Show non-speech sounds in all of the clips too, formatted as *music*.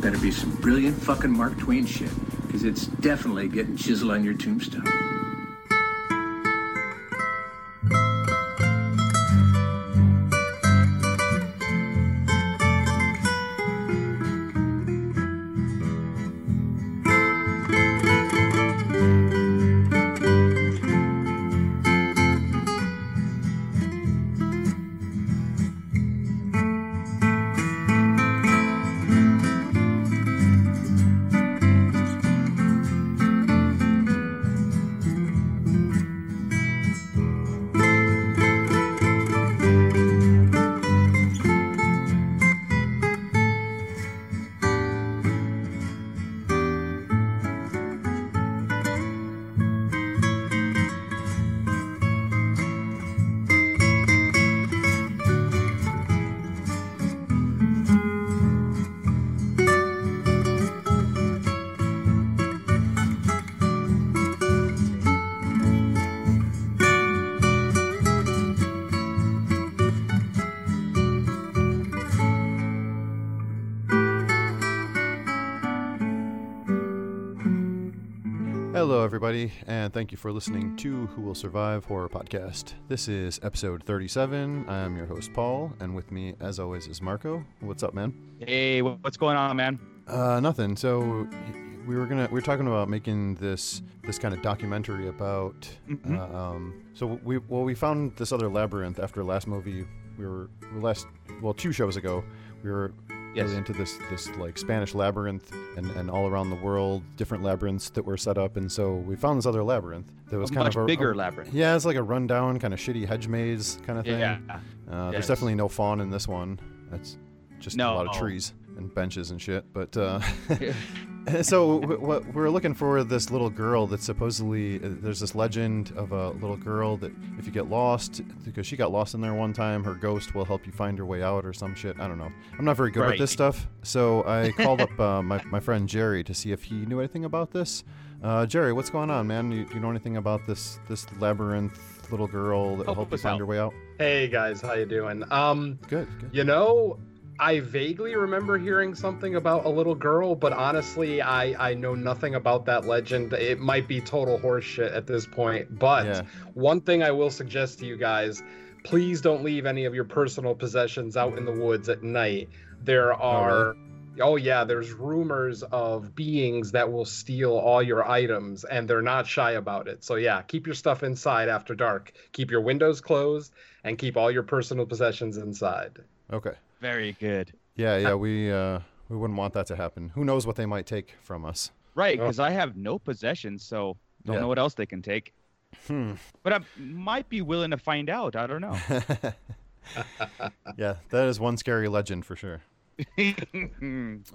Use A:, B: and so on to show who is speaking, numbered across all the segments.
A: better be some brilliant fucking Mark Twain shit, because it's definitely getting chiseled on your tombstone.
B: Everybody, and thank you for listening to Who Will Survive Horror Podcast. This is episode 37. I'm your host, Paul, and with me, as always, is Marco. What's up, man?
C: Hey, what's going on, man?
B: Uh, nothing. So we were gonna we were talking about making this this kind of documentary about.
C: Mhm.
B: Uh, um, so we well we found this other labyrinth after last movie. We were last well two shows ago. We were
C: Yes.
B: really into this this like Spanish labyrinth and, and all around the world different labyrinths that were set up. And so we found this other labyrinth that was
C: a
B: kind of a,
C: bigger
B: a-
C: labyrinth.
B: Yeah, it's like a rundown kind of shitty hedge maze kind of thing.
C: Yeah.
B: Uh, There's definitely no fawn in this one. That's just a lot of trees and benches and shit. But uh, *laughs* *laughs* *laughs* so w- w- we're looking for this little girl that supposedly uh, there's this legend of a little girl that if you get lost because she got lost in there one time, her ghost will help you find your way out or some shit. I don't know. I'm not very good at
C: Right.
B: this stuff, so I *laughs* called up uh, my my friend Jerry to see if he knew anything about this. Uh, Jerry, what's going on, man? You, you know anything about this this labyrinth little girl that will
C: Help
B: help you
C: us
B: find
C: out.
B: your way out?
D: Hey guys, how you doing? Um,
B: Good. good.
D: you know, I vaguely remember hearing something about a little girl, but honestly, I I know nothing about that legend. It might be total horseshit at this point. But
B: Yeah.
D: one thing I will suggest to you guys: please don't leave any of your personal possessions out in the woods at night. There oh, are. Oh yeah, there's rumors of beings that will steal all your items and they're not shy about it. So yeah, keep your stuff inside after dark. Keep your windows closed and keep all your personal possessions inside.
B: Okay.
C: Very good.
B: Yeah, yeah, we uh, we wouldn't want that to happen. Who knows what they might take from us?
C: Right,
D: Oh.
C: because I have no possessions, so don't
B: Yeah.
C: know what else they can take.
B: Hmm.
C: But I might be willing to find out. I don't know. *laughs*
B: yeah, that is one scary legend for sure. *laughs*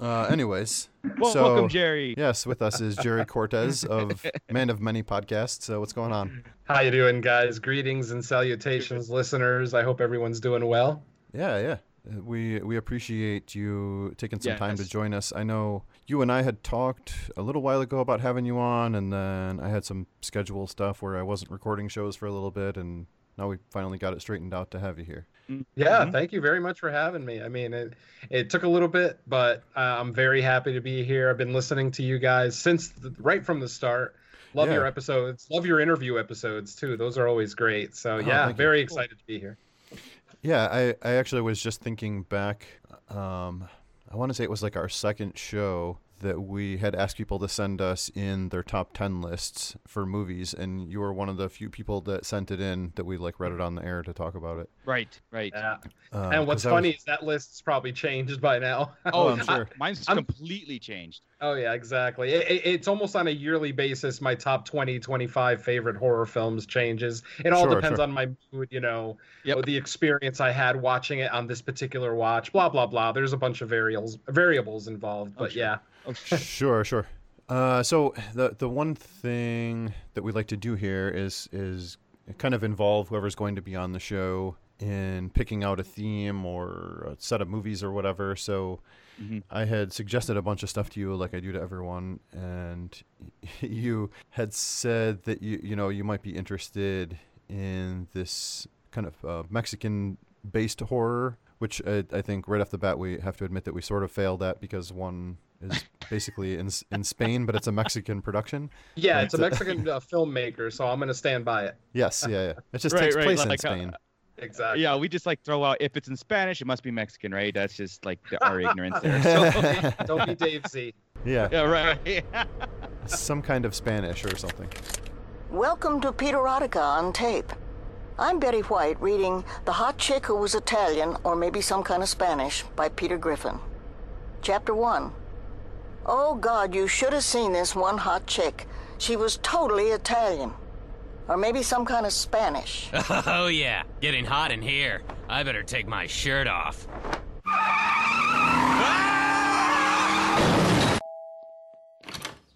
B: Uh, anyways,
C: well,
B: so
C: welcome, Jerry.
B: yes, with us is Jerry Cortez of Man of Many podcasts. So what's going on?
D: How you doing, guys? Greetings and salutations, listeners. I hope everyone's doing well.
B: Yeah, yeah. Uh, We we appreciate you taking some time to join us. I know you and I had talked a little while ago about having you on, and then I had some schedule stuff where I wasn't recording shows for a little bit, and now we finally got it straightened out to have you here.
D: Yeah,
C: Mhm.
D: thank you very much for having me. I mean, it it took a little bit, but uh, I'm very happy to be here. I've been listening to you guys since the, right from the start. Love
B: Yeah.
D: your episodes. Love your interview episodes too. Those are always great. So
B: Oh,
D: yeah,
B: thank you.
D: very excited to be here.
B: Yeah, I, I actually was just thinking back. Um, I want to say it was like our second show that we had asked people to send us in their top 10 lists for movies and you were one of the few people that sent it in that we like read it on the air to talk about it
C: Right, right.
D: Yeah.
B: Uh,
D: and what's
B: I was-
D: funny is that list's probably changed by now. *laughs*
B: Oh, I'm sure. *laughs*
C: Mine's
D: I'm-
C: completely changed.
D: Oh yeah, exactly. It, it- it's almost on a yearly basis. My top 20, 25 favorite horror films changes. It all
B: Sure,
D: depends
B: sure.
D: on my mood, you know,
C: Yep.
D: the experience I had watching it on this particular watch. Blah blah blah. There's a bunch of variables variables involved, but
C: sure.
D: yeah.
C: Sure.
B: sure uh, so the the one thing that we'd like to do here is is kind of involve whoever's going to be on the show in picking out a theme or a set of movies or whatever so
C: Mhm.
B: I had suggested a bunch of stuff to you, like I do to everyone, and *laughs* you had said that you you know you might be interested in this kind of uh, Mexican-based horror, which I, I think right off the bat we have to admit that we sort of failed at because one is basically in in Spain, but it's a Mexican production.
D: Yeah,
B: But,
D: it's a
B: uh,
D: Mexican uh, filmmaker, so I'm gonna stand by it.
B: Yes, yeah, yeah. It just
C: Right,
B: takes
C: right,
B: place in
C: like, uh,
B: Spain.
D: Exactly.
C: Yeah, we just like throw out if it's in Spanish, it must be Mexican, right? That's just like the, our *laughs* ignorance there. *laughs* So,
D: Don't be Dave Z.
B: yeah,
C: yeah, right. *laughs*
B: some kind of Spanish or something.
E: Welcome to Peterotica on tape. I'm Betty White reading The Hot Chick Who Was Italian, or maybe some kind of Spanish, by Peter Griffin. Chapter 1. Oh God, you should have seen this one hot chick. She was totally Italian. Or maybe some kind of Spanish. *laughs*
F: Oh, yeah. Getting hot in here. I better take my shirt off.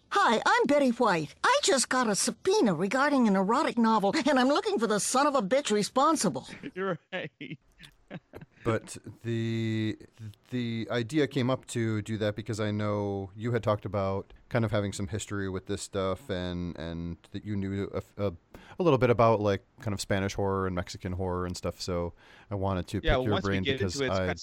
E: Hi, I'm Betty White. I just got a subpoena regarding an erotic novel, and I'm looking for the son of a bitch responsible. *laughs*
C: You're right. *laughs*
B: but the the idea came up to do that because I know you had talked about kind of having some history with this stuff and and that you knew a, a, a little bit about like kind of Spanish horror and Mexican horror and stuff. So I wanted to
C: Yeah,
B: pick your brain because
C: it,
B: I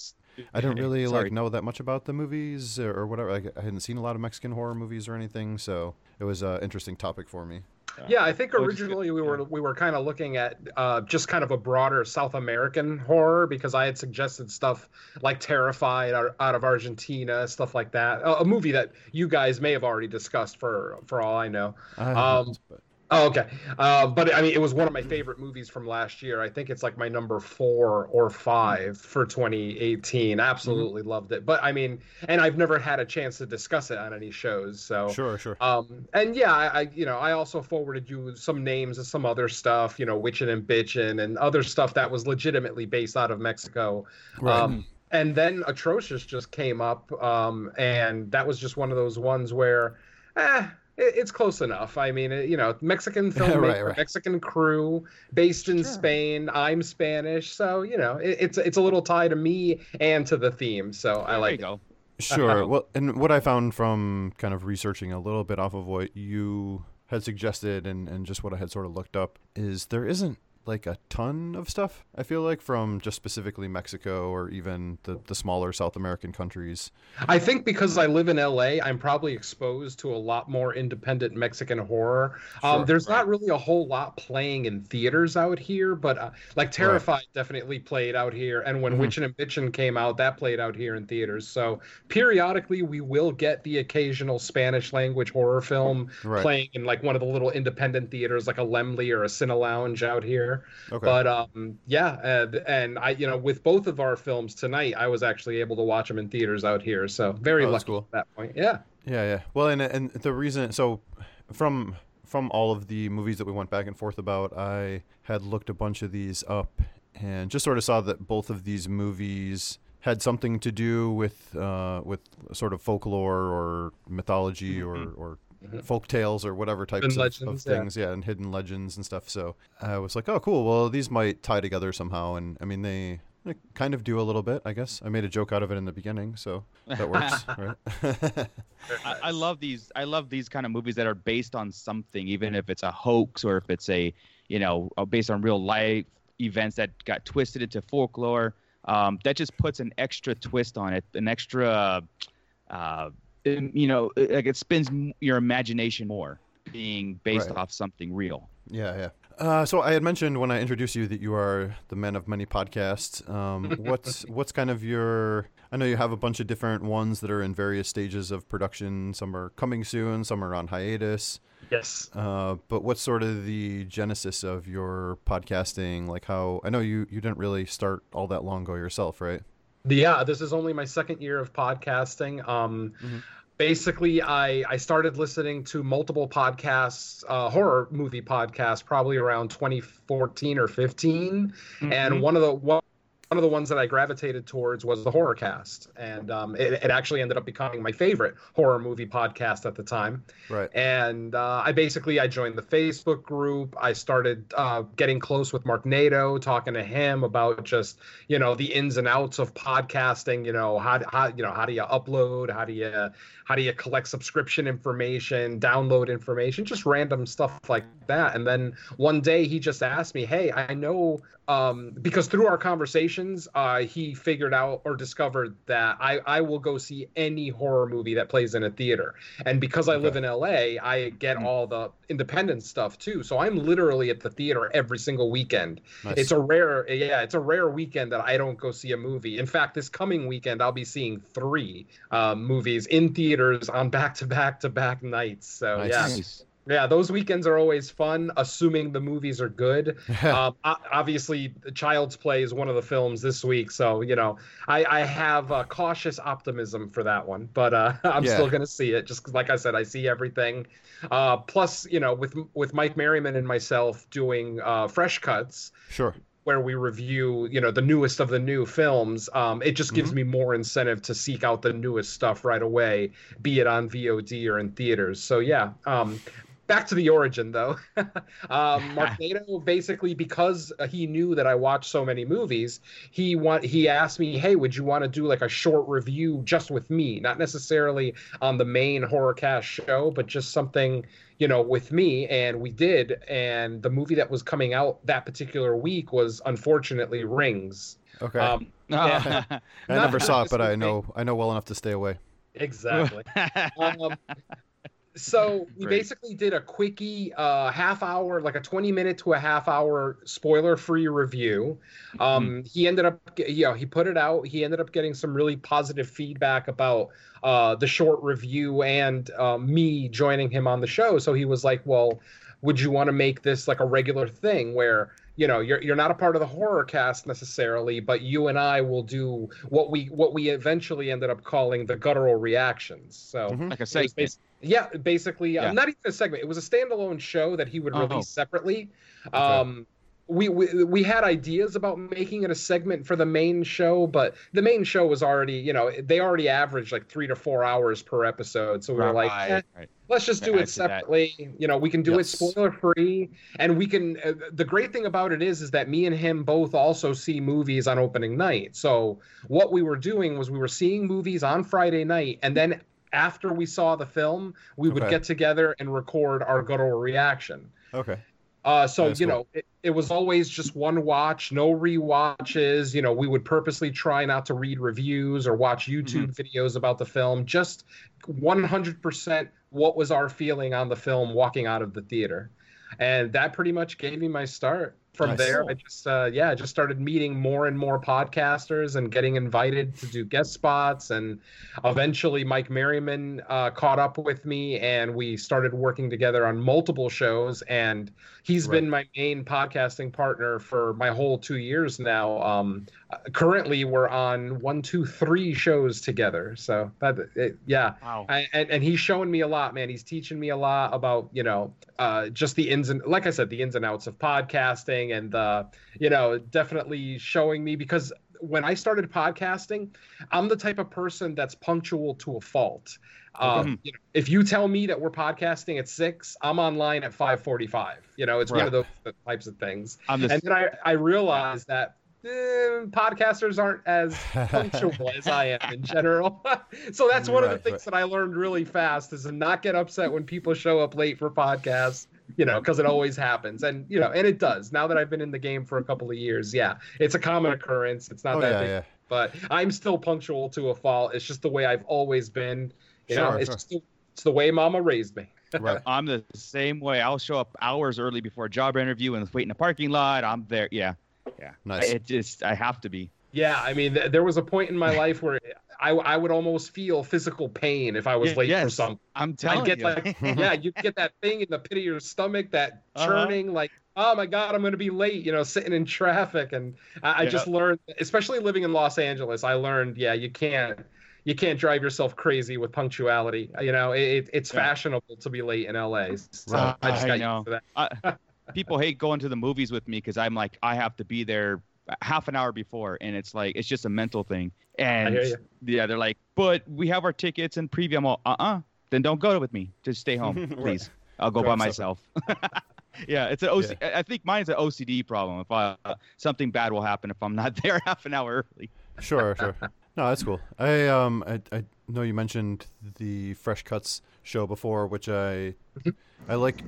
B: I don't really *laughs* like know that much about the movies or, or whatever. I hadn't seen a lot of Mexican horror movies or anything, so it was an interesting topic for me.
D: Yeah, I think originally we were we were kind of looking at uh, just kind of a broader South American horror because I had suggested stuff like Terrified out, out of Argentina, stuff like that. A, a movie that you guys may have already discussed for for all I know.
B: I
D: Um,
B: but-
D: Oh, okay. Uh, but I mean, it was one of my favorite movies from last year. I think it's like my number four or five for 2018. Absolutely loved it. But I mean, and I've never had a chance to discuss it on any shows. So
B: Sure, sure.
D: um, and yeah, I, I, you know, I also forwarded you some names of some other stuff, you know, witching and Bitchin' and other stuff that was legitimately based out of Mexico.
B: Right.
D: Um, and then Atrocious just came up, um, and that was just one of those ones where, eh, it's close enough. I mean, you know, Mexican *laughs* filmmaker,
B: Right, right.
D: Mexican crew, based in Spain. I'm Spanish, so you know, it, it's it's a little tie to me and to the theme. So I
C: There
D: like
C: you
D: it.
C: go.
B: Sure. *laughs* Well, and what I found from kind of researching a little bit off of what you had suggested and, and just what I had sort of looked up is there isn't like a ton of stuff, I feel like, from just specifically Mexico or even the, the smaller South American countries.
D: I think because I live in LA, I'm probably exposed to a lot more independent Mexican horror. Um,
B: Sure,
D: there's not really a whole lot playing in theaters out here, but uh, like Terrified definitely played out here, and when
B: Mhm.
D: Witchin' and Bitchin' came out, that played out here in theaters. So periodically, we will get the occasional Spanish language horror film
B: Right.
D: playing in like one of the little independent theaters, like a Laemmle or a Cine Lounge out here.
B: Okay.
D: But um, yeah, and, and I, you know, with both of our films tonight, I was actually able to watch them in theaters out here. So very
B: Oh,
D: lucky
B: cool.
D: at that point. Yeah.
B: Yeah, yeah. Well, and and the reason so from from all of the movies that we went back and forth about, I had looked a bunch of these up and just sort of saw that both of these movies had something to do with uh, with sort of folklore or mythology or or folk tales or whatever types of, of
D: legends, yeah.
B: things, yeah. and hidden legends and stuff. So I was like, oh, cool. Well, these might tie together somehow, and I mean they. They kind of do a little bit, I guess. I made a joke out of it in the beginning, so that works, *laughs* right?
C: I, I love these. I love these kind of movies that are based on something, even if it's a hoax or if it's a, you know, uh, based on real life events that got twisted into folklore. Um, that just puts an extra twist on it, an extra, uh, you know, like it spins your imagination more, being based
B: Right.
C: off something real.
B: Yeah, yeah. Uh, so I had mentioned when I introduced you that you are the man of many podcasts. Um, *laughs* what's what's kind of your? I know you have a bunch of different ones that are in various stages of production. Some are coming soon, some are on hiatus.
D: Yes.
B: Uh, but what's sort of the genesis of your podcasting? Like how I know you you didn't really start all that long ago yourself, right?
D: Yeah, this is only my second year of podcasting. Um,
B: Mm-hmm.
D: Basically, I I started listening to multiple podcasts, uh, horror movie podcasts, probably around 2014 or 15,
B: Mm-hmm.
D: and one of the one. One of the ones that I gravitated towards was the horror cast, and um, it, it actually ended up becoming my favorite horror movie podcast at the time.
B: Right.
D: And uh, I basically I joined the Facebook group. I started uh, getting close with Mark Nato, talking to him about just you know the ins and outs of podcasting. You know how how you know how do you upload? How do you how do you collect subscription information, download information, just random stuff like that. And then one day he just asked me, "Hey, I know um, because through our conversations, uh, he figured out or discovered that I, I will go see any horror movie that plays in a theater. And because I live in LA, I get all the independent stuff too. So I'm literally at the theater every single weekend.
B: Nice.
D: It's a rare, yeah, it's a rare weekend that I don't go see a movie. In fact, this coming weekend, I'll be seeing three um, movies in theaters on back to back to back nights. So
B: Nice.
D: yeah.
C: Nice.
D: Yeah, those weekends are always fun, assuming the movies are good. *laughs* um, obviously, Child's Play is one of the films this week, so you know I, I have uh, cautious optimism for that one, but uh, *laughs* I'm
B: Yeah.
D: still gonna see it. Just like I said, I see everything. Uh, plus, you know, with with Mike Merriman and myself doing uh, fresh cuts,
B: Sure.
D: where we review, you know, the newest of the new films, um, it just gives me more incentive to seek out the newest stuff right away, be it on VOD or in theaters. So yeah, um, back to the origin though. *laughs* um, Mark Nato basically because he knew that I watched so many movies, he want he asked me, "Hey, would you want to do like a short review just with me, not necessarily on the main horror cast show, but just something." You know, with me, and we did. And the movie that was coming out that particular week was unfortunately Rings.
B: Okay.
D: Um, yeah. *laughs*
B: I never saw it, but I know I know well enough to stay away.
D: Exactly. *laughs* um, so *laughs* we
C: Great.
D: basically did a quickie, uh, half hour, like a twenty minute to a half hour spoiler free review. Um, He ended up, ge- you know, he put it out. He ended up getting some really positive feedback about uh, the short review and uh, me joining him on the show. So he was like, "Well, would you want to make this like a regular thing where?" you know you're you're not a part of the horror cast necessarily but you and I will do what we what we eventually ended up calling the guttural reactions so
B: Mhm.
C: Like I
D: it was
C: segment.
D: bas- yeah basically uh,
C: Yeah.
D: not even a segment it was a standalone show that he would
C: Oh.
D: release separately um we, we we had ideas about making it a segment for the main show, but the main show was already, you know, they already averaged like three to four hours per episode. So we were like, eh,
C: right.
D: let's just do
C: Yeah,
D: it
C: see that.
D: separately you know we can do
B: Yes.
D: it spoiler free and we can uh, the great thing about it is is that me and him both also see movies on opening night so what we were doing was we were seeing movies on friday night and then after we saw the film we would
B: Okay.
D: get together and record our guttural reaction
B: Okay.
D: uh, so
B: That's
D: you
B: cool.
D: know, it, it was always just one watch, no rewatches. You know, we would purposely try not to read reviews or watch YouTube videos about the film. Just 100% what was our feeling on the film walking out of the theater, and that pretty much gave me my start. From
B: Nice.
D: there, I just uh, yeah, just started meeting more and more podcasters and getting invited to do guest spots, and eventually Mike Merriman uh, caught up with me, and we started working together on multiple shows. And he's been my main podcasting partner for my whole two years now. Um, uh, currently, we're on one, two, three shows together. So that it, yeah,
C: Wow.
D: I, and, and he's showing me a lot, man. He's teaching me a lot about, you know, uh, just the ins and, like I said, the ins and outs of podcasting and, uh, you know, definitely showing me because when I started podcasting, I'm the type of person that's punctual to a fault. Um, you know, if you tell me that we're podcasting at six, I'm online at 5:45. You know, it's one of those types of things.
C: The
D: and then I, I realized that eh, podcasters aren't as punctual as I am in general. *laughs* so that's one of the things
B: right.
D: that I learned really fast is to not get upset when people show up late for podcasts. You know, because it always happens, and you know, and it does. Now that I've been in the game for a couple of years, yeah, it's a common occurrence. It's not
B: Oh
D: that
B: yeah,
D: big,
B: yeah.
D: but I'm still punctual to a fault. It's just the way I've always been. You know,
B: Sure,
D: it's
B: sure.
D: just the, it's the way Mama raised me. *laughs*
B: Right.
C: I'm the same way. I'll show up hours early before a job interview and wait in the parking lot. I'm there. Yeah. Yeah.
B: Nice.
C: It just, I have to be.
D: Yeah, I mean, th- there was a point in my life where I I would almost feel physical pain if I was
C: Yeah,
D: late for
C: yes,
D: something.
C: I'm telling
D: I'd get
C: you.
D: like *laughs* yeah, you get that thing in the pit of your stomach, that
C: Uh-huh.
D: churning, like oh my god, I'm gonna be late. You know, sitting in traffic, and I, I just learned, especially living in Los Angeles, I learned yeah, you can't you can't drive yourself crazy with punctuality. You know, it, it, it's
C: Yeah.
D: fashionable to be late in LA. So
B: Right.
D: I just
C: I
D: got
C: know.
D: used to that.
C: I, *laughs* people hate going to the movies with me because I'm like I have to be there half an hour before, and it's like it's just a mental thing. And
D: hear you.
C: yeah, they're like, but we have our tickets and preview. I'm all, uh-uh. Then don't go with me. Just stay home, *laughs*
B: Right.
C: please. I'll go
B: Grab
C: by myself. *laughs* yeah, it's an OC. I think mine's an OCD problem. If I, uh, something bad will happen if I'm not *laughs* there half an hour early.
B: Sure, sure. No, that's cool. I um I, I know you mentioned the Fresh Cuts show before, which I I like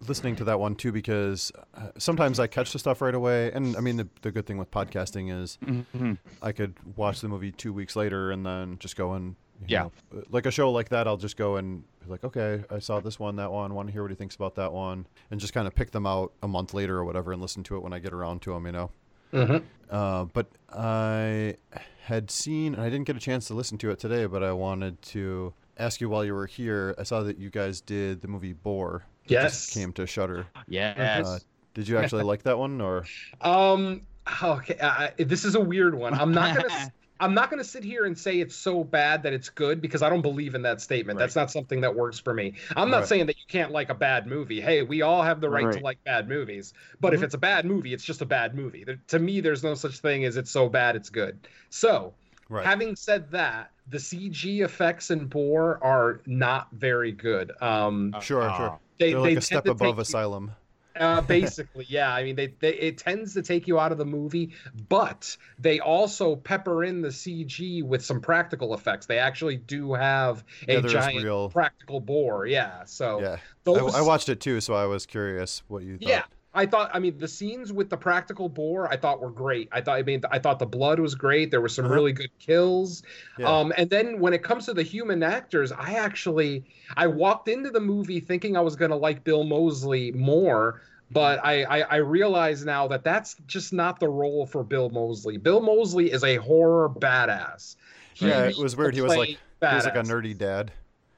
B: listening to that one too because uh, sometimes I catch the stuff right away. And I mean the the good thing with podcasting is
C: Mm-hmm.
B: I could watch the movie two weeks later and then just go and you
C: Yeah.
B: know, like a show like that. I'll just go and be like, okay, I saw this one, that one. Want to hear what he thinks about that one, and just kind of pick them out a month later or whatever and listen to it when I get around to them. You know.
D: Mhm.
B: Uh, but I had seen, and I didn't get a chance to listen to it today, but I wanted to ask you while you were here. I saw that you guys did the movie Boar. That just
D: Yes.
B: came to Shutter.
C: Yes.
B: Uh, did you actually like that one, or *laughs*
D: Um. Okay. I, I- this is a weird one. I'm not gonna. s- *laughs* I'm not gonna sit here and say it's so bad that it's good because I don't believe in that statement. That's not something that works for me. I'm not
B: Right.
D: saying that you can't like a bad movie. Hey, we all have the right, to like bad movies. But if it's a bad movie, it's just a bad movie. There, to me, there's no such thing as it's so bad it's good. So,
B: right?
D: having said that, the CG effects in Boar are not very good. Um,
B: sure,
C: Ah.
B: sure.
D: They,
B: They're
D: they
B: like a step above
D: you-
B: Asylum.
D: uh, basically, yeah. I mean, they, they it tends to take you out of the movie, but they also pepper in the CG with some practical effects. They actually do have a
B: Yeah,
D: giant
B: real-
D: practical boar. Yeah. So
B: Yeah, I, I watched it too, so I was curious what you thought.
D: yeah. I thought. I mean, the scenes with the practical boar, I thought were great. I thought. I mean, I thought the blood was great. There were some
B: Uh-huh.
D: really good kills.
B: Yeah.
D: Um, and then when it comes to the human actors, I actually I walked into the movie thinking I was going to like Bill Moseley more, but I, I I realize now that that's just not the role for Bill Moseley. Bill Moseley is a horror badass. He
B: yeah, it was weird. He was like
D: play
B: he was like a nerdy dad.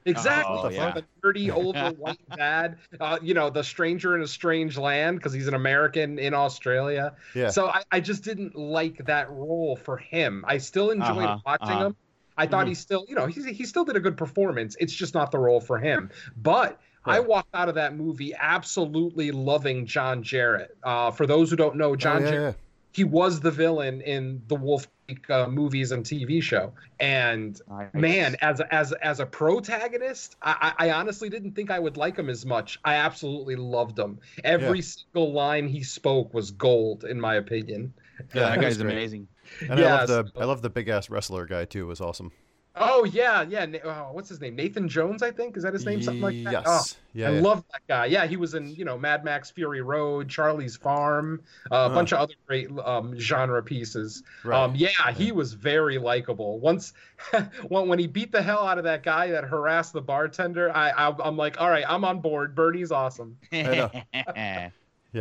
D: Exactly.
C: Oh, yeah.
D: know, the nerdy *laughs* older white dad. Uh, you know, the stranger in a strange land because he's an American in Australia.
B: Yeah.
D: So I, I just didn't like that role for him. I still enjoyed
C: Uh-huh,
D: watching
C: uh-huh.
D: him. I thought
B: Mhm.
D: he still, you know, he, he still did a good performance. It's just not the role for him. But I walked out of that movie absolutely loving John Jarratt. Uh, for those who don't know, John
B: oh, yeah,
D: Jarratt he was the villain in the Wolf Creek uh, movies and TV show. And
C: Nice.
D: man, as as as a protagonist, I, I I honestly didn't think I would like him as much. I absolutely loved him. Every
B: Yeah.
D: single line he spoke was gold, in my opinion.
B: Yeah,
C: that guy's amazing.
B: And I
D: Yeah,
B: love the
D: so-
B: I love the big ass wrestler guy too. It was awesome.
D: Oh yeah, yeah. Oh, what's his name? Nathan Jones, I think. Is that his name? Something like that.
B: Yes.
D: Oh,
B: yeah.
D: I
B: yeah.
D: love that guy. Yeah, he was in you know Mad Max Fury Road, Charlie's Farm, uh, a bunch of other great um, genre pieces.
B: Right.
D: Um, yeah, he was very likable. Once *laughs* when he beat the hell out of that guy that harassed the bartender, I, I I'm like, all right, I'm on board. Bernie's awesome. *laughs*
C: yeah. *laughs*
B: yeah,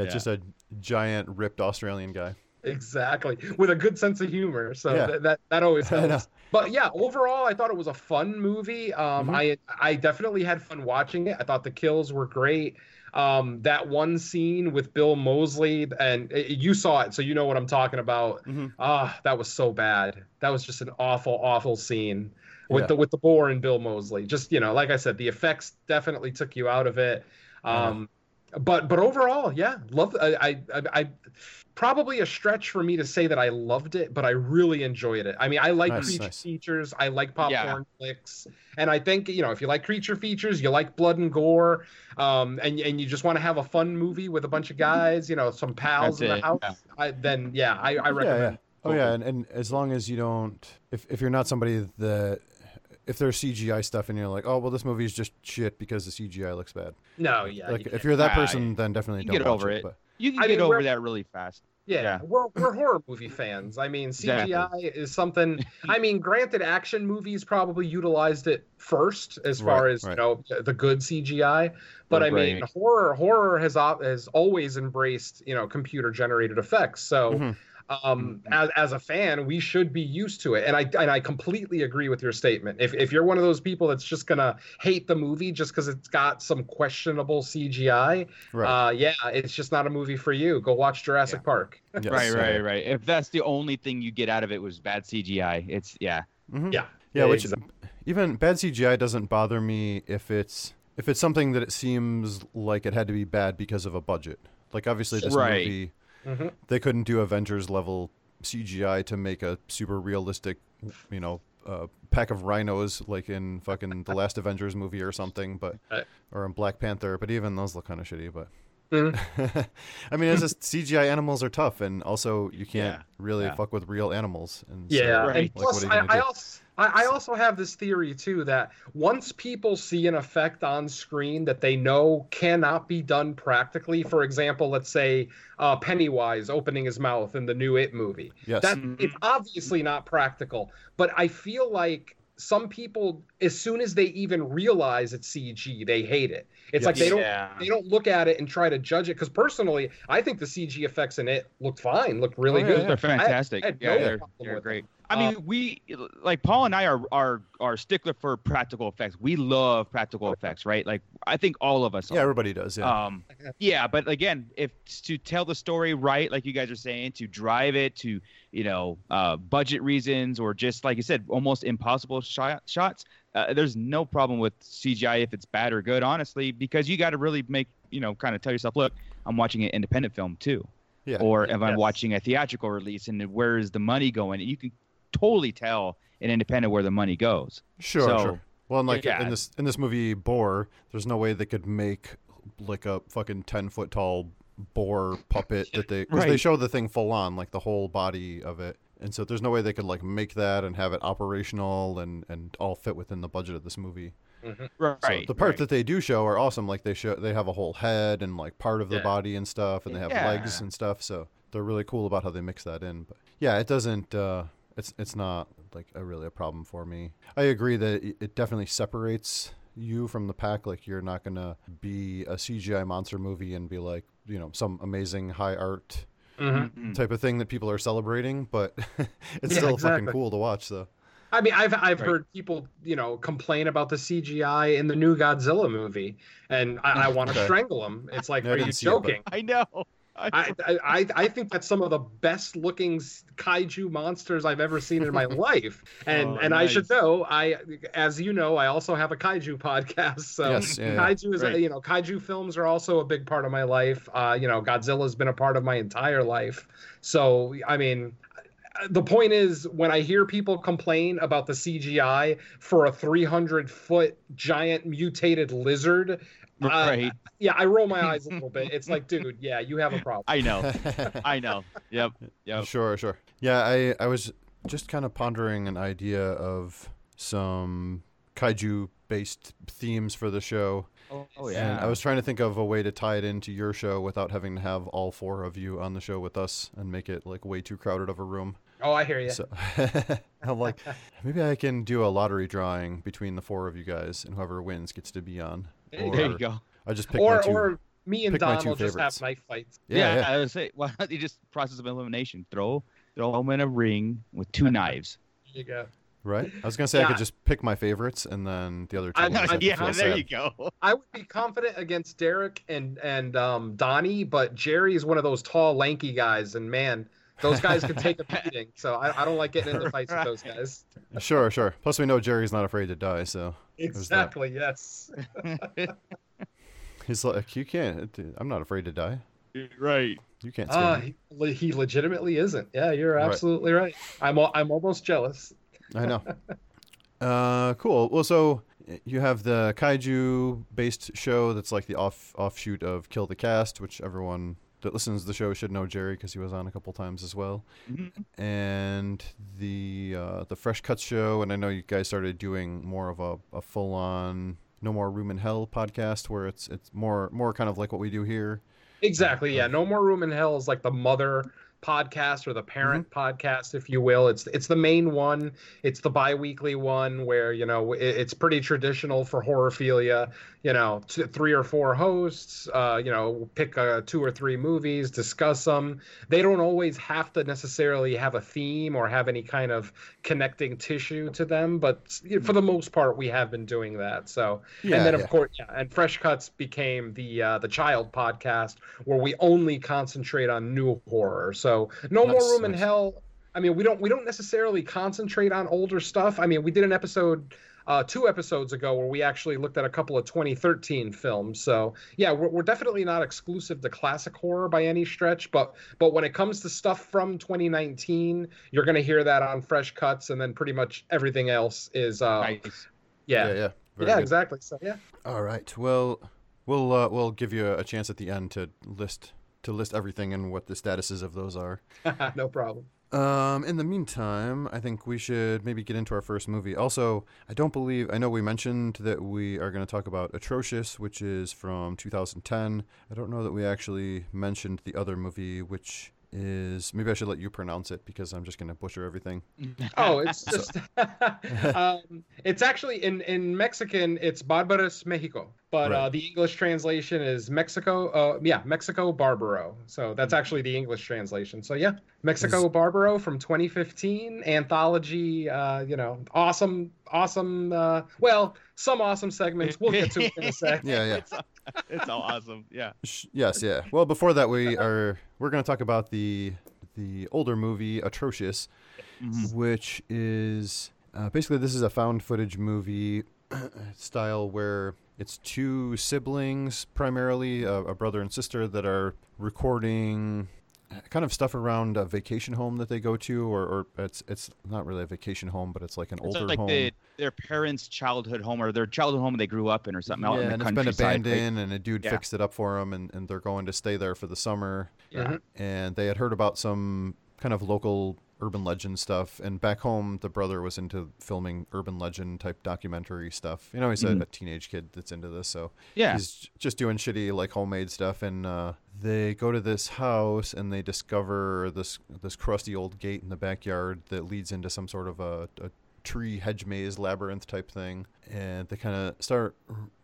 B: just a giant ripped Australian guy.
D: Exactly, with a good sense of humor. So
B: Yeah.
D: that, that that always helps. But yeah, overall, I thought it was a fun movie. Um,
B: Mhm.
D: I I definitely had fun watching it. I thought the kills were great. Um, that one scene with Bill Moseley, and uh, you saw it, so you know what I'm talking about.
B: Mhm.
D: Ah, that was so bad. That was just an awful, awful scene with
B: Yeah.
D: the with the boar and Bill Moseley. Just you know, like I said, the effects definitely took you out of it. Um, but but overall, yeah, love. I, I I I probably a stretch for me to say that I loved it, but I really enjoyed it. I mean, I like
B: Nice,
D: creature
B: nice.
D: features. I like popcorn
C: Yeah.
D: flicks, and I think you know if you like creature features, you like blood and gore, um, and and you just want to have a fun movie with a bunch of guys, you know, some pals
C: That's
D: in the
C: it,
D: house.
C: yeah.
D: I, then yeah, I, I
B: Yeah,
D: recommend.
B: yeah. Oh yeah, and, and as long as you don't, if if you're not somebody that, if there's CGI stuff and you're like, oh well, this movie is just shit because the CGI looks bad.
D: No, yeah,
B: like
D: you
B: if you're that person, then definitely
C: You
B: don't
C: get
B: watch
C: over
B: it.
C: it.
B: But
C: You can
D: I
C: get
D: mean,
C: over that really fast.
D: Yeah,
C: Yeah.
D: we're we're horror movie fans. I mean,
C: Exactly.
D: CGI is something. I mean, granted, action movies probably utilized it first as far
B: Right,
D: as
B: right.
D: you know the good CGI. But I mean, horror horror has has always embraced you know computer generated effects. So.
B: Mhm.
D: Um, as, as a fan, we should be used to it. And I and I completely agree with your statement. If if you're one of those people that's just gonna hate the movie just because it's got some questionable CGI,
B: Right.
D: uh, yeah, it's just not a movie for you. Go watch Jurassic Park. *laughs*
B: Yes,
C: right, right, right. If that's the only thing you get out of it was bad CGI, it's yeah.
B: mhm.
D: Yeah.
B: Yeah, which
D: exactly.
B: even bad CGI doesn't bother me if it's if it's something that it seems like it had to be bad because of a budget. Like obviously this
C: Right.
B: movie
D: Mhm.
B: they couldn't do Avengers level CGI to make a super realistic, you know, uh, pack of rhinos like in fucking the *laughs* last Avengers movie or something, but or in Black Panther. But even those look kind of shitty. But
D: Mhm. *laughs*
B: I mean, it's just CGI animals are tough, and also you can't
C: Yeah.
B: really
C: Yeah.
B: fuck with real animals. And so,
D: Yeah,
C: Right.
D: and
B: like,
D: plus,
B: what are you
D: I, I also I, I also have this theory too that once people see an effect on screen that they know cannot be done practically, for example, let's say uh, Pennywise opening his mouth in the new It movie,
B: Yes.
D: that it's obviously not practical. But I feel like some people, as soon as they even realize it's CG, they hate it. It's like they don't
C: Yeah.
D: they don't look at it and try to judge it. Because personally, I think the CG effects in it looked fine, looked really
B: Oh, yeah,
D: good.
C: They're fantastic.
D: I had
C: yeah,
D: no
C: they're, they're
D: with
C: great.
D: Them.
C: I
D: Uh,
C: mean, we like Paul and I are are are stickler for practical effects. We love practical effects, right? Like I think all of us.
B: yeah,
C: are.
B: everybody does. Yeah.
C: Um, yeah, but again, if to tell the story right, like you guys are saying, to drive it to you know uh, budget reasons or just like you said, almost impossible shot, shots. Uh, there's no problem with CGI if it's bad or good, honestly, because you got to really make you know kind of tell yourself, look, I'm watching an independent film too,
B: yeah.
C: or if I'm
D: Yes.
C: watching a theatrical release and where is the money going? You can totally tell an independent where the money goes.
B: Sure,
C: So,
B: sure. Well, and like
C: yeah.
B: in this in this movie Boar, there's no way they could make like a fucking ten foot tall boar puppet that they because they show the thing full on, like the whole body of it, and so there's no way they could like make that and have it operational and and all fit within the budget of this movie.
C: Right.
B: So the part that they do show are awesome. Like they show they have a whole head and like part of the
D: Yeah.
B: body and stuff, and they have legs and stuff. So they're really cool about how they mix that in. But yeah, it doesn't. Uh, it's it's not like a really a problem for me. I agree that it, it definitely separates you from the pack. Like you're not gonna be a CGI monster movie and be like you know some amazing high art
D: mhm.
B: type of thing that people are celebrating, but *laughs* it's
D: Yeah,
B: still
D: exactly.
B: fucking cool to watch. though.
D: I mean, I've I've
C: Right.
D: heard people, you know, complain about the CGI in the new Godzilla movie, and I, I want to *laughs*
B: Okay.
D: strangle them. It's like,
B: Yeah, I
D: are you
B: didn't it, but-
D: joking?
C: I know.
D: I, I I I think that's some of the best looking kaiju monsters I've ever seen in my *laughs* life, and
C: Oh,
D: and I should
C: nice.
D: know, I as you know, I also have a kaiju podcast, so
B: Yes, yeah, yeah.
D: kaiju is a-
C: Right.
D: you know kaiju films are also a big part of my life. Uh, you know, Godzilla's been a part of my entire life, so I mean. The point is, when I hear people complain about the CGI for a 300 foot giant mutated lizard, uh,
C: Right.
D: yeah, I roll my eyes a little bit. It's like, *laughs* dude, yeah, you have a problem.
C: I know. *laughs* I know. Yep. Yep.
B: Sure, sure. Yeah, I, I was just kind of pondering an idea of some kaiju based themes for the show.
C: Oh, oh
B: And
C: yeah.
B: I was trying to think of a way to tie it into your show without having to have all four of you on the show with us and make it like way too crowded of a room.
D: Oh, I hear you.
B: So *laughs* I'm like, maybe I can do a lottery drawing between the four of you guys, and whoever wins gets to be on.
D: There you
C: there
B: Or
C: you go.
B: I just pick
D: or
B: my two.
D: or me and
B: pick my
D: Don will just have
B: favorites.
D: knife fights.
B: yeah, yeah.
C: I would say, why *laughs* don't you just process of elimination? Throw throw them in a ring with two knives.
D: There you go.
B: Right. I was gonna say I could just pick my favorites, and then the other two.
D: I-
B: will just have to
C: yeah, there
B: sad.
C: you go.
D: I would be confident against Derek and and um, Donnie, but Jerry is one of those tall, lanky guys, and man, those guys can take a *laughs* beating. So I, I don't like getting into fights with those guys.
B: Sure, sure. Plus, we know Jerry's not afraid to die, so.
D: Exactly. Yes. *laughs*
B: He's like, you can't. I'm not afraid to die.
C: right.
B: You can't scare
D: Uh,
B: me.
D: he, he legitimately isn't. Yeah, you're absolutely right. I'm I'm almost jealous.
B: I know. *laughs* uh, cool. Well, so you have the kaiju-based show that's like the off offshoot of Kill the Cast, which everyone that listens to the show should know Jerry because he was on a couple times as well.
C: Mm-hmm.
B: And the uh, the Fresh Cuts show, and I know you guys started doing more of a, a full-on No More Room in Hell podcast, where it's it's more more kind of like what we do here.
D: Exactly. Yeah. No more room in hell is like the mother podcast or the parent podcast, if you will. It's it's the main one. It's the bi-weekly one where you know it, it's pretty traditional for horophilia. You know, t- three or four hosts. Uh, you know, pick uh, two or three movies, discuss them. They don't always have to necessarily have a theme or have any kind of connecting tissue to them, but you know, for the most part, we have been doing that. So,
B: Yeah,
D: and then of
B: yeah.
D: course, yeah, and Fresh Cuts became the uh, the child podcast where we only concentrate on new horror. So, no more
B: Nice,
D: room in hell. I mean, we don't we don't necessarily concentrate on older stuff. I mean, we did an episode uh, two episodes ago where we actually looked at a couple of 2013 films. So yeah, we're, we're definitely not exclusive to classic horror by any stretch. But but when it comes to stuff from 2019, you're gonna hear that on Fresh Cuts, and then pretty much everything else is uh,
C: Nice.
D: yeah
B: yeah,
D: yeah,
B: yeah. Very good.
D: exactly. So yeah.
B: All right. Well, we'll uh, we'll give you a chance at the end to list to list everything and what the statuses of those are. *laughs*
D: no problem.
B: Um, in the meantime, I think we should maybe get into our first movie. Also, I don't believe I know we mentioned that we are going to talk about Atrocious, which is from 2010. I don't know that we actually mentioned the other movie, which is maybe I should let you pronounce it because I'm just going to butcher everything. *laughs*
D: Oh, it's just *laughs* um, it's actually in in Mexican it's Barbaros Mexico, but uh, the English translation is Mexico. Uh, yeah, Mexico Barbaro. So that's
B: Mm.
D: actually the English translation. So yeah, Mexico Barbaro from 2015 anthology. Uh, you know, awesome, awesome. Uh, well, some awesome segments. We'll get to it in a sec. *laughs*
B: Yeah, yeah. *laughs*
C: It's, all awesome. Yeah.
B: Yes, yeah. Well, before that, we are we're going to talk about the the older movie Atrocious, which is uh, basically this is a found footage movie *clears throat* style where it's two siblings, primarily a, a brother and sister, that are recording kind of stuff around a vacation home that they go to, or, or it's it's not really a vacation home, but it's like an
C: It's
B: older
C: like
B: home.
C: the, their parents' childhood home or their childhood home they grew up in or something out
B: yeah,
C: in the
B: and it's been
C: countryside. right?
B: abandoned, and a dude
C: Yeah.
B: fixed it up for them, and, and they're going to stay there for the summer.
D: Yeah.
B: And they had heard about some kind of local urban legend stuff, and back home, the brother was into filming urban legend type documentary stuff. You know, he's a, a teenage kid that's into this, so
C: Yeah.
B: he's just doing shitty like homemade stuff. And uh, they go to this house, and they discover this this crusty old gate in the backyard that leads into some sort of a, a tree hedge maze labyrinth type thing and they kind of start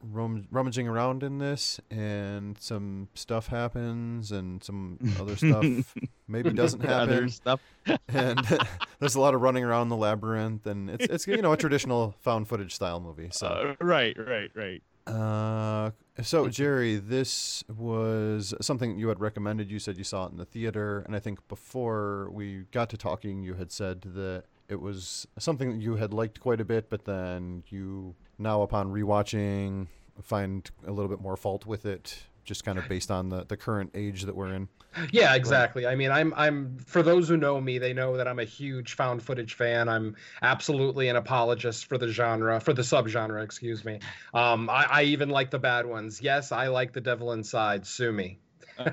B: rum- rummaging around in this and some stuff happens and some other stuff *laughs* maybe doesn't
C: Other
B: happen
C: stuff.
B: and *laughs* *laughs* there's a lot of running around the labyrinth and it's it's you know a traditional found footage style movie so
C: Uh, right, right, right.
B: Uh, so Jerry, this was something you had recommended. You said you saw it in the theater, and I think before we got to talking, you had said that it was something that you had liked quite a bit, but then you now, upon rewatching, find a little bit more fault with it, just kind of based on the the current age that we're in.
D: Yeah, exactly. I mean, I'm I'm for those who know me, they know that I'm a huge found footage fan. I'm absolutely an apologist for the genre, for the subgenre, excuse me. Um, I, I even like the bad ones. Yes, I like The Devil Inside. Sue me. *laughs*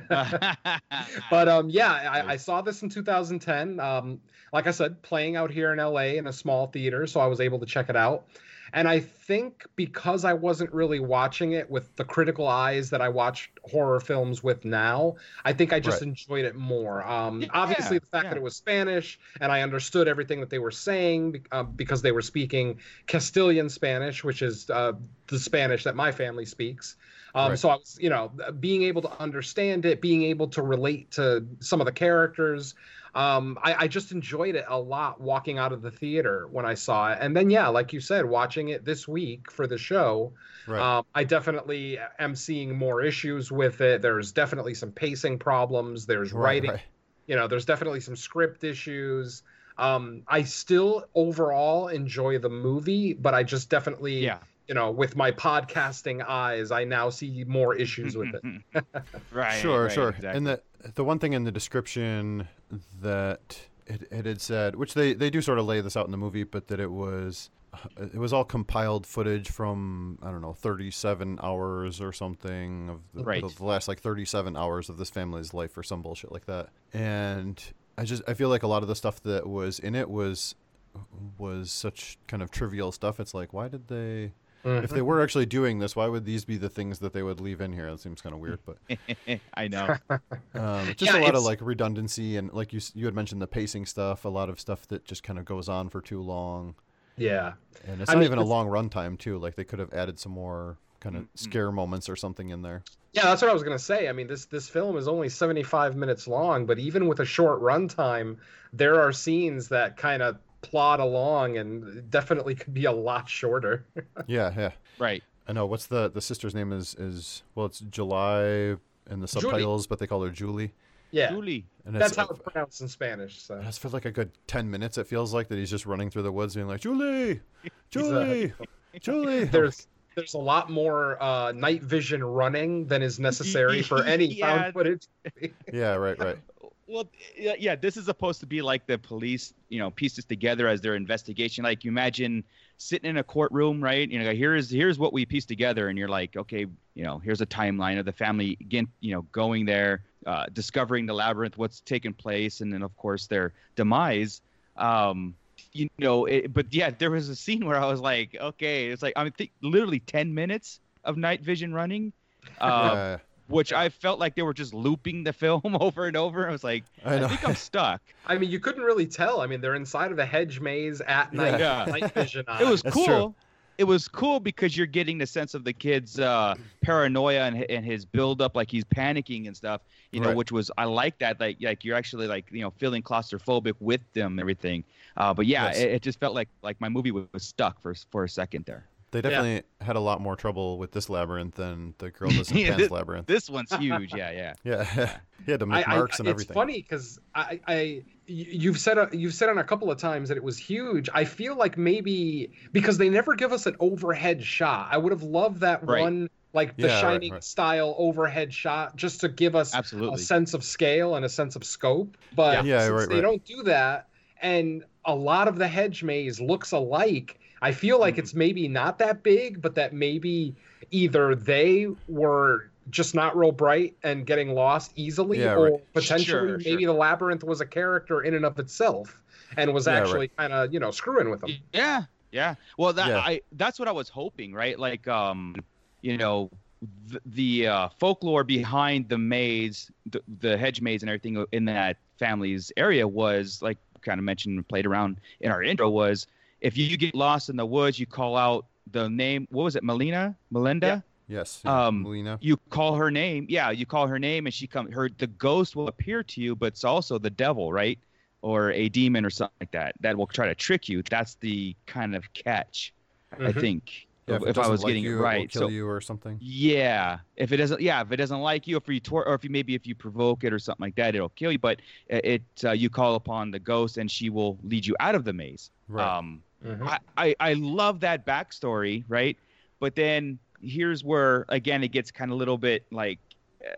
D: But um, yeah, I, I saw this in 2010. Um, like I said, playing out here in LA in a small theater, so I was able to check it out. And I think because I wasn't really watching it with the critical eyes that I watch horror films with now, I think I just
B: Right.
D: enjoyed it more. Um,
C: Yeah,
D: obviously, the fact
C: yeah.
D: that it was Spanish and I understood everything that they were saying uh, because they were speaking Castilian Spanish, which is uh, the Spanish that my family speaks. Um,
B: Right.
D: So I was, you know, being able to understand it, being able to relate to some of the characters. Um, I, I just enjoyed it a lot walking out of the theater when I saw it. And then, yeah, like you said, watching it this week for the show,
B: Right.
D: um, I definitely am seeing more issues with it. There's definitely some pacing problems. There's
B: Right,
D: writing
B: right.
D: you know there's definitely some script issues um i still overall enjoy the movie but i just definitely
C: Yeah.
D: you know with my podcasting eyes i now see more issues with it *laughs*
C: right.
B: sure,
C: right,
B: sure.
C: Exactly.
B: And the the one thing in the description that it, it had said, which they they do sort of lay this out in the movie, but that it was uh, it was all compiled footage from I don't know 37 hours or something of the,
C: Right.
B: the last like 37 hours of this family's life or some bullshit like that. And I just I feel like a lot of the stuff that was in it was was such kind of trivial stuff. It's like why did they if they were actually doing this, why would these be the things that they would leave in here? That seems kind of weird, but *laughs*
C: I know. *laughs*
B: um, just
D: Yeah,
B: a lot of like redundancy and like you you had mentioned the pacing stuff, a lot of stuff that just kind of goes on for too long,
D: Yeah.
B: and it's
D: I
B: not
D: mean,
B: even a long runtime too. Like they could have added some more kind of scare moments or something in there.
D: Yeah, that's what I was gonna say. I mean, this this film is only 75 minutes long, but even with a short runtime, there are scenes that kind of plod along and definitely could be a lot shorter. *laughs*
B: Yeah, yeah.
C: right.
B: I know. What's the the sister's name? Is is well, it's July in the
D: Julie.
B: subtitles, but they call her Julie.
D: yeah,
C: Julie.
B: And
D: that's how it's pronounced in Spanish. So
B: That's for like a good ten minutes. It feels like that he's just running through the woods, being like, "Julie, *laughs* Julie, Julie." *laughs*
D: there's there's a lot more uh, night vision running than is necessary for any
C: Yeah.
D: found footage.
B: yeah, right, right.
C: Well, yeah, yeah, this is supposed to be like the police, you know, pieces together as their investigation. Like you imagine sitting in a courtroom, right? You know, here's here's what we pieced together, and you're like, okay, you know, here's a timeline of the family again, you know, going there, uh, discovering the labyrinth, what's taken place, and then of course their demise. Um, you know, it, but yeah, there was a scene where I was like, okay, it's like I mean, th- literally ten minutes of night vision running. *laughs* Uh, which I felt like they were just looping the *laughs* film *laughs* over and over. I was like,
B: I
C: I, think I'm *laughs* stuck.
D: I mean, you couldn't really tell. I mean, they're inside of a hedge maze at night,
C: Yeah.
D: night vision. On.
C: It was
B: That's
C: cool.
B: true.
C: It was cool because you're getting the sense of the kid's uh, paranoia and, and his build up, like he's panicking and stuff. You know,
B: Right.
C: which was I like that. Like, like you're actually like you know feeling claustrophobic with them, and everything. Uh, but yeah,
B: Yes.
C: it, it just felt like like my movie was, was stuck for for a second there.
B: They definitely had a lot more trouble with this labyrinth than the girl *laughs* doesn't
C: Yeah,
B: Pan's
C: this-
B: Labyrinth.
C: This one's huge. Yeah, yeah. *laughs*
B: Yeah, *laughs* he had to
D: I,
B: make
D: I-
B: marks and
D: it's
B: everything.
D: It's funny because I, I, y- you've said a, you've said on a couple of times that it was huge. I feel like maybe because they never give us an overhead shot. I would have loved that
C: Right.
D: one, like the
B: Yeah,
D: Shining
B: right.
D: style overhead shot, just to give us
C: Absolutely.
D: a sense of scale and a sense of scope. But
B: Yeah,
D: since
B: right,
D: they don't do that, and a lot of the hedge maze looks alike. I feel like
C: Mm-hmm.
D: it's maybe not that big, but that maybe either they were just not real bright and getting lost easily,
B: Yeah,
D: or
B: right.
D: potentially
C: Sure,
D: maybe the labyrinth was a character in and of itself and was
B: Yeah, right.
D: actually kind of you know screwing with them.
C: Yeah, yeah. Well, that
B: Yeah.
C: I that's what I was hoping, right? Like, um, you know, the, the uh, folklore behind the maze, the, the hedge maze, and everything in that family's area was like kind of mentioned and played around in our intro was if you get lost in the woods, you call out the name. What was it, Melina, Melinda?
B: yes, yeah,
C: Um,
B: Melina.
C: You call her name. Yeah, you call her name, and she come. Her the ghost will appear to you, but it's also the devil, right? Or a demon or something like that. That will try to trick you. That's the kind of catch, I
D: Mhm.
C: think.
B: Yeah,
C: if, if I was
B: like
C: getting
B: you,
C: it
B: will
C: right.
B: kill
C: So
B: you or something.
C: yeah, if it doesn't, yeah, if it doesn't like you, if you tor- or if you maybe if you provoke it or something like that, it'll kill you. But it, it uh, you call upon the ghost, and she will lead you out of the maze.
B: Right.
C: Um,
D: Mhm.
C: I, I I love that backstory, right? But then here's where again it gets kind of a little bit like uh,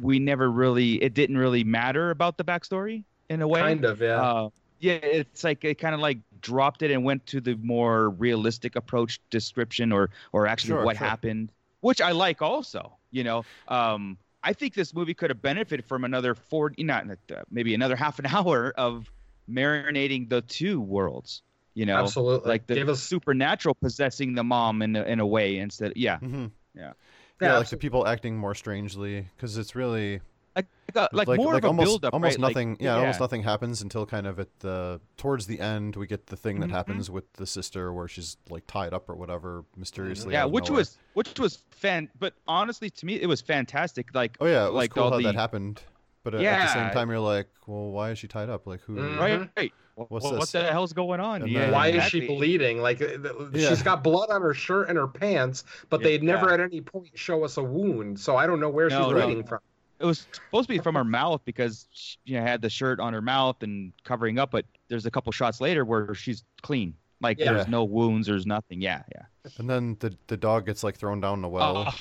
C: we never really it didn't really matter about the backstory in a way.
D: Kind of, yeah.
C: Uh, yeah, it's like it kind of like dropped it and went to the more realistic approach description or or actually
B: Sure,
C: what
B: sure.
C: happened, which I like also. You know, um, I think this movie could have benefited from another forty, not uh, maybe another half an *laughs* hour of marinating the two worlds. You know,
D: Absolutely.
C: like the
D: Give us-
C: supernatural possessing the mom in a, in a way instead. Yeah,
B: hmm
C: yeah.
B: Yeah, like the people acting more strangely because it's really
C: Like like, a- like more of a
B: almost
C: build up.
B: almost
C: right? Like,
B: nothing. yeah, almost nothing happens until kind of at the towards the end we get the thing that
C: Mhm.
B: happens with the sister where she's like tied up or whatever mysteriously.
C: Yeah, which
B: nowhere.
C: was which was fan, but honestly to me it was fantastic. Like
B: oh yeah, it was
C: like
B: cool
C: all
B: how
C: the
B: that happened. But uh, at the same time, you're like, well, why is she tied up? Like who?
D: Mhm.
C: right. right.
B: What's
C: what,
B: this?
C: what the hell's going on?
B: And
C: yeah,
D: Why
C: exactly.
D: is she bleeding? Like uh,
B: Yeah.
D: she's got blood on her shirt and her pants, but
C: Yeah.
D: they'd never at any point show us a wound. So I don't know where
C: No,
D: she's
C: no.
D: bleeding from.
C: It was supposed to be from her mouth because she you know, had the shirt on her mouth and covering up, but there's a couple shots later where she's clean. Like
D: Yeah.
C: there's no wounds, there's nothing. Yeah, yeah.
B: And then the the dog gets like thrown down the well.
C: Oh,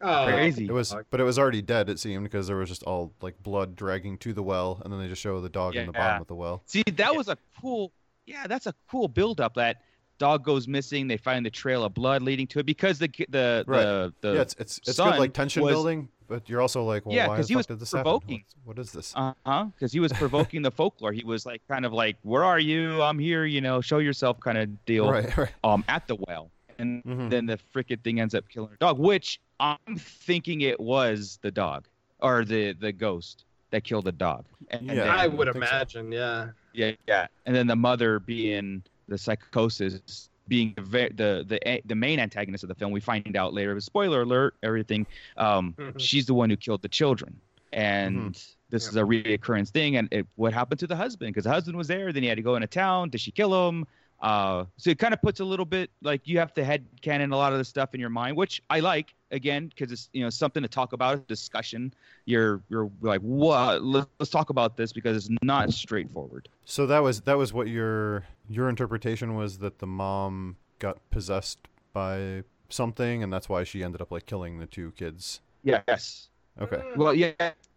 D: Oh,
C: crazy.
B: It was, but it was already dead. It seemed because there was just all like blood dragging to the well, and then they just show the dog in the bottom of the well.
C: See, that was a cool. Yeah, that's a cool build up. That dog goes missing. They find the trail of blood leading to it because the the
B: Right.
C: the, the
B: yeah, it's it's it's good like tension
C: was-
B: building, but you're also like, well,
C: Yeah, because
B: the
C: he was
B: this
C: provoking.
B: happen? What's- this?
C: Uh huh. Because he was provoking the folklore. He was like kind of like, "Where are you? I'm here." You know, show yourself kind of deal.
B: right, *laughs* right.
C: Um, at the well, and
B: Mhm.
C: then the freaking thing ends up killing her dog, which I'm thinking it was the dog or the the ghost that killed the dog. And, and
B: Yeah,
C: then-
D: I
B: I
D: would
B: so.
D: imagine, yeah.
C: yeah, yeah, and then the mother being the psychosis, being the the the the main antagonist of the film. We find out later. Spoiler alert! Everything. Um, *laughs*
D: Mhm.
C: she's the one who killed the children, and
B: Mm-hmm.
C: this is a reoccurrence thing. And it, what happened to the husband? Because the husband was there, then he had to go into town. Did she kill him? Uh, so it kind of puts a little bit like you have to head canon a lot of the stuff in your mind, which I like again because it's you know something to talk about, discussion. You're you're like what? Let's, let's talk about this because it's not straightforward.
B: So that was that was what your your interpretation was that the mom got possessed by something, and that's why she ended up like killing the two kids.
C: Yes.
B: Okay.
C: Well, yeah,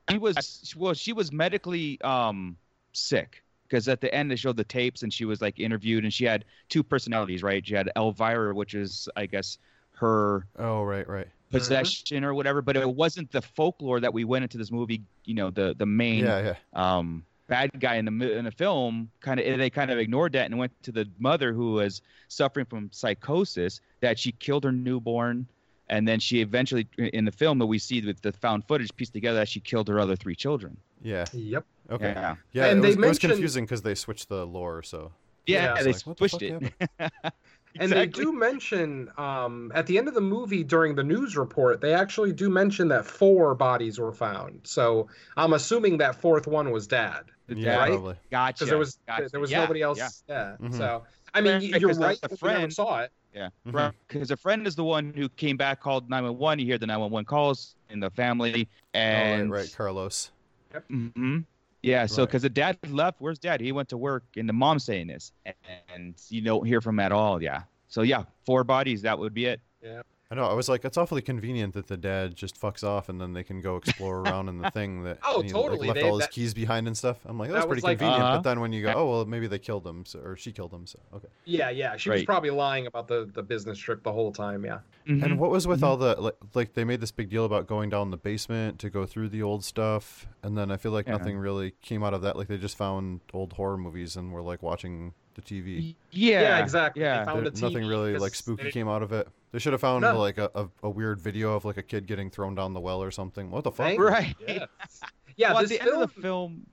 C: he was. Well, she was medically um sick because at the end they showed the tapes and she was like interviewed and she had two personalities, right? She had Elvira, which is I guess her
B: Oh right, right.
C: possession or whatever, but it wasn't the folklore that we went into this movie. You know, the the main
B: Yeah, yeah.
C: um bad guy in the in the film kind of they kind of ignored that and went to the mother who was suffering from psychosis that she killed her newborn and then she eventually in the film that we see with the found footage pieced together that she killed her other three children
B: Yeah.
D: Yep.
B: Okay.
C: Yeah.
B: Yeah.
D: And
B: it,
D: they
B: was, it was confusing because they switched the lore. So.
C: yeah,
D: Yeah.
C: they
B: It's like, what the
C: switched it
B: happened? *laughs*
D: And they do mention um, at the end of the movie during the news report, they actually do mention that four bodies were found. So I'm assuming that fourth one was dad
B: Yeah,
D: right?
B: probably.
C: gotcha
D: because there was
C: gotcha.
D: there was
C: Yeah,
D: nobody else.
C: yeah.
D: Yeah.
B: Mhm.
D: So I mean,
C: Right,
D: you're right.
C: the
D: if we never
C: friend-
D: saw it.
C: Yeah,
B: Mhm.
C: right. Because a friend is the one who came back, called 911. You hear the 911 calls in the family, and
B: oh, right, right. Carlos.
C: Hmm Yeah, so because the dad left, where's dad? He went to work, and the mom's saying this, and you don't hear from him at all. Yeah, so yeah, four bodies. That would be it.
B: I know. I was like, it's awfully convenient that the dad just fucks off and then they can go explore *laughs* around in the thing that
D: Oh,
B: he,
D: totally,
B: like, left
D: they-
B: all his
D: that-
B: keys behind and stuff. I'm like, that's
D: that was
B: pretty
D: like-
B: convenient.
C: Uh-huh.
B: But then when you go, oh well, maybe they killed him, so, or she killed him. So okay.
D: Yeah, yeah. She was probably lying about the the business trip the whole time. Yeah.
C: Mm-hmm.
B: And what was with all the like, like they made this big deal about going down the basement to go through the old stuff, and then I feel like
C: Yeah.
B: nothing really came out of that. Like they just found old horror movies and were like watching the TV.
C: Yeah,
D: Yeah, exactly. They
C: Yeah,
D: found
B: There-
D: a
B: nothing really like spooky
D: they-
B: came out of it. They should have found
D: No.
B: like a, a, a weird video of like a kid getting thrown down the well or something. What the fuck?
D: Right?
C: right.
D: Yes. *laughs* Yeah.
C: well, at the
D: film,
C: end of the film,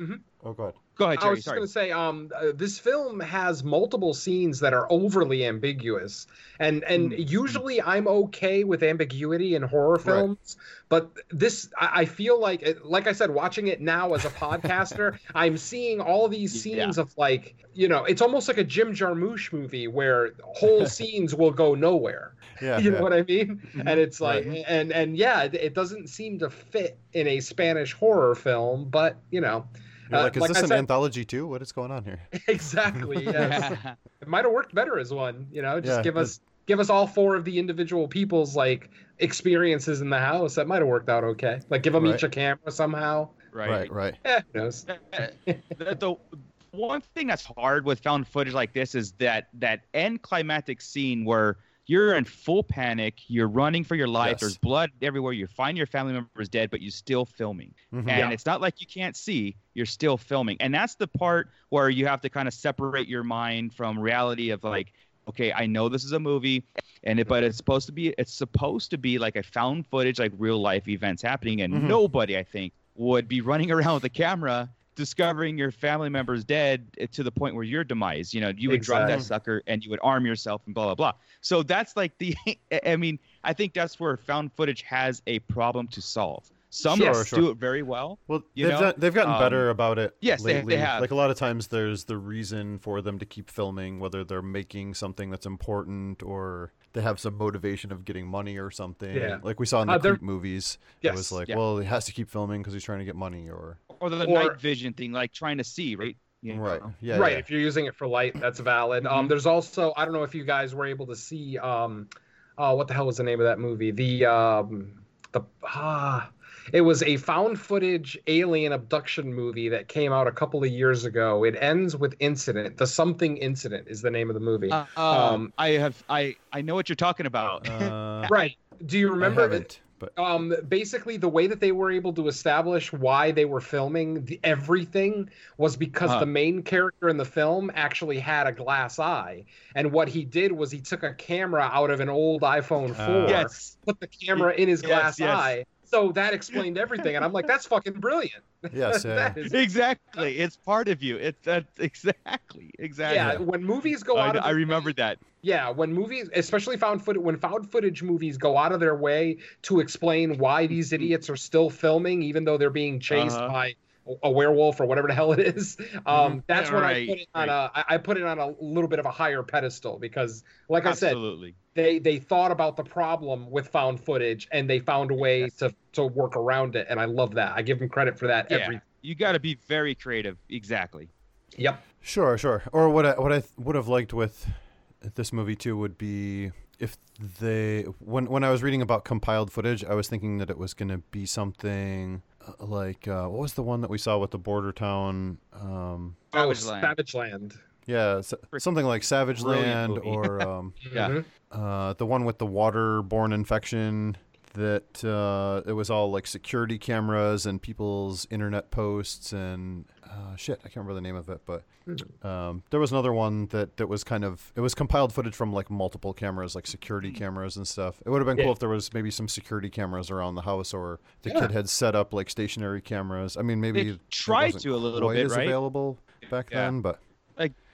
C: mm-hmm.
B: Oh god.
C: Go ahead,
D: I
C: Jerry.
D: was just going to say, um, uh, this film has multiple scenes that are overly ambiguous, and and
C: Mm-hmm.
D: usually I'm okay with ambiguity in horror films, but this I, I feel like, it- like I said, watching it now as a podcaster, *laughs* I'm seeing all these
C: Yeah.
D: scenes of like, you know, it's almost like a Jim Jarmusch movie where whole *laughs* scenes will go nowhere.
B: Yeah. *laughs*
D: you know
B: yeah.
D: what I mean? And it's like,
B: Right.
D: and and yeah, it, it doesn't seem to fit in a Spanish horror film, but you know.
B: You're
D: uh,
B: like, is
D: like
B: this
D: I
B: an
D: said-
B: anthology too? What is going on here? *laughs*
D: exactly *laughs* yes. it might have worked better as one you know just
B: Yeah,
D: give
B: it-
D: us give us all four of the individual people's like experiences in the house that might have worked out okay like give them
B: Right.
D: each a camera somehow
C: right.
B: Right, right.
D: eh, who knows
C: the, the one thing that's hard with found footage like this is that that end climactic scene where you're in full panic, you're running for your life,
B: Yes.
C: there's blood everywhere, you find your family members dead, but you're still filming.
B: Mhm.
C: And
D: Yeah.
C: it's not like you can't see, you're still filming. And that's the part where you have to kind of separate your mind from reality of like, okay, I know this is a movie and it, but it's supposed to be it's supposed to be like a found footage like real life events happening and
B: Mhm.
C: nobody I think would be running *laughs* around with a camera discovering your family members dead eh, to the point where your demise you know you would drop that sucker and you would arm yourself and blah blah blah so that's like the *laughs* i mean i think that's where found footage has a problem to solve some
B: Sure,
C: do
B: sure.
C: it very well
B: Well,
C: you
B: they've
C: know?
B: done, they've gotten
C: Um,
B: better about it.
C: yes, they- they have.
B: Like a lot of times, there's the reason for them to keep filming, whether they're making something that's important or they have some motivation of getting money or something.
D: Yeah.
B: Like we saw in the
D: Uh, they're-
B: Creep movies, it was like,
C: Yeah.
B: well, he has to keep filming because he's trying to get money, or
C: or the
D: Or-
C: night vision thing like trying to see right You know?
B: right, yeah,
D: right
B: yeah.
D: if you're using it for light that's valid um
C: Mhm.
D: there's also i don't know if you guys were able to see um uh what the hell was the name of that movie the um the ah it was a found footage alien abduction movie that came out a couple of years ago it ends with incident the something incident is the name of the movie
C: Uh,
D: Um,
C: I have I I know what you're talking about.
B: Uh, *laughs*
D: right do you remember
B: haven't. But
D: um basically the way that they were able to establish why they were filming the, everything was because
C: Huh.
D: the main character in the film actually had a glass eye and what he did was he took a camera out of an old iphone 4
B: Ah.
C: Yes.
D: put the camera in his
C: Yes,
D: glass
C: yes.
D: eye so that explained everything and i'm like that's fucking brilliant
B: Yes, *laughs* yeah.
D: That is-
C: Exactly. It's part of you. It's that's *laughs* exactly exactly.
D: yeah when movies go
C: I,
D: out of
C: I remember
D: way-
C: that.
D: Yeah, when movies, especially found footage, when found footage movies go out of their way to explain why these idiots are still filming, even though they're being chased
C: Uh-huh.
D: by a werewolf or whatever the hell it is, um, that's
C: Yeah,
D: when I put it on a, I I put it on a little bit of a higher pedestal because, like I said,
C: Absolutely.
D: They they thought about the problem with found footage and they found a way to to work around it, and I love that. I give them credit for that.
C: Yeah.
D: Every
C: You got to be very creative. Exactly.
D: yep.
B: Sure, sure. Or what I what I would have liked with this movie too would be if they when when I was reading about compiled footage, I was thinking that it was going to be something uh, like uh, what was the one that we saw with the border town? Um,
D: Oh,
C: Savage Land.
D: Savage Land.
B: yeah, s- something like Savage
C: Brilliant
B: Land
C: movie.
B: or *laughs* um,
C: Yeah.
D: Mhm.
B: Uh, the one with the waterborne infection. That uh, it was all like security cameras and people's internet posts and uh, shit. I can't remember the name of it, but um, there was another one that, that was kind of it was compiled footage from like multiple cameras, like security cameras and stuff. It would have been
D: Yeah.
B: cool if there was maybe some security cameras around the house, or the
D: Yeah.
B: kid had set up like stationary cameras. I mean, maybe
C: They tried to a little bit,
B: as
C: right?
B: available back
C: Yeah.
B: then, but
C: like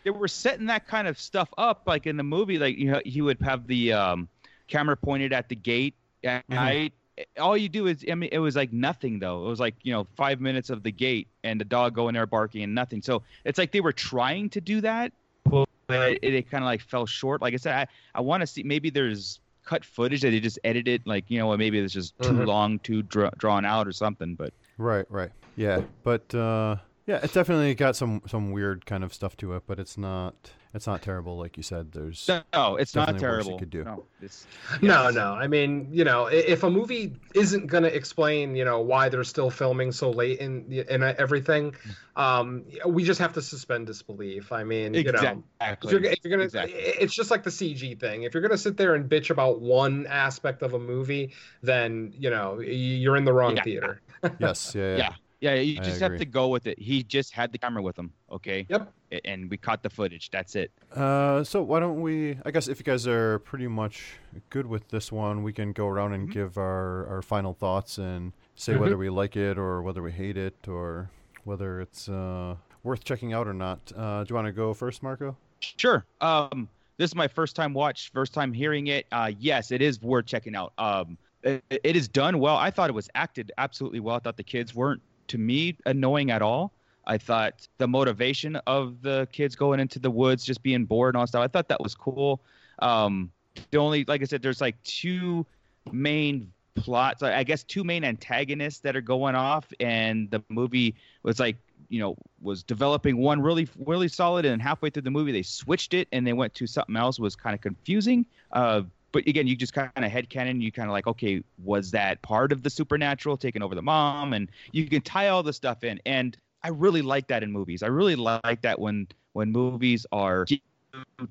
C: they were setting that kind of stuff up like in the movie like you know he would have the um camera pointed at the gate at
B: Mhm.
C: night all you do is i mean it was like nothing though it was like you know five minutes of the gate and the dog going there barking and nothing so it's like they were trying to do that but it, it kind of like fell short like i said i, I want to see maybe there's cut footage that they just edited like you know maybe it's just too
D: Mhm.
C: long too dra- drawn out or something but
B: Right, right. Yeah, but uh, yeah, it definitely got some some weird kind of stuff to it, but it's not it's not terrible like you said. There's
C: no it's not
B: Definitely worse you
C: terrible
B: could do.
C: no, it's,
D: No,
C: yes.
D: no. I mean, you know, if a movie isn't going to explain, you know, why they're still filming so late in in everything, um, we just have to suspend disbelief. I mean, you know,
C: exactly
D: if you're, if you're gonna,
C: Exactly.
D: it's just like the CG thing. If you're gonna sit there and bitch about one aspect of a movie, then you know you're in the wrong
C: Yeah.
D: theater.
B: yes, yeah, yeah.
C: Yeah. Yeah, you just have to go with it. He just had the camera with him, okay?
D: Yep.
C: And we caught the footage. That's it.
B: Uh, so why don't we? I guess if you guys are pretty much good with this one, we can go around and give our, our final thoughts and say whether we like it or whether we hate it or whether it's uh, worth checking out or not. Uh, do you want to go first, Marco?
C: Sure. Um, this is my first time watch, first time hearing it. Uh, yes, it is worth checking out. Um, it, it is done well. I thought it was acted absolutely well. I thought the kids weren't, to me, annoying at all. I thought the motivation of the kids going into the woods, just being bored and all stuff, I thought that was cool. Um, the only, like I said, there's like two main plots, I guess two main antagonists that are going off, and the movie was like, you know, was developing one really, really solid, and halfway through the movie they switched it and they went to something else. Was kind of confusing. Uh, but again, you just kind of headcanon. You kind of like, okay, was that part of the supernatural taking over the mom? And you can tie all the stuff in. And I really like that in movies. I really like that when when movies are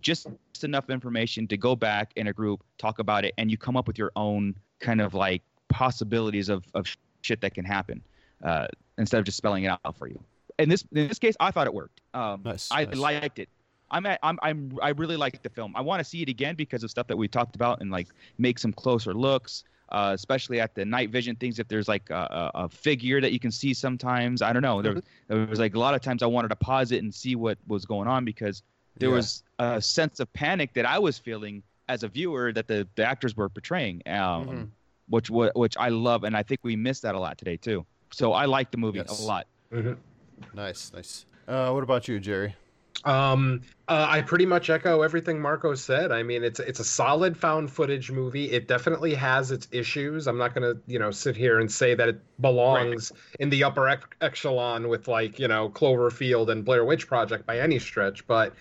C: just enough information to go back in a group, talk about it, and you come up with your own kind of like possibilities of, of shit that can happen uh, instead of just spelling it out for you. In this in this case, I thought it worked. Um,
B: Nice,
C: I
B: nice.
C: liked it. I'm at, I'm I'm I really like the film. I want to see it again because of stuff that we talked about and like make some closer looks, uh, especially at the night vision things. If there's like a, a, a figure that you can see sometimes, I don't know. There, there was like a lot of times I wanted to pause it and see what was going on because there
B: Yeah.
C: was a sense of panic that I was feeling as a viewer that the, the actors were portraying, um,
B: Mhm.
C: which which I love, and I think we missed that a lot today too. So I like the movie
B: Yes.
C: a lot.
D: Mhm.
B: Nice, nice. Uh, what about you, Jerry?
D: Um, uh, I pretty much echo everything Marco said. I mean, it's it's a solid found footage movie. It definitely has its issues. I'm not gonna, you know, sit here and say that it belongs in the upper ec- echelon with like, you know, Cloverfield and Blair Witch Project by any stretch. But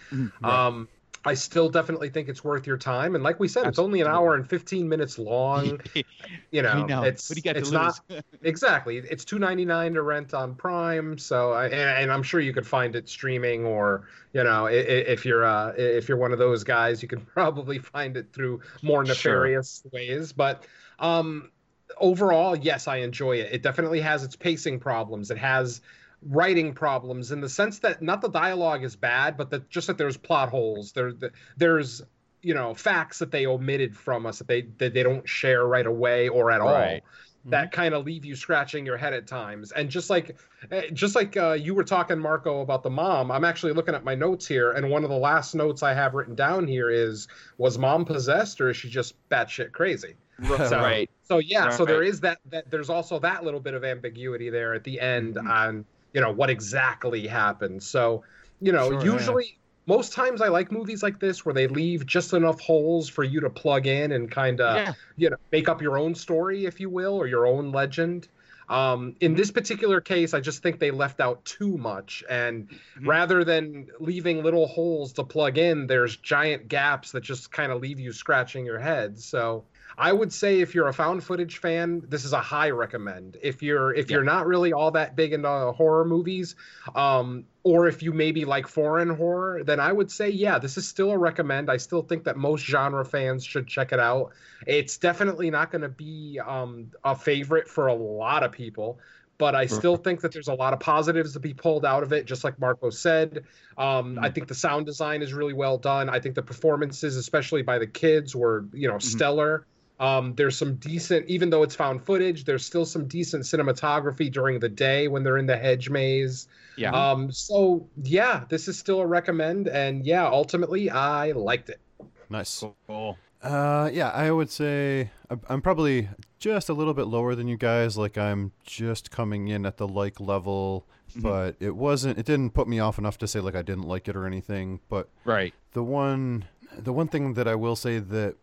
D: um, I still definitely think it's worth your time. And like we said, it's only an hour and 15 minutes long. *laughs* You know,
C: know.
D: it's
C: what do you got
D: it's not *laughs* exactly. It's two ninety nine to rent on Prime. So, I, and, and I'm sure you could find it streaming, or you know, if you're uh, if you're one of those guys, you can *laughs* probably find it through more
C: Sure.
D: nefarious ways. But um, overall, yes, I enjoy it. It definitely has its pacing problems. It has writing problems in the sense that not the dialogue is bad, but that just that there's plot holes. There, there's you know facts that they omitted from us that they that they don't share right away or at all.
C: Right.
D: That kind of leave you scratching your head at times, and just like, eh, just like uh, you were talking, Marco, about the mom. I'm actually looking at my notes here, and one of the last notes I have written down here is: Was mom possessed, or is she just batshit crazy? *laughs* So,
C: Right.
D: So yeah, so there is that, that there's also that little bit of ambiguity there at the end
C: Mm-hmm.
D: on you know what exactly happened. So you know,
B: Sure, yeah.
D: usually most times I like movies like this where they leave just enough holes for you to plug in and kind of
C: Yeah.
D: you know make up your own story, if you will, or your own legend. Um, in this particular case, I just think they left out too much, and
C: Mm-hmm.
D: rather than leaving little holes to plug in, there's giant gaps that just kind of leave you scratching your head. So I would say if you're a found footage fan, this is a high recommend. If you're if you're not really all that big into horror movies, um, or if you maybe like foreign horror, then I would say yeah, this is still a recommend. I still think that most genre fans should check it out. It's definitely not going to be um, a favorite for a lot of people. But I still think that there's a lot of positives to be pulled out of it, just like Marco said. Um, I think the sound design is really well done. I think the performances, especially by the kids, were you know stellar. Um, there's some decent, even though it's found footage, there's still some decent cinematography during the day when they're in the hedge maze.
C: Yeah.
D: Um, so yeah, this is still a recommend, and yeah, ultimately I liked it.
B: Nice.
C: Cool.
B: Uh, yeah, I would say I'm- I'm probably just a little bit lower than you guys. Like I'm just coming in at the like level, but it wasn't. It didn't put me off enough to say like I didn't like it or anything. But
C: Right.
B: the one, the one thing that I will say that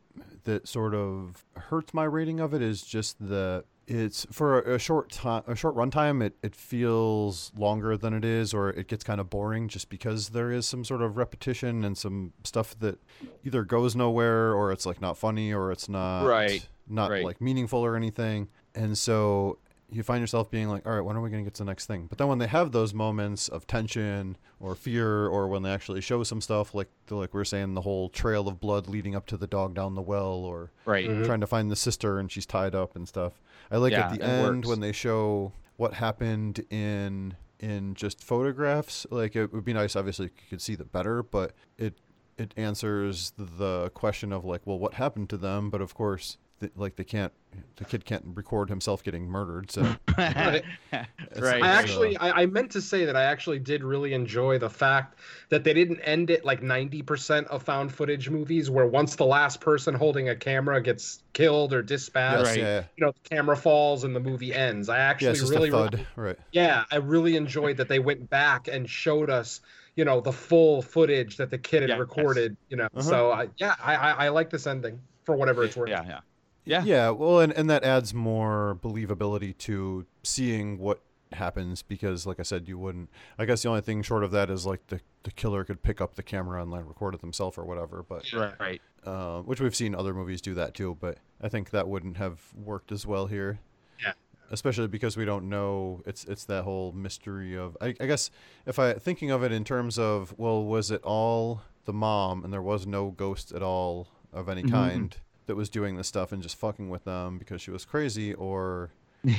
B: that sort of hurts my rating of it is just the it's for a, a short time, a short runtime. It it feels longer than it is, or it gets kind of boring just because there is some sort of repetition and some stuff that either goes nowhere, or it's like not funny, or it's not
C: Right,
B: not
C: right.
B: like meaningful or anything. And so you find yourself being like, all right, when are we going to get to the next thing? But then when they have those moments of tension or fear, or when they actually show some stuff, like the, like we are saying, the whole trail of blood leading up to the dog down the well, or
C: Right.
D: Mm-hmm.
B: trying to find the sister and she's tied up and stuff. I like
C: Yeah,
B: at the end
C: works.
B: when they show what happened in in just photographs. Like it would be nice, obviously, if you could see that better, but it it answers the question of like, well, what happened to them? But of course, th- like they can't, the kid can't record himself getting murdered. So *laughs*
D: Right.
B: it's-
C: Right.
D: I actually, I, I meant to say that I actually did really enjoy the fact that they didn't end it like 90% of found footage movies, where once the last person holding a camera gets killed or dispatched,
B: Yes, yeah.
D: you know, the camera falls and the movie ends. I actually
B: it's just
D: really,
B: a thud, right?
D: yeah, I really enjoyed that they went back and showed us, you know, the full footage that the kid had
C: Yes.
D: recorded. You know,
B: Uh-huh.
D: so I, yeah, I, I, I like this ending for whatever it's worth.
C: Yeah. Yeah. Yeah.
B: Yeah, well, and, and that adds more believability to seeing what happens because, like I said, you wouldn't. I guess the only thing short of that is like the, the killer could pick up the camera and like record it themselves or whatever. But
C: Right. Right.
B: uh, which we've seen other movies do that too. But I think that wouldn't have worked as well here.
D: Yeah.
B: Especially because we don't know. It's it's that whole mystery of. I, I guess if I thinking of it in terms of well, was it all the mom and there was no ghost at all of any kind that was doing this stuff and just fucking with them because she was crazy, or *laughs*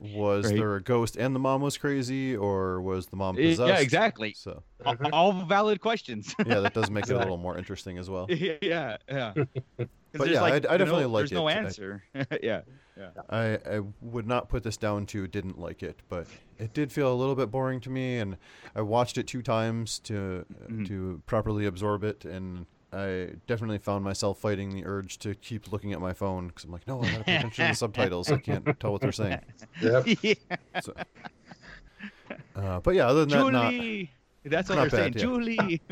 B: was
C: Right.
B: there a ghost and the mom was crazy, or was the mom possessed?
C: Yeah, exactly.
B: So
C: All, all valid questions. *laughs*
B: yeah, that does make it a little more interesting as well. *laughs*
C: yeah. yeah.
B: But yeah,
C: like,
B: I- I
C: no-
B: definitely like
C: There's no
B: it. I-
C: answer. yeah. Yeah.
B: I, I would not put this down to didn't like it, but it did feel a little bit boring to me, and I watched it two times to
C: Mm-hmm.
B: to properly absorb it, and I definitely found myself fighting the urge to keep looking at my phone because I'm like, no, I gotta pay *laughs* attention to the subtitles. I can't tell what they're saying.
D: Yep. *laughs*
C: yeah.
B: So, uh, but yeah, other than that, not,
C: Julie. That's what
B: not
C: they're saying.
B: bad, yeah.
C: Julie. *laughs*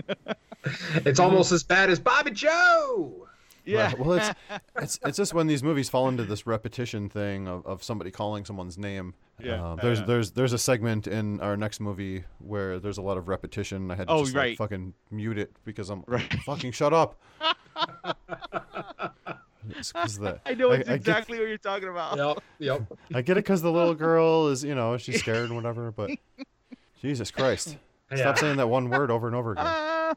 D: It's almost as bad as Bobby Joe.
C: Yeah.
B: Right. Well, it's *laughs* it's it's just when these movies fall into this repetition thing of, of somebody calling someone's name.
C: Yeah.
B: Uh, there's
C: Yeah.
B: there's there's a segment in our next movie where there's a lot of repetition. I had to
C: Oh,
B: just like,
C: right.
B: fucking mute it because I'm
C: Right. *laughs*
B: fucking shut up. *laughs* It's 'cause the-
C: I know it's
B: I,
C: exactly what you're talking about.
D: Yep. Yep.
B: I get it because the little girl is you know she's scared and whatever, but Jesus Christ.
D: Yeah.
B: Stop saying that one word over and over again.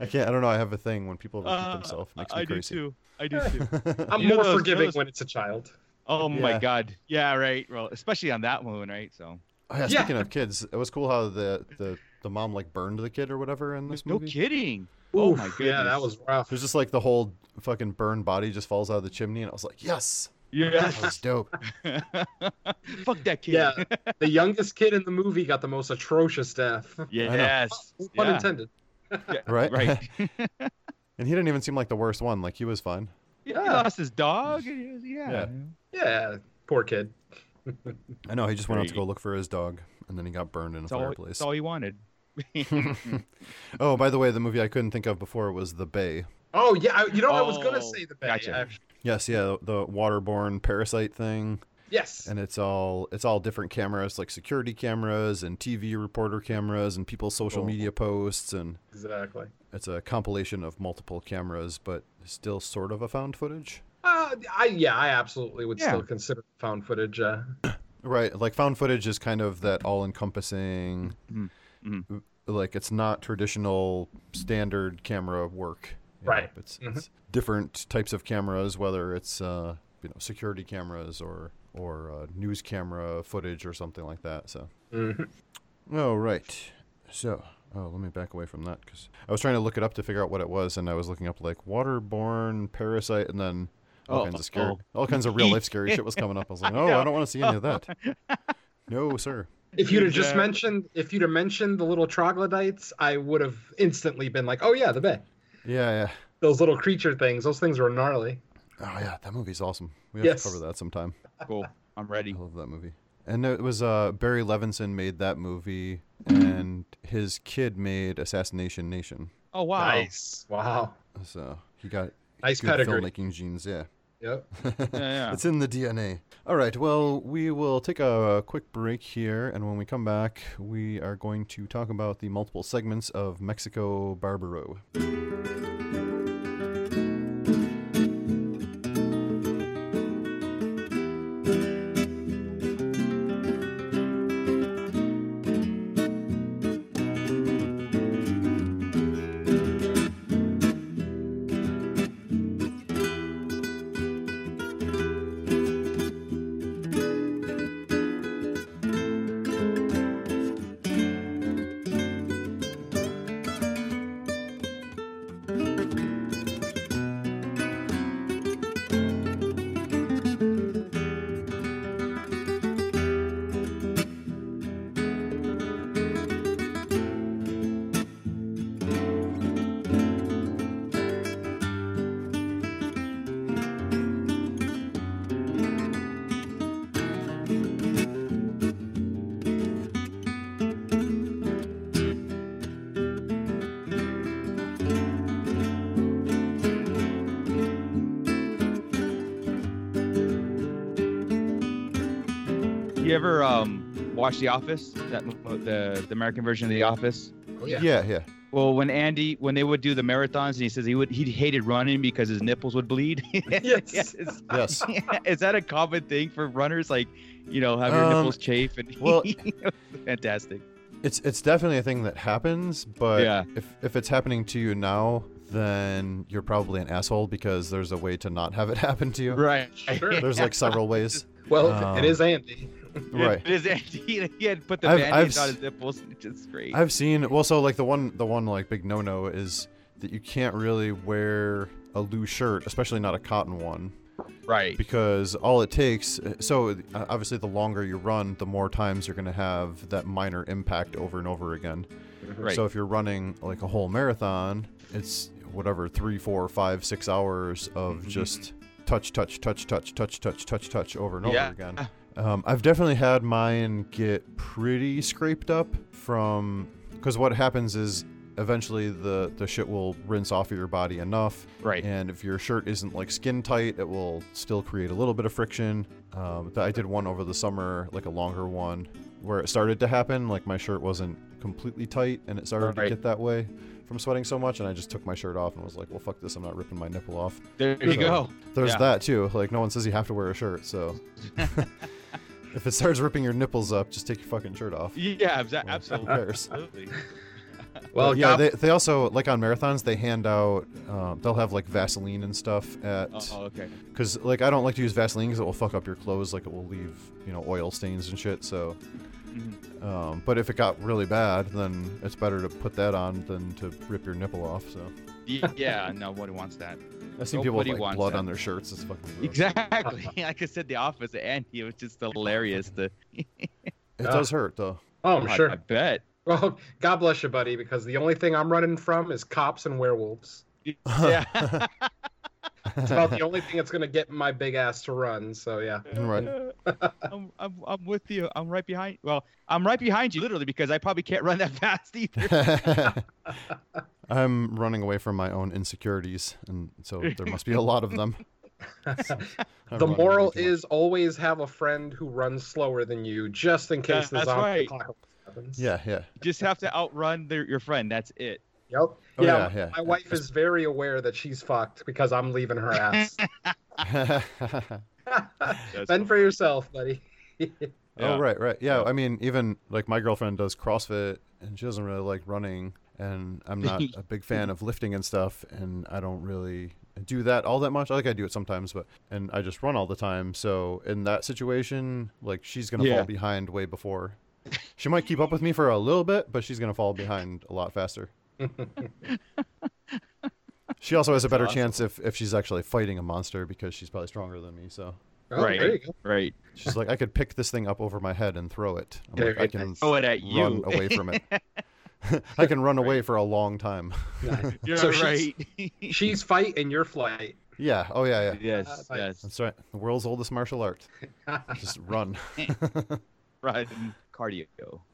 B: I can't. I don't know. I have a thing when people repeat
C: Uh,
B: themselves. Makes me crazy.
C: I do too. I do too. *laughs*
D: I'm
C: You
D: more
C: those-
D: forgiving
C: those-
D: when it's a child.
C: Oh my god. Yeah, right. Well, especially on that one, right? So.
B: Oh, yeah,
D: Yeah.
B: Speaking of kids, it was cool how the, the the mom like burned the kid or whatever in this movie.
C: No kidding. oh
D: Oof,
C: my goodness.
D: Yeah, that was rough.
B: There's just like the whole fucking burned body just falls out of the chimney, and I was like, yes,
C: Yeah.
B: that was dope. *laughs*
C: Fuck that kid.
D: Yeah, *laughs* the youngest kid in the movie got the most atrocious death.
C: yes.
D: No pun
C: Yeah.
D: intended.
C: Yeah, *laughs*
B: Right?
C: Right. *laughs*
B: And he didn't even seem like the worst one. Like he was fine.
C: He
D: Yeah.
C: lost his dog. was- Yeah.
B: Yeah.
D: Yeah, poor kid.
B: I know he just went out to go look for his dog, and then he got burned in a
C: That's all,
B: fireplace.
C: that's all he wanted. *laughs*
B: oh, by the way, the movie I couldn't think of before was The Bay.
D: Oh yeah, I, you know I was gonna
C: Oh,
D: say the Bay.
C: gotcha.
D: actually.
B: Yes, yeah, the waterborne parasite thing,
D: Yes.
B: and it's all it's all different cameras, like security cameras and TV reporter cameras and people's social
D: Cool.
B: media posts, and
D: Exactly.
B: it's a compilation of multiple cameras, but still sort of a found footage.
D: Uh, I yeah, I absolutely would
C: Yeah.
D: still consider found footage. Uh, *clears throat*
B: Right, like found footage is kind of that all-encompassing.
C: Mhm, mhm.
B: Like it's not traditional standard camera work. you know,
D: Right.
B: It's,
D: Mhm.
B: it's different types of cameras, whether it's uh, you know security cameras or or uh, news camera footage or something like that. So. right. So. Oh, let me back away from that because I was trying to look it up to figure out what it was, and I was looking up like waterborne parasite, and then all
C: Oh,
B: kinds of scary,
C: oh.
B: all kinds of real life scary shit was coming up. I was like, *laughs* oh, I don't want to see any of that. *laughs* No, sir.
D: If you'd have just
C: Exactly.
D: mentioned, if you'd have mentioned the little troglodytes, I would have instantly been like, "Oh yeah, the Bay."
B: Yeah, yeah.
D: Those little creature things. Those things were gnarly.
B: Oh yeah, that movie's awesome. We have
D: Yes.
B: to cover that sometime.
C: Cool. I'm ready.
B: I love that movie. And it was uh, Barry Levinson made that movie, and his kid made Assassination Nation.
C: Oh wow.
D: Nice. Wow.
B: So he got
D: Nice
B: good
D: pedigree.
B: filmmaking genes. Yeah.
D: Yep. *laughs*
C: Yeah, yeah.
B: It's in the DNA. All right. Well, we will take a quick break here, and when we come back, we are going to talk about the multiple segments of Mexico Barbaro.
C: Watch The Office? That the the American version of The Office.
D: Oh yeah.
B: Yeah, yeah.
C: Well, when Andy, when they would do the marathons, and he says he would he hated running because his nipples would bleed. *laughs*
D: Yes.
C: Is-
B: Yes. *laughs*
C: Is that a common thing for runners? Like, you know, have your
B: Um,
C: nipples chafe and *laughs*
B: well-
C: fantastic.
B: It's it's definitely a thing that happens, but
C: Yeah.
B: if if it's happening to you now, then you're probably an asshole because there's a way to not have it happen to you.
C: Right.
D: Sure.
B: There's like several ways.
D: Well,
B: Um,
D: it is Andy. *laughs*
B: Right.
C: It is. *laughs* He had put the
B: I've- I've
C: on his nipples, which is great.
B: I've seen well, so like the one the one like big no no is that you can't really wear a loose shirt, especially not a cotton one,
C: right.
B: because all it takes. So uh, obviously, the longer you run, the more times you're going to have that minor impact over and over again.
C: Right.
B: So if you're running like a whole marathon, it's whatever three, four, five, six hours of
C: Mm-hmm.
B: just touch, touch, touch, touch, touch, touch, touch, touch over and
C: Yeah.
B: over again. Um, I've definitely had mine get pretty scraped up from because what happens is eventually the the shit will rinse off of your body enough,
C: Right.
B: And if your shirt isn't like skin tight, it will still create a little bit of friction. Um, I did one over the summer, like a longer one, where it started to happen. Like my shirt wasn't completely tight, and it started
C: Right.
B: to get that way from sweating so much, and I just took my shirt off and was like, "Well, fuck this! I'm not ripping my nipple off."
C: There you
B: So,
C: go.
B: There's
C: Yeah.
B: that too. Like no one says you have to wear a shirt, so *laughs* *laughs* if it starts ripping your nipples up, just take your fucking shirt off.
C: Yeah, abso-
B: Who
C: absolutely.
B: cares?
C: absolutely. *laughs*
D: Well,
B: But yeah,
D: God-
B: they, they also like on marathons they hand out uh, they'll have like Vaseline and stuff at
C: Oh, okay.
B: because like I don't like to use Vaseline because it will fuck up your clothes like it will leave you know oil stains and shit so
C: Mm-hmm.
B: um, but if it got really bad then it's better to put that on than to rip your nipple off so
C: Ye- Yeah, nobody wants that.
B: I've seen people with
C: Nobody
B: like blood
C: that.
B: on their shirts it's fucking gross.
C: Exactly. *laughs* like I said, the office, and it was just hilarious. To
B: it uh, does hurt though
D: Oh, I'm
C: I-
D: sure.
C: I bet.
D: Well, God bless you, buddy, because the only thing I'm running from is cops and werewolves. *laughs*
C: Yeah. *laughs*
D: It's about the only thing that's gonna get my big ass to run. So yeah. *laughs*
B: right
C: I'm, I'm, I'm with you. I'm right behind. Well, I'm right behind you, literally, because I probably can't run that *laughs* fast either. *laughs*
B: I'm running away from my own insecurities and so there must be a lot of them I'm
D: the moral
B: way much.
D: is always have a friend who runs slower than you, just in case the
C: That's
D: zombie
C: right.
D: apocalypse happens.
B: yeah yeah
C: Just have to outrun their, your friend. That's it.
D: Yep.
B: Oh,
D: yeah,
B: yeah, yeah.
D: My wife is very aware that she's fucked because I'm leaving her ass. *laughs* *laughs* Fend for yourself, buddy. *laughs*
B: Oh right, right. Yeah, I mean, even like my girlfriend does CrossFit, and she doesn't really like running, and I'm not a big fan of lifting and stuff, and I don't really do that all that much. I like I do it sometimes, but and I just run all the time. So in that situation, like she's gonna
C: Yeah.
B: fall behind way before. She might keep up with me for a little bit, but she's gonna fall behind a lot faster. She also has a better chance if, if she's actually fighting a monster because she's probably stronger than me. So
D: Oh,
C: right.
D: there you go.
C: Right.
B: she's like, I could pick this thing up over my head and throw it. I'm
D: There
B: like, I can.
C: Throw it at you.
B: run away from it. *laughs* *laughs* I can run away for a long time. *laughs*
C: You're
D: So she's-
C: right.
D: She's fight and you're flight.
B: yeah. Oh yeah. Yeah.
C: yes.
D: Fine.
C: Yes.
B: That's right. The world's oldest martial art. Just run.
C: Right. And cardio.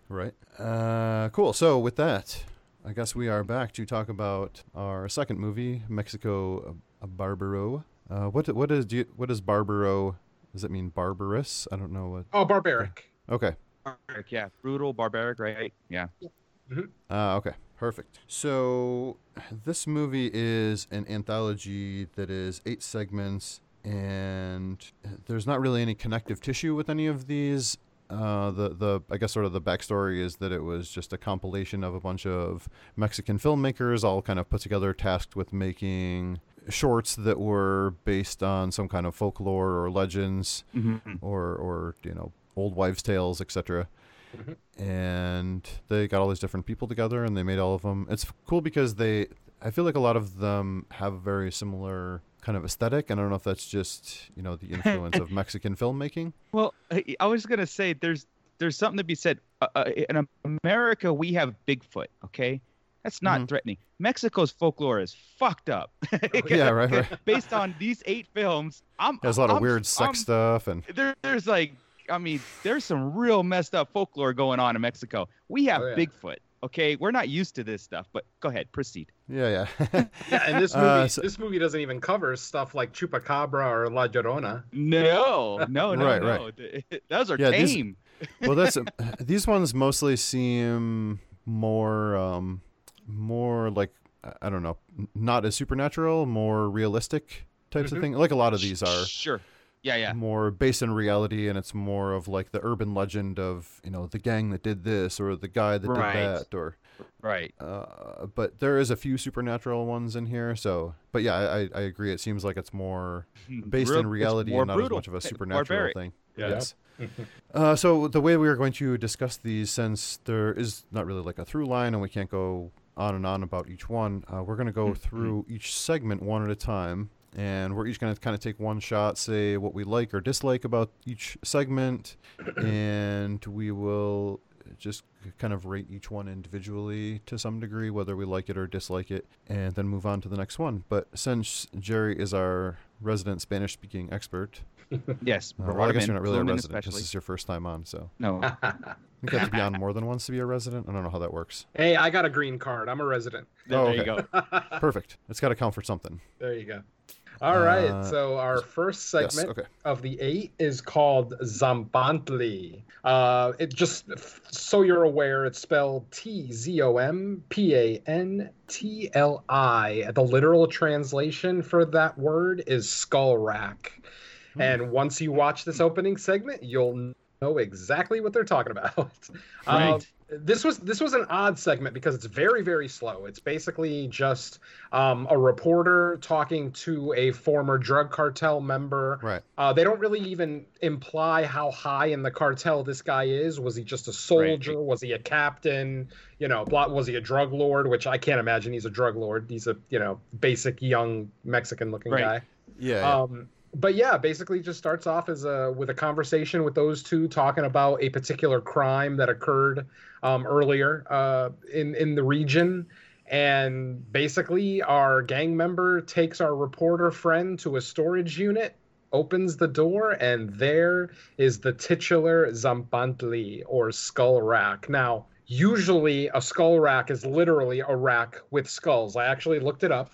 B: right. Uh, cool. So with that, I guess we are back to talk about our second movie, Mexico uh, Barbaro. Uh, what what is do you, what is Barbaro? Does it mean barbarous? I don't know what.
D: Oh, barbaric.
B: Okay.
C: Barbaric, yeah. Brutal, barbaric, right? Yeah.
B: Uh, okay, perfect. So this movie is an anthology that is eight segments, and there's not really any connective tissue with any of these. Uh, the the I guess sort of the backstory is that it was just a compilation of a bunch of Mexican filmmakers all kind of put together, tasked with making shorts that were based on some kind of folklore or legends
C: Mm-hmm.
B: or or you know old wives' tales, etc. And they got all these different people together, and they made all of them. It's cool because they, I feel like a lot of them have very similar kind of aesthetic, and I don't know if that's just you know the *laughs* influence of Mexican filmmaking.
C: Well, I I was gonna say there's there's something to be said. Uh, uh, in America, we have Bigfoot. Okay, that's not
B: Mhm.
C: threatening. Mexico's folklore is fucked up. *laughs*
B: Yeah, right, right. *laughs*
C: Based on these eight films, I'm
B: There's a lot of
C: I'm-
B: weird sex
C: I'm-
B: stuff, and
C: There, there's like, I mean, there's some real messed up folklore going on in Mexico. We have
D: Oh, yeah.
C: Bigfoot. Okay, we're not used to this stuff, but go ahead, proceed.
B: yeah, yeah. *laughs*
D: Yeah, and this *laughs* movie,
B: Uh, so-
D: this movie doesn't even cover stuff like Chupacabra or La Llorona.
C: No, *laughs* no, no,
B: Right,
C: no. Those are
B: Yeah, these-
C: tame.
B: well, that's these ones mostly seem more, um, more like I- I don't know, not as supernatural, more realistic types
D: Mhm.
B: of things. Like a lot of these are.
C: Sure. Yeah, yeah.
B: more based in reality and it's more of like the urban legend of you know the gang that did this or the guy that
C: Right.
B: did that or
C: Right.
B: uh, but there is a few supernatural ones in here so but yeah I, I- I agree it seems like it's more based
C: Real-
B: in reality and not
C: brutal,
B: as much of a supernatural
C: barbaric.
B: thing
C: Yeah.
B: yes *laughs* uh, so the way we are going to discuss these since there is not really like a through line and we can't go on and on about each one uh, we're going to go through each segment one at a time and we're each going to kind of take one shot say what we like or dislike about each segment *clears throat* and we will just kind of rate each one individually to some degree whether we like it or dislike it and then move on to the next one but since jerry is our resident spanish speaking expert *laughs*
C: Yes.
B: uh, well, I guess you're not really a
C: Flumen
B: resident. This is your first time on, so
C: No. *laughs*
B: you have to be on more than once to be a resident. I don't know how that works.
D: Hey, I got a green card. I'm a resident.
C: There,
B: Oh,
C: there you go. *laughs*
B: Perfect. It's got to count for something.
D: There you go. All right.
B: Uh,
D: so our first
B: yes,
D: segment
B: okay.
D: of the eight is called Tzompantli. Uh, it just so you're aware, it's spelled T Z O M P A N T L I. The literal translation for that word is skull rack.
B: Hmm.
D: And once you watch this opening segment, you'll know exactly what they're talking about.
C: Right. *laughs*
D: Um, this was this was an odd segment because it's very very slow. It's basically just um, a reporter talking to a former drug cartel member.
B: Right.
D: Uh, they don't really even imply how high in the cartel this guy is. Was he just a soldier? Was he a captain? You know, blah, was he a drug lord? Which I can't imagine he's a drug lord. He's a you know basic young Mexican looking
C: Right.
D: guy.
B: Yeah. yeah.
D: But yeah, basically just starts off as a with a conversation with those two talking about a particular crime that occurred um, earlier uh, in in the region, and basically our gang member takes our reporter friend to a storage unit, opens the door, and there is the titular Tzompantli or skull rack. Now, usually a skull rack is literally a rack with skulls. I actually looked it up.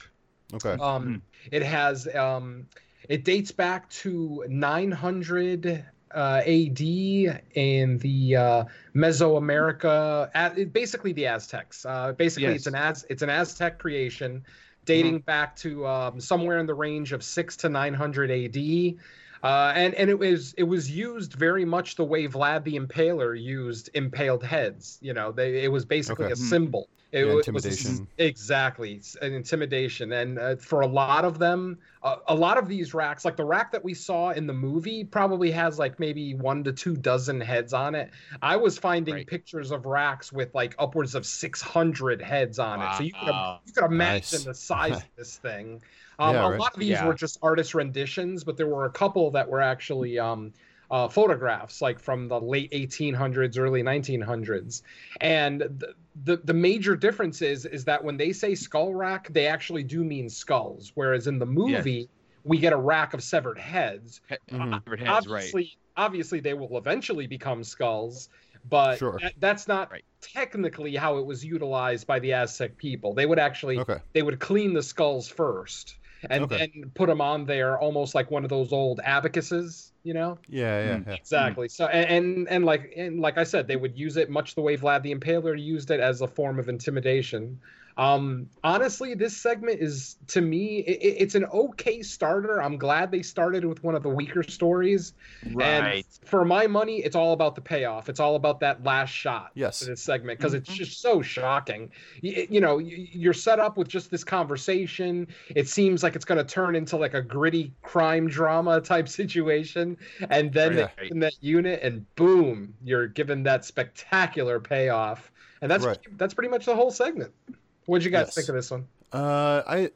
B: okay.
D: Um, It has um, it dates back to 900 uh, AD in the uh, Mesoamerica, basically the Aztecs. Uh, basically, it's an Az it's an Aztec creation dating back to um, somewhere in the range of six to 900 AD. Uh, and and it was it was used very much the way Vlad the Impaler used impaled heads. You know, they it was basically
B: Okay.
D: a
C: Mhm.
D: symbol. It,
B: Yeah,
D: wa- was exactly, an intimidation, and uh, for a lot of them, uh, a lot of these racks, like the rack that we saw in the movie, probably has like maybe one to two dozen heads on it. I was finding
C: Right.
D: pictures of racks with like upwards of six hundred heads on it. So you could you could imagine
B: Nice.
D: the size of *laughs* this thing. Um,
B: Yeah,
D: a
B: right.
D: lot of these
C: Yeah.
D: were just artist renditions, but there were a couple that were actually um, uh, photographs, like from the late 1800s, early 1900s. And the, the the major difference is is that when they say skull rack, they actually do mean skulls, whereas in the movie we get a rack of severed heads.
B: Mhm.
C: Severed heads, right?
D: obviously, obviously they will eventually become skulls, but
B: Sure.
D: that, that's not
C: Right.
D: technically how it was utilized by the Aztec people. They would actually
B: Okay.
D: they would clean the skulls first and
B: Okay.
D: then put them on there almost like one of those old abacuses, you know?
B: Yeah, yeah,
C: Mm.
B: yeah.
D: Exactly. So and, and and like and like I said, they would use it much the way Vlad the Impaler used it as a form of intimidation. Um, honestly, this segment is to me, it, it- it's an okay starter. I'm glad they started with one of the weaker stories.
C: Right.
D: And for my money, it's all about the payoff. It's all about that last shot.
B: Yes.
D: For this segment because it's just so shocking. You, you know, you- you're set up with just this conversation. It seems like it's going to turn into like a gritty crime drama type *laughs* situation, and then
B: Right.
D: they in that unit, and boom, you're given that spectacular payoff. And that's
B: Right.
D: that's pretty much the whole segment. What'd you guys
B: Yes.
D: think of this one?
B: Uh, I,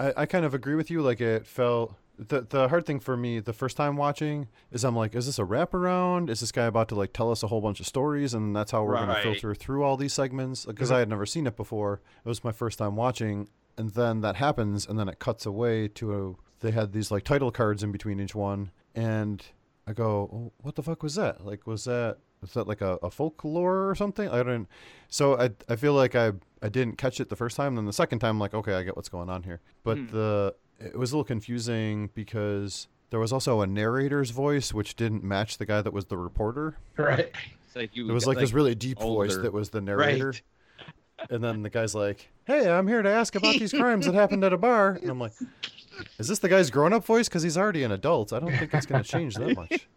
B: I, I kind of agree with you. Like it felt the the hard thing for me the first time watching is I'm like, is this a wraparound? Is this guy about to like tell us a whole bunch of stories, and that's how we're gonna filter through all these segments? Because I had never seen it before. It was my first time watching, and then that happens, and then it cuts away to a, they had these like title cards in between each one, and I go, oh, what the fuck was that? Like, was that was that like a, a folklore or something? I don't. So I I feel like I I didn't catch it the first time. Then the second time, I'm like, okay, I get what's going on here. But
C: Hmm.
B: the it was a little confusing because there was also a narrator's voice which didn't match the guy that was the reporter.
D: Right.
C: It's like you
B: It was
C: got,
B: like, this really deep voice that was the narrator.
C: Right.
B: And then the guy's like, "Hey, I'm here to ask about these *laughs* crimes that happened at a bar." And I'm like, "Is this the guy's grown-up voice? Because he's already an adult. I don't think it's going to change that much. *laughs*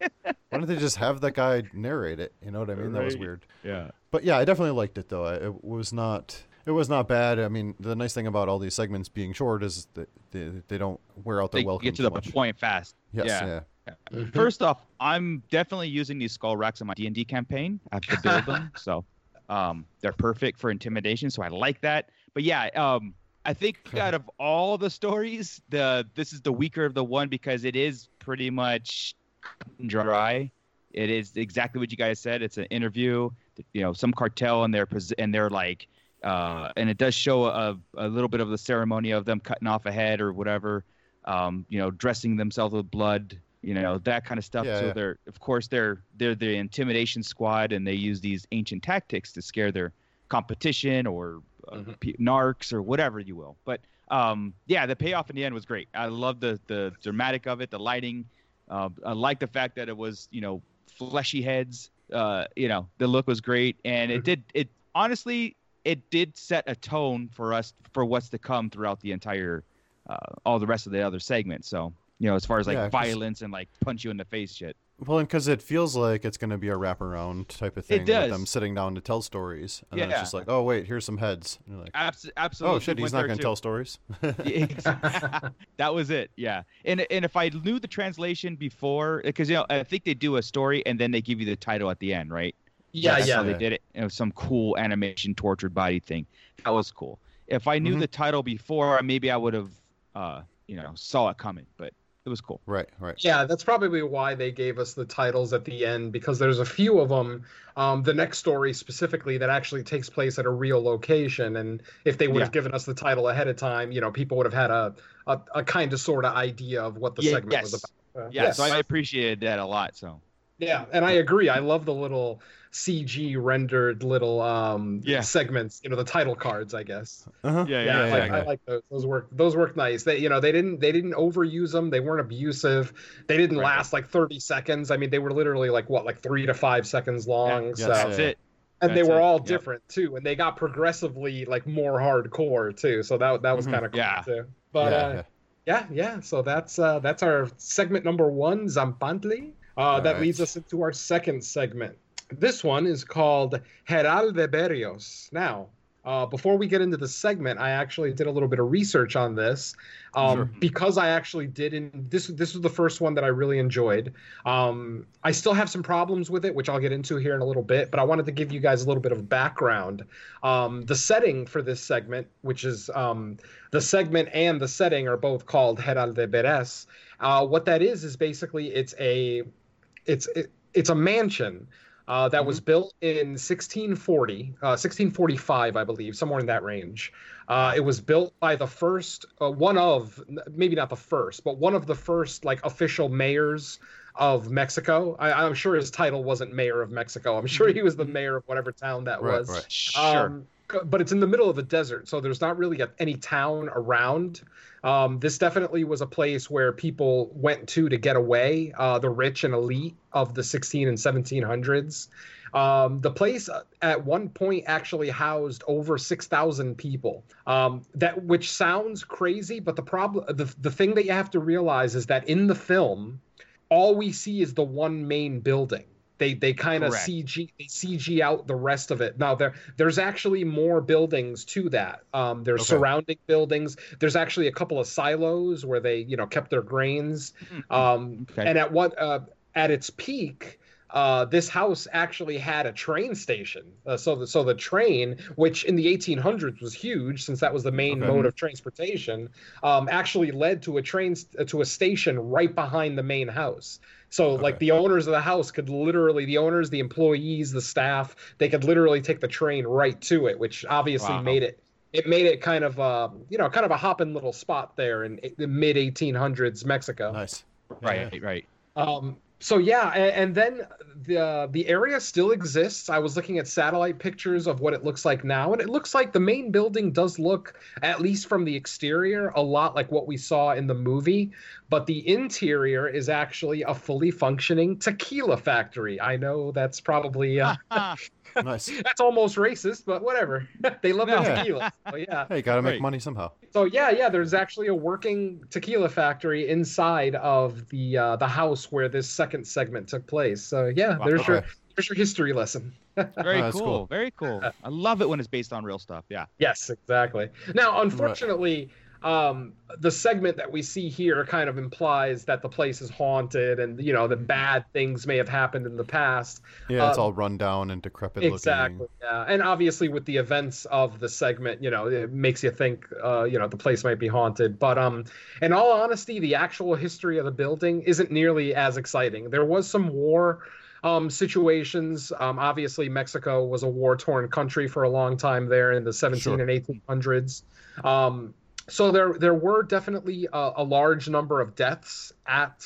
B: Why don't they just have that guy narrate it? You know what I mean? That was weird.
C: Yeah.
B: But yeah, I definitely liked it though. It was not. It was not bad. I mean, the nice thing about all these segments being short is that they, they don't wear out their
C: They
B: welcome
C: get to the
B: much.
C: point fast.
B: Yes,
C: yeah.
B: yeah.
C: First off, I'm definitely using these skull racks in my D and D campaign. I have to build them, *laughs* so um, they're perfect for intimidation. So I like that. But yeah, um, I think out of all the stories, the this is the weaker of the one because it is pretty much dry. It is exactly what you guys said. It's an interview. You know, some cartel and they're and they're like, uh, and it does show a, a little bit of the ceremony of them cutting off a head or whatever. Um, you know, dressing themselves with blood. You know that kind of stuff.
B: Yeah,
C: so
B: yeah.
C: they're, of course, they're they're the intimidation squad, and they use these ancient tactics to scare their competition or uh, p- narcs or whatever you will. But um, yeah, the payoff in the end was great. I love the the dramatic of it, the lighting. Uh, I like the fact that it was you know fleshy heads. Uh, you know the look was great, and it did it honestly it did set a tone for us for what's to come throughout the entire uh, all the rest of the other segments. So You know, as far as like
B: Yeah, 'cause-
C: violence and like punch you in the face shit.
B: Well, and because it feels like it's going to be a wraparound type of thing.
C: It does.
B: With them sitting down to tell stories. And then it's just like, oh, wait, here's some heads. And you're like,
C: Abs- absolutely.
B: oh, shit, he's not going to tell stories. *laughs* *laughs*
C: That was it. Yeah, and and if I knew the translation before, because you know I think they do a story and then they give you the title at the end, right?
D: Yeah,
C: That's
D: yeah.
C: how they did it. It was some cool animation tortured body thing. That was cool. If I knew
B: Mhm.
C: the title before, maybe I would have, uh, you know, saw it coming. But it was cool.
B: right, right.
D: Yeah, that's probably why they gave us the titles at the end because there's a few of them. Um, the next story specifically that actually takes place at a real location, and if they would have given us the title ahead of time, you know, people would have had a a, a kind of sort of idea of what the
C: Yeah,
D: segment was about. Uh,
C: Yeah, so I appreciated that a lot. So
D: Yeah, and I agree. I love the little CG rendered little um
C: Yeah.
D: segments, you know, the title cards, I guess.
B: Uh-huh.
C: yeah,
D: Yeah, I,
C: yeah,
D: like,
C: yeah.
D: I like those. Those work. Those work nice. They, you know, they didn't they didn't overuse them. They weren't abusive. They didn't
C: Right.
D: last like 30 seconds. I mean, they were literally like what, like three to five seconds long.
B: Yeah,
D: so
C: That's it.
D: and they were
C: it.
D: all
C: Yep.
D: different too, and they got progressively like more hardcore too. So that that was
B: Mhm.
D: kind of cool
C: Yeah.
D: too. But
B: yeah,
D: uh,
B: yeah.
D: yeah, yeah. So that's uh, that's our segment number one, Tzompantli. Uh, that
B: Right.
D: leads us into our second segment. This one is called Jaral de Berrios. Now, uh, before we get into the segment, I actually did a little bit of research on this um,
B: Sure.
D: because I actually did. In this, this was the first one that I really enjoyed. Um, I still have some problems with it, which I'll get into here in a little bit. But I wanted to give you guys a little bit of background. Um, the setting for this segment, which is um, the segment and the setting, are both called Jaral de Beres. Uh, what that is is basically it's a it's it, it's a mansion uh, that was built in 1640, uh, 1645, I believe, somewhere in that range. Uh, it was built by the first, uh, one of, maybe not the first, but one of the first like official mayors of Mexico. I, I'm sure his title wasn't mayor of Mexico. I'm sure he was the mayor of whatever town that
B: Right,
D: was.
B: right.
C: Sure.
D: Um, but it's in the middle of a desert, so there's not really a, any town around. Um, this definitely was a place where people went to to get away, uh, the rich and elite of the 16 and 1700s. Um, the place uh, at one point actually housed over 6,000 people. Um, that which sounds crazy, but the problem, the, the thing that you have to realize is that in the film, all we see is the one main building. They they kind of CG they CG out the rest of it. Now there there's actually more buildings to that. Um, there's
B: Okay.
D: surrounding buildings. There's actually a couple of silos where they you know kept their grains. Um,
C: Okay.
D: And at what uh, at its peak, uh, this house actually had a train station. Uh, so the so the train, which in the 1800s was huge, since that was the main
B: Okay.
D: mode of transportation, um, actually led to a train st- to a station right behind the main house. So like the owners of the house could literally the owners, the employees, the staff, they could literally take the train right to it, which obviously
C: Wow.
D: made it it made it kind of uh, you know kind of a hopping little spot there in the mid 1800s Mexico.
B: Nice.
C: Right,
B: yeah.
C: right.
D: Um, so yeah, and, and then the the area still exists. I was looking at satellite pictures of what it looks like now, and it looks like the main building does look, at least from the exterior, a lot like what we saw in the movie. But the interior is actually a fully functioning tequila factory. I know that's probably uh, *laughs* *laughs*
B: Nice. *laughs*
D: that's almost racist, but whatever. *laughs* they love their
B: Yeah.
D: tequila. So yeah.
B: Hey, gotta make
C: Right.
B: money somehow.
D: So yeah, yeah. There's actually a working tequila factory inside of the uh, the house where this second segment took place. So yeah,
C: Wow,
D: there's your there's your history lesson. *laughs*
C: Very
B: Oh,
C: cool,
B: cool.
C: Very cool. I love it when it's based on real stuff. Yeah.
D: Yes, exactly. Now, unfortunately, um, the segment that we see here kind of implies that the place is haunted, and you know that bad things may have happened in the past.
B: Yeah, it's
D: Uh,
B: all run down and decrepit
D: Exactly.
B: looking.
D: Yeah, and obviously with the events of the segment, you know, it makes you think, uh, you know, the place might be haunted. But um, in all honesty, the actual history of the building isn't nearly as exciting. There was some war um, situations. Um, obviously, Mexico was a war-torn country for a long time there in the 17
B: Sure.
D: and 1800s. Um, so there there were definitely a, a large number of deaths at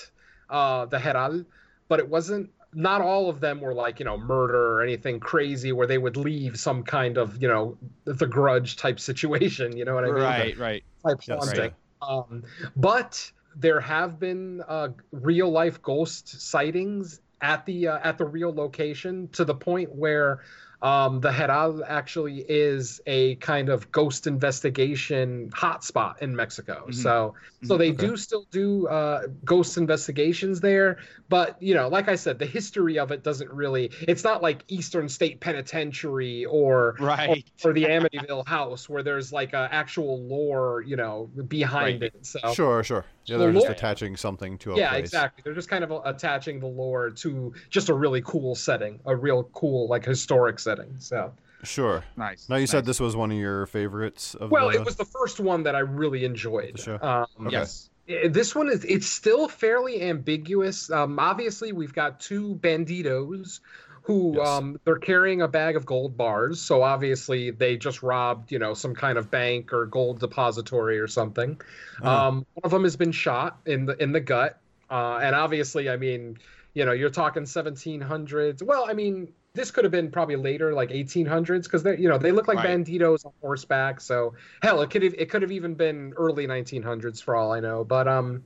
D: uh, the Jaral, but it wasn't not all of them were like you know murder or anything crazy where they would leave some kind of you know the grudge type situation you know what i mean
C: Right, right.
D: type
B: Yes,
D: haunting. Um, but there have been uh, real life ghost sightings at the uh, at the real location to the point where um, the Jaral actually is a kind of ghost investigation hotspot in Mexico. So, so they do still do uh, ghost investigations there, but you know, like I said, the history of it doesn't really. It's not like Eastern State Penitentiary or
C: Right.
D: or, or the *laughs* Amityville House where there's like a actual lore, you know, behind
C: Right.
D: it. So
B: Sure, sure. Yeah, they're just attaching something to a
D: yeah,
B: place.
D: exactly. They're just kind of attaching the lore to just a really cool setting, a real cool like historic setting. So,
B: Sure.
C: Nice.
B: Now you said this was one of your favorites of
D: well,
B: the,
D: it was the first one that I really enjoyed.
B: the show.
D: Um,
B: Okay.
C: Yes.
D: eh, This one is it's still fairly ambiguous. Um, obviously, we've got two banditos who
B: Yes.
D: um, they're carrying a bag of gold bars. So obviously, they just robbed you know some kind of bank or gold depository or something. Um, one of them has been shot in the in the gut, uh, and obviously, I mean, you know, you're talking 1700s. Well, I mean. This could have been probably later, like 1800s, because they, you know, they look like
C: Right.
D: banditos on horseback. So hell, it could have, it could have even been early 1900s for all I know. But um,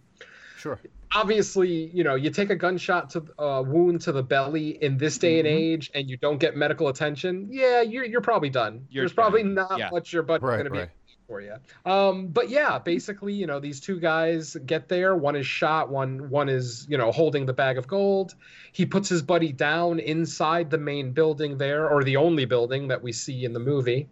B: Sure.
D: Obviously, you know, you take a gunshot to a wound to the belly in this day
B: Mm-hmm.
D: and age, and you don't get medical attention. Yeah, you're you're probably done.
C: You're
D: There's probably not
C: Yeah.
D: much your butt
B: Right,
D: going to be
B: right.
D: for you. Um, but yeah, basically, you know, these two guys get there. One is shot. One one is you know holding the bag of gold. He puts his buddy down inside the main building there, or the only building that we see in the movie.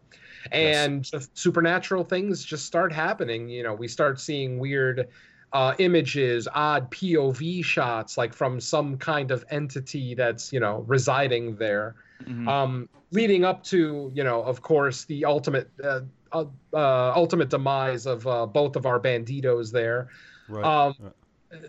D: And just supernatural things just start happening. You know, we start seeing weird uh, images, odd POV shots, like from some kind of entity that's you know residing there
C: Mhm.
D: um, leading up to you know of course the ultimate uh, uh, uh, ultimate demise of uh, both of our banditos there
B: Right.
D: um,
B: right.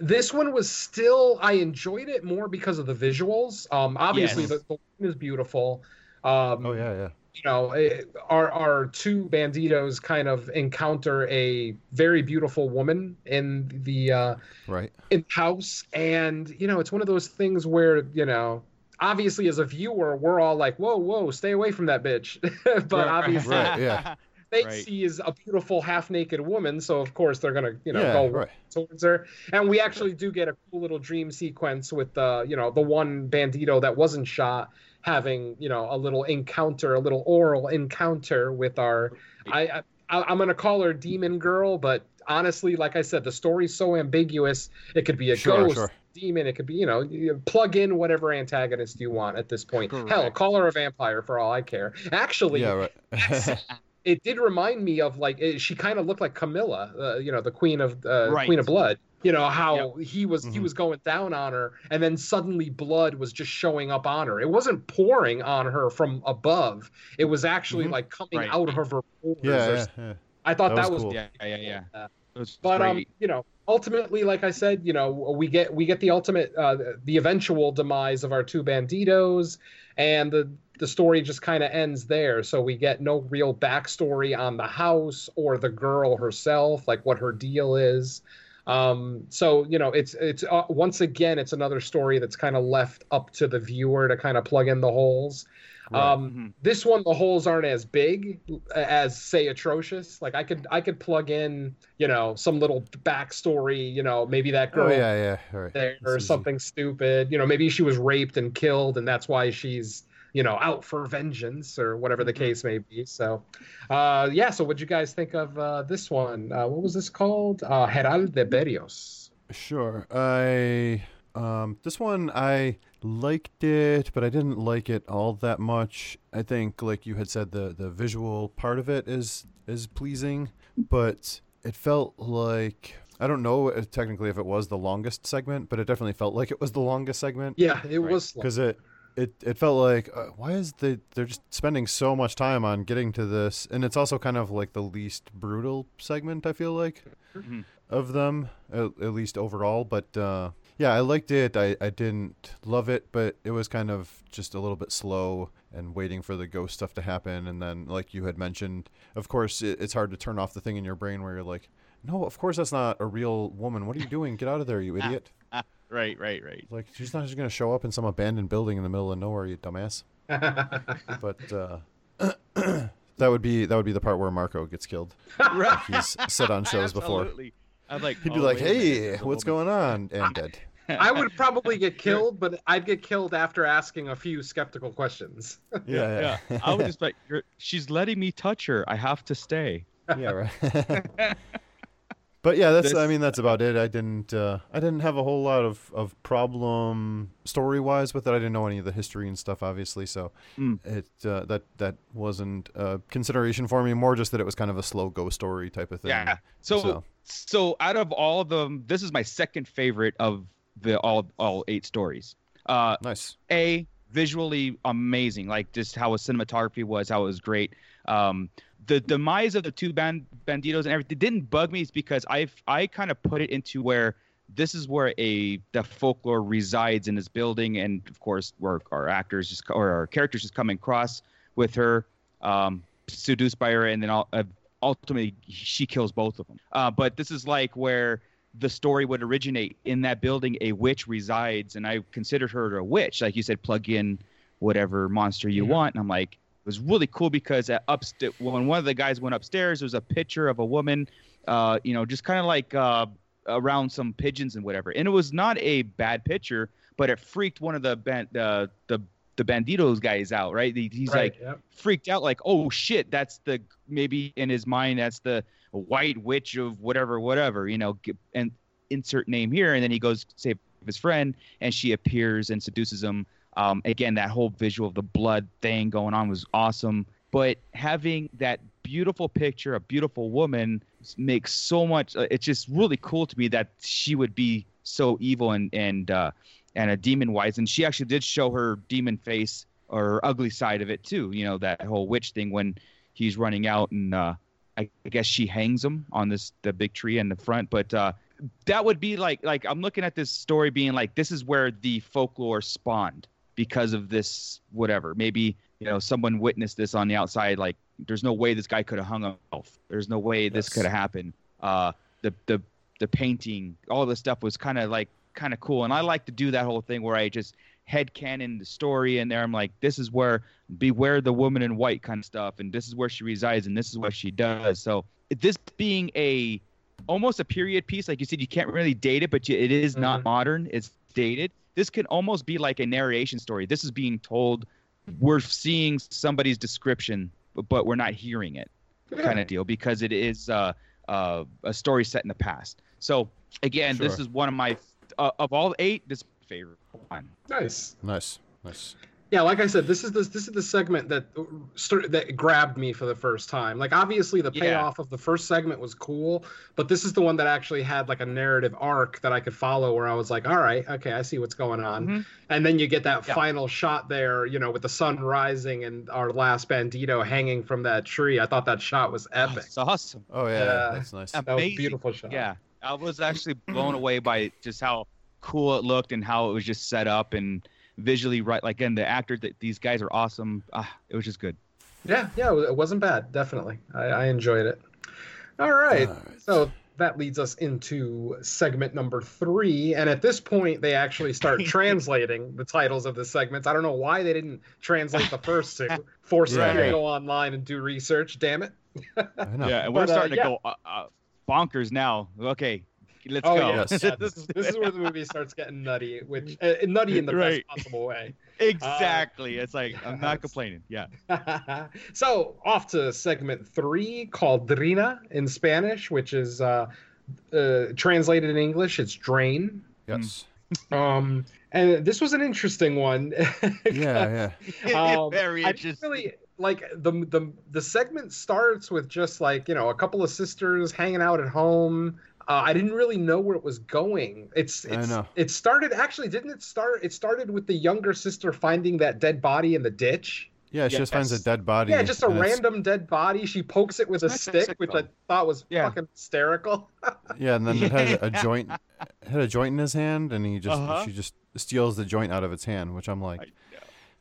D: this one was still i enjoyed it more because of the visuals um, obviously
C: Yes.
D: the, the is beautiful um,
B: Oh yeah, yeah.
D: You know, eh, our our two banditos kind of encounter a very beautiful woman in the uh,
B: Right.
D: in the house, and you know, it's one of those things where you know, obviously as a viewer, we're all like, "Whoa, whoa, stay away from that bitch," *laughs* but
C: Right,
D: obviously
B: Right, yeah. *laughs*
D: they
C: right.
D: see is a beautiful half-naked woman, so of course they're gonna you know
B: Yeah,
D: go
B: right.
D: towards her. And we actually do get a cool little dream sequence with the you know the one bandito that wasn't shot having you know a little encounter, a little oral encounter with our I, I I'm gonna call her demon girl, but honestly, like I said, the story's so ambiguous. It could be a
B: Sure,
D: ghost.
B: sure.
D: Demon, it could be, you know, you plug in whatever antagonist you want at this point. Hell,
C: Correct.
D: call her a vampire for all I care. Actually,
B: Yeah, right. *laughs*
D: it did remind me of like it, she kind of looked like Camilla, uh, you know, the queen of uh,
C: Right.
D: Queen of Blood. You know how he was he
B: Mhm.
D: was going down on her, and then suddenly blood was just showing up on her. It wasn't pouring on her from above; it was actually
B: Mhm.
D: like coming
C: Right.
D: out of her pores.
B: yeah, yeah, yeah.
D: I thought
B: That
D: that
B: was
D: was
B: cool.
C: Yeah, yeah, yeah.
D: Uh,
C: It was
D: but um, you know, ultimately, like I said, you know, we get we get the ultimate, uh, the eventual demise of our two banditos, and the the story just kind of ends there. So we get no real backstory on the house or the girl herself, like what her deal is. Um, so you know, it's it's uh, once again, it's another story that's kind of left up to the viewer to kind of plug in the holes.
B: Right.
D: Um,
C: Mhm.
D: this one the holes aren't as big as say atrocious like i could i could plug in you know some little backstory you know maybe that girl
B: Oh yeah, yeah. All right.
D: there or something stupid you know maybe she was raped and killed and that's why she's you know out for vengeance or whatever the case may be. So uh yeah so what'd you guys think of uh this one? Uh what was this called? Uh Jaral de Berrios.
B: Sure. I um this one I liked it, but I didn't like it all that much. I think like you had said the the visual part of it is is pleasing, but it felt like I don't know technically if it was the longest segment, but it definitely felt like it was the longest segment.
D: Yeah it was
B: because it it it felt like uh, why is the they're just spending so much time on getting to this? And it's also kind of like the least brutal segment i feel like
C: Mhm.
B: of them at, at least overall. But uh yeah i liked it. I, I didn't love it but it was kind of just a little bit slow and waiting for the ghost stuff to happen. And then like you had mentioned of course it, it's hard to turn off the thing in your brain where you're like no of course that's not a real woman what are you doing get out of there you *laughs* idiot
C: Right, right, right.
B: like she's not just gonna show up in some abandoned building in the middle of nowhere, you dumbass. *laughs* But uh, *clears throat* that would be that would be the part where Marco gets killed. *laughs*
C: right.
B: He's said on shows before.
C: Absolutely. I'm like,
B: He'd be
C: oh,
B: like,
C: wait a minute,
B: "Hey, what's
C: woman."
B: going on?" And dead.
D: I would probably get killed, but I'd get killed after asking a few skeptical questions.
B: Yeah,
C: yeah. I would just like, You're, she's letting me touch her. I have to stay.
B: yeah, right. But yeah, that's. I mean, that's about it. I didn't. Uh, I didn't have a whole lot of of problem story wise with it. I didn't know any of the history and stuff, obviously. So
C: Mm.
B: it uh, that that wasn't a consideration for me. More just that it was kind of a slow go story type of thing.
C: Yeah. So, so out of all of them, this is my second favorite of the all all eight stories. Uh,
B: nice.
C: A visually amazing, like just how a cinematography was, how it was great. Um, the demise of the two band banditos and everything didn't bug me. Is because I've I kind of put it into where this is where a the folklore resides in this building, and of course where our actors just or our characters just come across with her, um, seduced by her, and then all, uh, ultimately she kills both of them. Uh, but this is like where the story would originate in that building. A witch resides, and I considered her a witch. Like you said, plug in whatever monster you want. And I'm like, was really cool because at upst- when one of the guys went upstairs, there was a picture of a woman, uh, you know, just kind of like uh, around some pigeons and whatever. And it was not a bad picture, but it freaked one of the ban- uh, the the banditos guys out, right? He- He's
D: Right,
C: like
D: yep.
C: freaked out, like, oh shit, that's the maybe in his mind that's the white witch of whatever, whatever, you know, and insert name here, and then he goes to save his friend, and she appears and seduces him. Um, again, that whole visual of the blood thing going on was awesome. But having that beautiful picture, a beautiful woman, makes so much. Uh, it's just really cool to me that she would be so evil and and uh, and a demon wise. And she actually did show her demon face or ugly side of it too. You know that whole witch thing when he's running out and uh, I, I guess she hangs him on this the big tree in the front. But uh, that would be like like I'm looking at this story being like this is where the folklore spawned because of this whatever. Maybe you know someone witnessed this on the outside. Like there's no way this guy could have hung himself. There's no way this could have happened. Uh, the the the painting, all this stuff was kind of like kind of cool. And I like to do that whole thing where I just head canon the story in there. I'm like, this is where beware the woman in white kind of stuff, and this is where she resides, and this is what she does. So this being a almost a period piece, like you said, you can't really date it, but you, it is not modern. It's dated. This can almost be like a narration story. This is being told. We're seeing somebody's description, but, but we're not hearing it, kind of deal, because it is uh, uh, a story set in the past. So again, this is one of my uh, of all eight. This favorite one.
D: Nice.
B: Nice. Nice.
D: Yeah, like I said, this is the this is the segment that uh, start, that grabbed me for the first time. Like obviously the
C: Yeah.
D: payoff of the first segment was cool, but this is the one that actually had like a narrative arc that I could follow where I was like, all right, okay, I see what's going on.
C: Mhm.
D: And then you get that
C: Yeah.
D: final shot there, you know, with the sun rising and our last bandito hanging from that tree. I thought that shot was epic.
C: It's awesome.
B: Oh yeah,
D: Yeah.
B: that's nice.
D: That was a beautiful shot.
C: Yeah, I was actually blown away by just how cool it looked and how it was just set up and visually right. Like, again, the actor that these guys are awesome. Ah, it was just good.
D: Yeah, yeah, it wasn't bad. Definitely, I, I enjoyed it. All right, so that leads us into segment number three, and at this point, they actually start *laughs* translating the titles of the segments. I don't know why they didn't translate the first two. *laughs* Forced
B: Yeah.
D: me to go online and do research. Damn it.
C: Yeah, and we're
D: But, uh,
C: starting
D: yeah.
C: to go uh, uh, bonkers now. Okay, let's
D: Oh
C: go.
D: yeah, *laughs*
B: Yes.
D: yeah, this, is, this is where the movie starts getting nutty, which uh, *laughs* nutty in the
C: Right.
D: best possible way.
C: exactly. it's like I'm not complaining. Yeah. *laughs*
D: so off to segment three called Drena in Spanish, which is uh, uh, translated in English. It's drain.
B: Yes.
D: Um, and this was an interesting one.
B: Yeah, yeah.
D: Um,
C: Very
D: I didn't
C: interesting.
D: really like the the the segment starts with just like you know a couple of sisters hanging out at home. Uh, I didn't really know where it was going. It's,
B: I
D: it's
B: know.
D: it started actually didn't it start? It started with the younger sister finding that dead body in the ditch.
B: Yeah, she just finds a dead body.
D: Yeah, just a
B: and it's-
D: random dead body. She pokes it with a
C: It's not
D: stick, which I thought was
C: Yeah.
D: fucking hysterical. *laughs*
B: Yeah, and then it had a joint, had a joint in his hand, and he just
C: Uh-huh.
B: she just steals the joint out of its hand, which I'm like,
C: I know.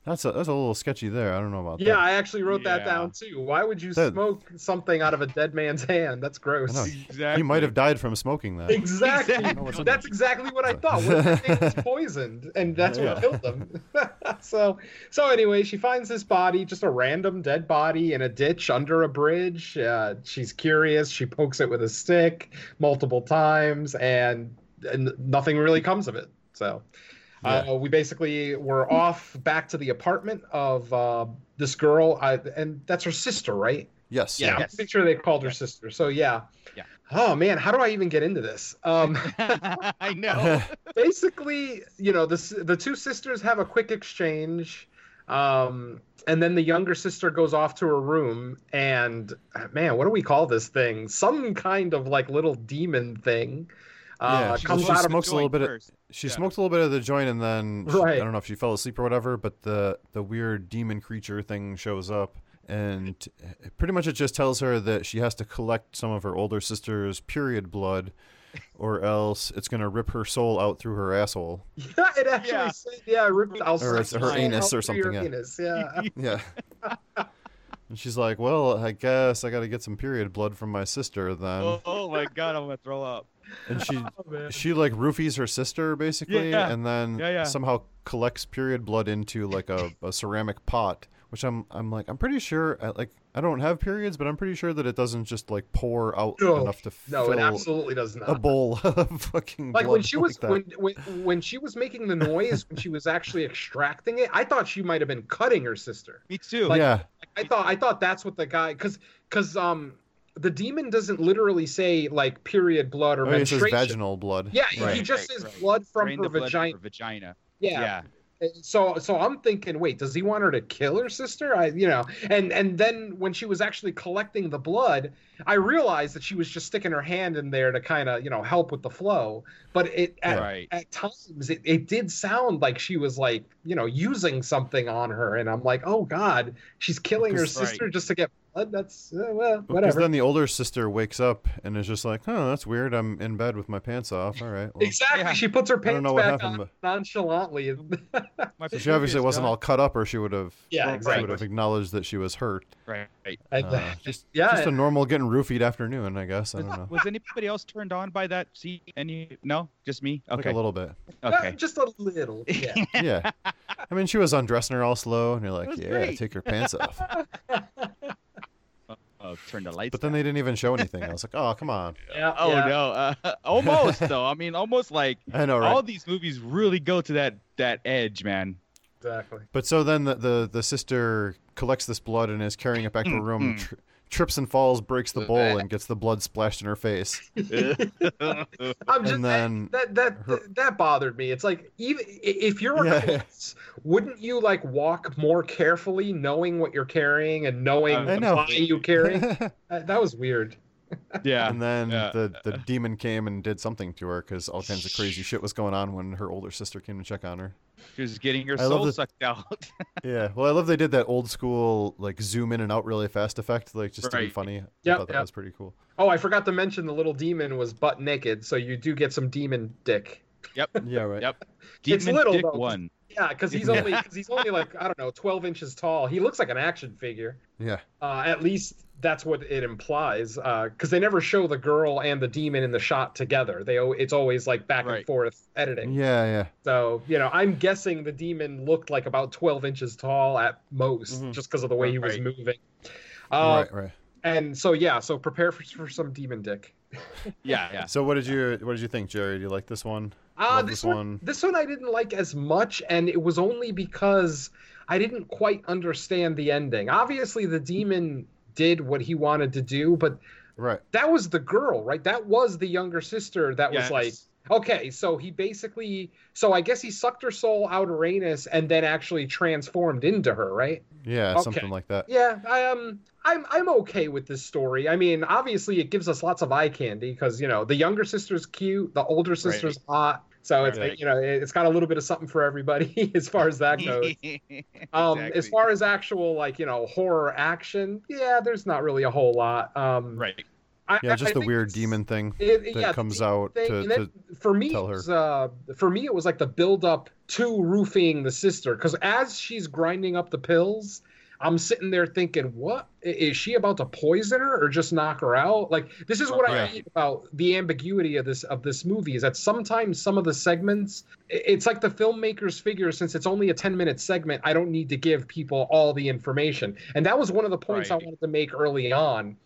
B: That's a that's a little sketchy there. I don't know about
D: yeah,
B: that.
D: Yeah, I actually wrote that
C: Yeah.
D: down too. Why would you
B: That-
D: smoke something out of a dead man's hand? That's gross.
C: Exactly.
B: He might have died from smoking that.
D: Exactly.
C: Exactly.
D: That's exactly what I thought. What if the thing was *laughs* poisoned, and that's what killed him. *laughs* so, so anyway, she finds this body, just a random dead body in a ditch under a bridge. Uh, she's curious. She pokes it with a stick multiple times, and, and nothing really comes of it. So uh, we basically were off back to the apartment of uh, this girl, I, and that's her sister, right?
B: Yes.
D: Yeah, I'm pretty sure they called her sister. So yeah.
C: Yeah.
D: Oh man, how do I even get into this? Um, *laughs*
C: I know. *laughs*
D: basically, you know, the the two sisters have a quick exchange, um, and then the younger sister goes off to her room, and man, what do we call this thing? Some kind of like little demon thing. Uh,
B: yeah, she,
D: comes
B: she
D: out of
B: smokes a little bit. Of, she
C: Yeah.
B: smoked a little bit of the joint, and then she-
D: Right.
B: I don't know if she fell asleep or whatever. But the the weird demon creature thing shows up, and pretty much it just tells her that she has to collect some of her older sister's period blood, or else it's gonna rip her soul out through her asshole. *laughs*
D: Yeah, it actually
C: Yeah.
D: said, yeah, ripped I'll
B: Or it's her anus or
D: out through your
B: something, yeah.
D: Anus. Yeah. *laughs*
B: Yeah. and she's like, "Well, I guess I got to get some period blood from my sister then."
C: oh, oh my god, I'm gonna throw up.
B: And she *laughs*
D: Oh,
B: she like roofies her sister basically
C: Yeah.
B: and then
C: Yeah, yeah.
B: somehow collects period blood into like a, a ceramic pot which i'm i'm like i'm pretty sure uh, like i don't have periods but i'm pretty sure that it doesn't just like pour out
D: No,
B: enough to
D: No,
B: fill
D: it absolutely does not.
B: a bowl *laughs* of fucking
D: like
B: blood
D: when she was
B: that.
D: when, when when she was making the noise when she was actually extracting it i thought she might have been cutting her sister
C: Me too.
D: like-
B: yeah
D: i thought i thought that's what the guy because because um the demon doesn't literally say like period blood or
B: oh, it says vaginal blood
D: yeah he just
C: Right,
D: says
C: right.
D: blood from
C: Drain
D: her
C: the blood from
D: vagina
C: her vagina.
D: yeah.
C: Yeah.
D: Uh, so so i'm thinking wait does he want her to kill her sister i you know and and then when she was actually collecting the blood i realized that she was just sticking her hand in there to kind of you know help with the flow but it at,
C: Right.
D: at times it, it did sound like she was like you know using something on her and i'm like oh god she's killing her
B: Because-
D: sister just to get blood that's uh, well
B: because then the older sister wakes up and is just like oh that's weird i'm in bed with my pants off all right well.
D: exactly
C: Yeah.
D: she puts her
B: don't
D: pants
B: know what
D: back
B: happened,
D: on nonchalantly *laughs*
B: so she obviously wasn't
C: done.
B: all cut up or she would have
D: Yeah,
B: she
D: exactly.
B: would have acknowledged that she was hurt
C: Right. right.
B: Uh, just *laughs*
D: yeah
B: just a normal getting roofied afternoon i guess i
C: Was,
B: don't know
C: was anybody else turned on by that scene? Any? No, just me.
B: like
C: Okay.
B: a little bit
C: okay.
D: Uh, just a little *laughs* yeah
B: yeah. I mean, she was undressing her all slow, and you're like, yeah,
C: great.
B: take your pants off.
C: Turn the lights.
B: But then they didn't even show anything. I was like, oh, come on. *laughs*
D: yeah
C: Oh
D: yeah.
C: no! Uh, *laughs* almost though. I mean, almost like *laughs*
B: I know, right?
C: all these movies really go to that that edge, man.
D: exactly
B: But so then the, the, the sister collects this blood and is carrying it back to her room, tri- trips and falls, breaks the bowl, and gets the blood splashed in her face. *laughs*
D: I'm just
B: And then
D: that that
B: her-
D: that bothered me. It's like even if you're a
B: Yeah.
D: corpse, wouldn't you like walk more carefully, knowing what you're carrying and knowing
B: I
D: the
B: know.
D: body you carry? *laughs* that, that was weird. *laughs*
C: yeah.
B: and then
C: yeah.
B: the, the demon came and did something to her because all kinds of crazy shit was going on when her older sister came to check on her.
C: She was getting her
B: I
C: soul
B: the-
C: sucked out. *laughs*
B: Yeah, well, I love they did that old school like zoom in and out really fast effect, like just to be
C: Right.
B: funny. I
D: Yep,
B: thought that
D: yep.
B: was pretty cool.
D: Oh, I forgot to mention the little demon was butt naked, so you do get some demon dick.
C: yep. *laughs*
B: Yeah, right.
C: Yep.
D: It's
C: Demon
D: little,
C: Dick
D: though.
C: one.
D: Yeah, because he's only cause he's only like I don't know, twelve inches tall. He looks like an action figure.
B: Yeah.
D: Uh, at least that's what it implies. Because they never show the girl and the demon in the shot together. They it's always like back and forth editing.
B: Yeah, yeah.
D: So you know, I'm guessing the demon looked like about 12 inches tall at most,
B: Mhm.
D: just because of the way he was
C: Right.
D: moving. Uh,
B: right, right.
D: And so yeah, so prepare for, for some demon dick. *laughs*
C: Yeah, yeah.
B: So what did you what did you think, Jerry? Do you like this one?
D: Uh, this,
B: this
D: one,
B: one.
D: this one I didn't like as much, and it was only because I didn't quite understand the ending. Obviously, the demon did what he wanted to do, but
B: Right.
D: that was the girl, right? That was the younger sister that was like, okay, so he basically, so I guess he sucked her soul out of Uranus and then actually transformed into her, right?
B: Yeah,
D: Okay.
B: something like that.
D: Yeah, I um, I'm I'm okay with this story. I mean, obviously, it gives us lots of eye candy because you know the younger sister's cute, the older sister's hot. So it's
C: Right.
D: you know it's got a little bit of something for everybody *laughs* as far as that goes. *laughs* Um, as far as actual like you know horror action, yeah, there's not really a whole lot. Um,
C: right.
D: I,
B: Yeah, just
D: I
B: the weird demon thing
D: it,
B: that
D: yeah,
B: comes out
D: thing,
B: to,
D: and
B: to
D: then for me,
B: tell her.
D: was, uh, for me, it was like the build up to roofing the sister. Because as she's grinding up the pills, I'm sitting there thinking, what is she about to poison her or just knock her out? Like this is what I
B: Right.
D: hate about the ambiguity of this of this movie is that sometimes some of the segments, it's like the filmmakers figure since it's only a 10 minute segment, I don't need to give people all the information. And that was one of the points I wanted to make early on,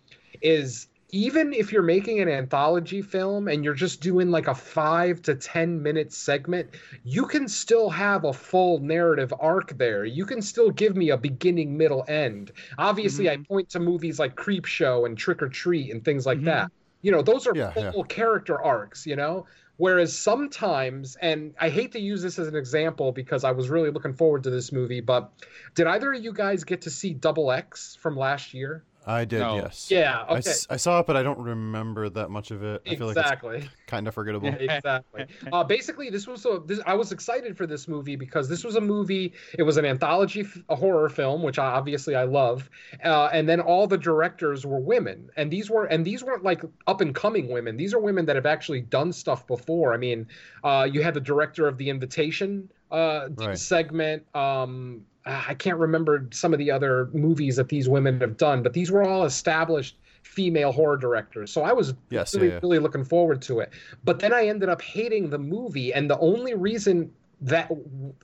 D: is even if you're making an anthology film and you're just doing like a five to 10 minute segment, you can still have a full narrative arc there. You can still give me a beginning, middle, end. Obviously,
B: Mm-hmm.
D: I point to movies like Creep Show and Trick or Treat and things like
B: Mm-hmm.
D: that. You know, those are
B: Yeah, yeah.
D: full character arcs, you know? Whereas sometimes, and I hate to use this as an example because I was really looking forward to this movie, but did either of you guys get to see Double X from last year?
B: I did,
C: No.
B: yes.
D: Yeah,
B: I,
D: okay.
B: s- I saw it, but I don't remember that much of it. I feel like
D: Exactly.
B: it's kind of forgettable.
D: exactly. Uh, basically, this was a. This, I was excited for this movie because this was a movie. It was an anthology, f- a horror film, which I, obviously I love. Uh, and then all the directors were women, and these were and these weren't like up and coming women. These are women that have actually done stuff before. I mean, uh, you had the director of The Invitation uh,
B: Right.
D: segment. Um, Ah, I can't remember some of the other movies that these women have done, but these were all established female horror directors. So I was
B: Yes,
D: really,
B: yeah,
D: really looking forward to it. But then I ended up hating the movie, and the only reason that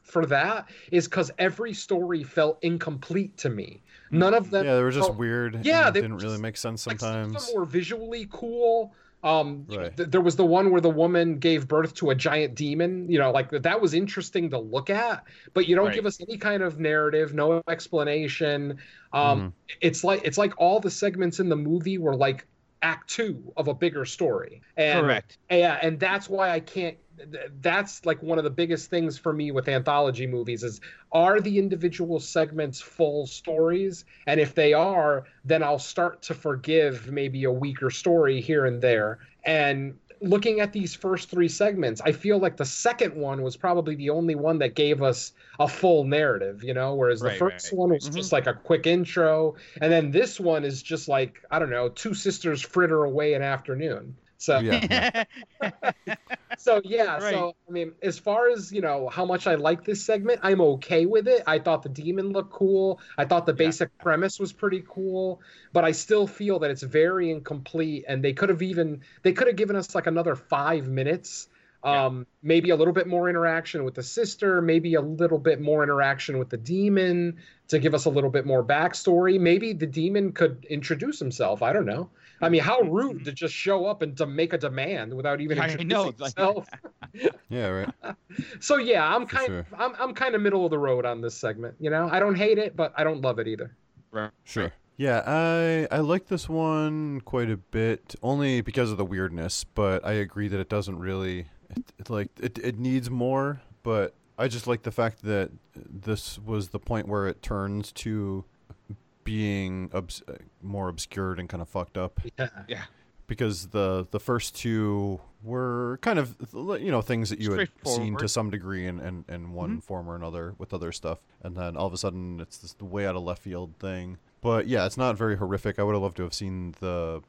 D: for that is because every story felt incomplete to me. None of them.
B: Yeah, they were just
D: felt-
B: weird.
D: Yeah, they
B: didn't
D: were
B: really
D: just-
B: make sense
D: like, some of
B: sometimes.
D: them were visually cool. Um,
B: Right.
D: th- there was the one where the woman gave birth to a giant demon. You know, like that was interesting to look at, but you don't
C: Right.
D: give us any kind of narrative, no explanation. Um,
B: Mm-hmm.
D: It's like it's like all the segments in the movie were like act two of a bigger story. And,
C: Correct.
D: Yeah, and that's why I can't. Th- That's like one of the biggest things for me with anthology movies is are the individual segments full stories, and if they are, then I'll start to forgive maybe a weaker story here and there. And looking at these first three segments, I feel like the second one was probably the only one that gave us a full narrative, you know, whereas the
C: Right,
D: first
C: right.
D: one was mm-hmm. just like a quick intro, and then this one is just like I don't know, two sisters fritter away an afternoon. So
B: Yeah, *laughs*
D: so yeah,
C: Right.
D: so I mean, as far as you know, how much I like this segment, I'm okay with it. I thought the demon looked cool. I thought the basic premise was pretty cool, but I still feel that it's very incomplete. And they could have even they could have given us like another five minutes, um, maybe a little bit more interaction with the sister, maybe a little bit more interaction with the demon to give us a little bit more backstory. Maybe the demon could introduce himself. I don't know. I mean, how rude mm-hmm. to just show up and to make a demand without even
C: I
D: introducing
C: know, like-
D: himself. *laughs*
B: yeah, right.
D: So yeah, I'm
B: For
D: kind
B: sure.
D: of I'm I'm kind of middle of the road on this segment. You know, I don't hate it, but I don't love it either.
B: Sure. Yeah, I I like this one quite a bit, only because of the weirdness. But I agree that it doesn't really, it, it like it it needs more. But I just like the fact that this was the point where it turns to being obs- uh, more obscured and kind of fucked up.
D: Yeah.
C: Yeah.
B: Because the the first two were kind of you know things that you had seen to some degree in, in, in one form or another with other stuff, and then all of a sudden it's this way out of left field thing. But yeah, it's not very horrific. I would have loved to have seen the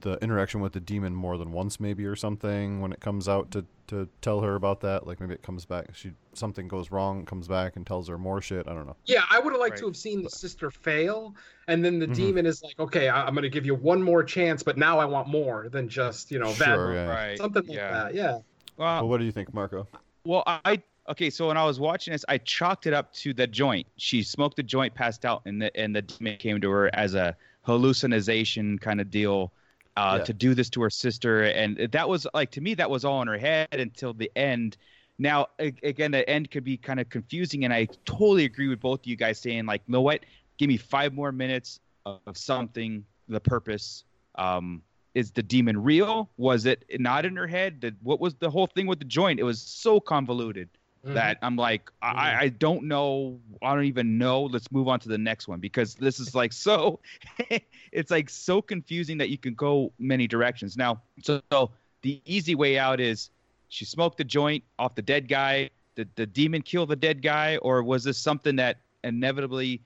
B: the interaction with the demon more than once, maybe or something. When it comes out to, to tell her about that, like maybe it comes back. She something goes wrong, comes back and tells her more shit. I don't know.
D: Yeah, I would have liked
C: Right.
D: to have seen the sister fail, and then the
B: Mhm.
D: demon is like, okay, I, I'm going to give you one more chance, but now I want more than just you know
B: Sure,
D: Vadma.
B: yeah.
C: Right.
D: something like
C: yeah.
D: that. Yeah.
C: Well,
B: Well, what do you think, Marco?
C: Well, I okay. So when I was watching this, I chalked it up to the joint. She smoked the joint, passed out, and the and the demon came to her as a hallucination kind of deal uh,
B: Yeah.
C: to do this to her sister, and that was like to me that was all in her head until the end. Now again, the end could be kind of confusing, and I totally agree with both of you guys saying like, you know what? Give me five more minutes of, of something. The purpose. Um, is the demon real? Was it not in her head? Did, what was the whole thing with the joint? It was so convoluted
D: Mm-hmm.
C: that I'm like, I, I don't know. I don't even know. Let's move on to the next one because this is like so, *laughs* it's like so confusing that you can go many directions. Now, so, so the easy way out is she smoked the joint off the dead guy. Did the demon kill the dead guy, or was this something that inevitably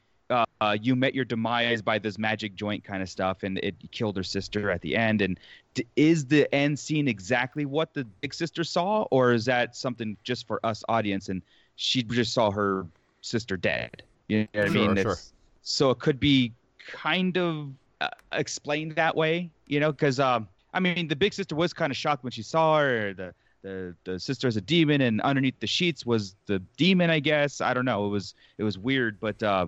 C: uh, you met your demise by this magic joint kind of stuff, and it killed her sister at the end? And d- is the end scene exactly what the big sister saw, or is that something just for us audience, and she just saw her sister dead? You know what I mean?
B: sure.
C: So it could be kind of uh, explained that way, you know, because um, I mean, the big sister was kind of shocked when she saw her. The the the sister is a demon, and underneath the sheets was the demon. I guess I don't know. It was it was weird, but uh,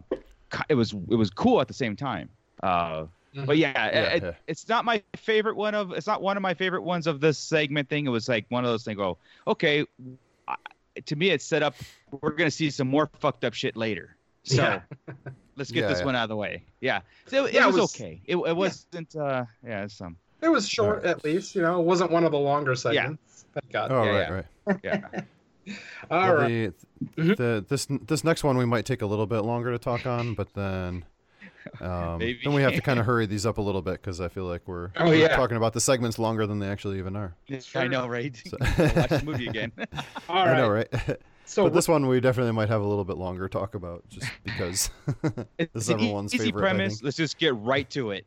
C: it was it was cool at the same time. Uh, But yeah,
B: Yeah,
C: it,
B: yeah.
C: it's not my favorite one of. It's not one of my favorite ones of this segment thing. It was like one of those things. Go, okay. I, to me, it's set up. We're gonna see some more fucked up shit later. So
D: Yeah. *laughs*
C: let's get
B: Yeah,
C: this
B: yeah.
C: one out of the way. Yeah. So it,
D: Yeah, it
C: was,
D: was-
C: okay. It, it wasn't. Uh, yeah, it's some.
D: It was short, at least. You know, it wasn't one of the longer segments. Thank God.
B: Oh,
C: Yeah,
B: right,
C: yeah.
B: right.
C: Yeah. *laughs*
D: All
B: Well,
D: right.
B: the, the this this next one we might take a little bit longer to talk on, but then um,
C: Maybe.
B: then we have to kind of *laughs* hurry these up a little bit because I feel like we're,
D: Oh,
B: we're
D: yeah.
B: talking about the segments longer than they actually even are.
C: I know, right?
B: So- *laughs*
C: Watch the movie again. *laughs*
D: All
B: I know, right?
D: So
B: but this one we definitely might have a little bit longer talk about just because this is everyone's
C: easy
B: favorite.
C: Premise. Let's just get right to it.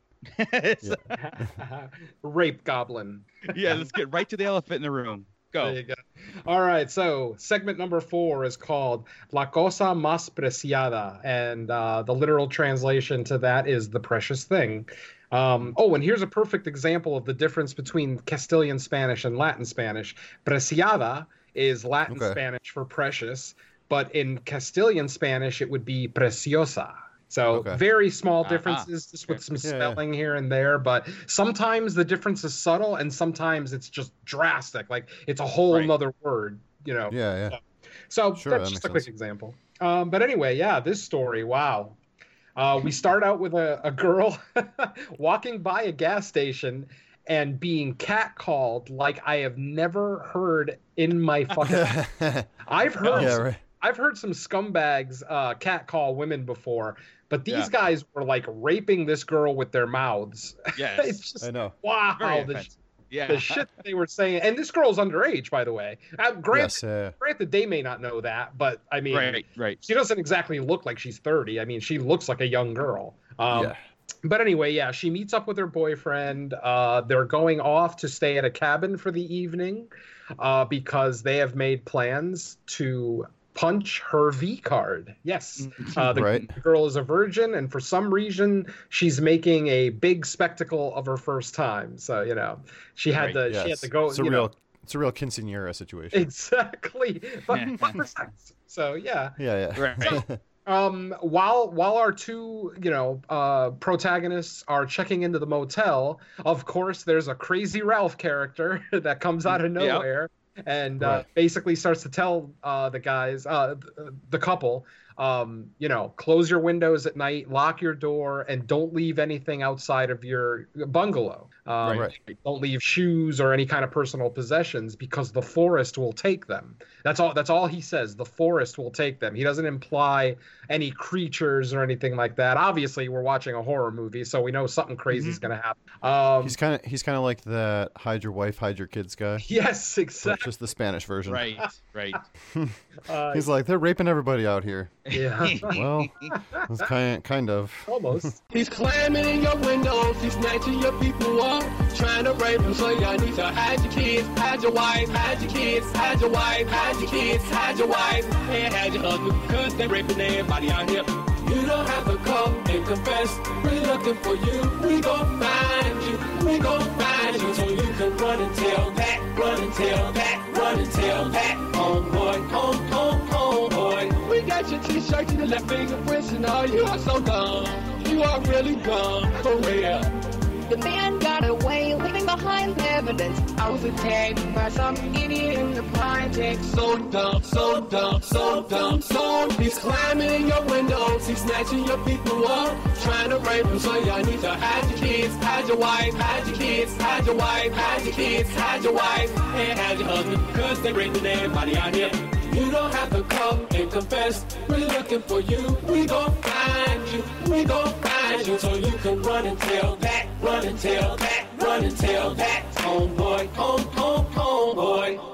D: Rape goblin.
C: yeah, let's get right to the elephant in the room. Go.
D: There you go. All right, so segment number four is called La Cosa Más Preciada, and uh, the literal translation to that is the precious thing. Um, oh, and here's a perfect example of the difference between Castilian Spanish and Latin Spanish. Preciada is Latin
B: Okay.
D: Spanish for precious, but in Castilian Spanish it would be preciosa. So
B: Okay.
D: very small
C: Ah,
D: differences, just with some
B: Yeah, yeah.
D: spelling here and there. But sometimes the difference is subtle, and sometimes it's just drastic. Like it's a whole
C: Right.
D: nother word, you know.
B: Yeah, yeah.
D: So
B: Sure,
D: that's
B: that
D: just
B: makes
D: a quick
B: sense.
D: example. Um, but anyway, yeah, this story, wow. Uh, we start out with a, a girl *laughs* walking by a gas station and being catcalled like I have never heard in my *laughs* fucking. *laughs* I've heard
B: yeah, right.
D: I've heard some scumbags uh, catcall women before, but these
C: Yeah.
D: guys were like raping this girl with their mouths. *laughs*
C: Yes.
D: it's just
B: I know.
D: wow, the.
C: Yeah.
D: the shit they were saying. And this girl's underage, by the way. Uh, granted,
B: Yes, yeah.
D: granted, they may not know that, but I mean,
C: Right, right.
D: she doesn't exactly look like she's 30. I mean, she looks like a young girl. Um,
B: yeah.
D: But anyway, yeah, she meets up with her boyfriend. Uh, they're going off to stay at a cabin for the evening uh, because they have made plans to punch her V card. Yes, uh, the,
B: Right.
D: girl is a virgin, and for some reason, she's making a big spectacle of her first time. So you know, she had
C: Right,
D: to she had to go.
B: It's a
D: you
B: real
D: know,
B: it's a real quinceanera situation.
D: exactly, but, *laughs* but for sex. So yeah.
B: yeah, yeah.
C: Right.
D: um while while our two you know uh protagonists are checking into the motel of course there's a crazy ralph character *laughs* that comes out of
C: Yep.
D: And uh, basically starts to tell uh the guys uh th- the couple um you know close your windows at night lock your door and don't leave anything outside of your bungalow um,
B: Right.
D: don't leave shoes or any kind of personal possessions because the forest will take them that's all that's all he says the forest will take them he doesn't imply any creatures or anything like that obviously we're watching a horror movie so we know something crazy is going to happen um
B: He's kind of he's kind of like that hide your wife, hide your kids guy. *laughs*
D: yes exactly
B: Just the Spanish version.
C: Right, *laughs* right. *laughs*
D: uh,
B: He's like they're raping everybody out here.
D: yeah
B: Well, it's kind kind of.
D: almost
G: He's climbing in your windows, he's snatching your people up, trying to rape them. So y'all need to hide your kids, hide your wife, hide your kids, hide your wife, hide your kids, hide your wife, and hide your husband, cause they raping everybody out here. You don't have to come and confess, we're looking for you, we gon' find you, we gon' find you, so you can run and tell that, run and tell that, run and tell that, homeboy, home, home, homeboy. We got your t-shirt and your left fingerprints and all, you are so dumb, you are really dumb, for real.
H: The man got away, leaving behind evidence.
G: I was attacked by some idiot in the project. So dumb, so dumb, so dumb, so He's climbing your windows, he's snatching your people up, trying to rape them. So y'all need to hide your kids, hide your wife, hide your kids, hide your wife, hide your kids, hide your wife, and hide your husband, cause they raping everybody out here. You don't have to come and confess. We're looking for you. We gon' find you. We gon' find you. So you can run and tell that. Run and tell that. Run and tell that. Homeboy. Home, home, homeboy.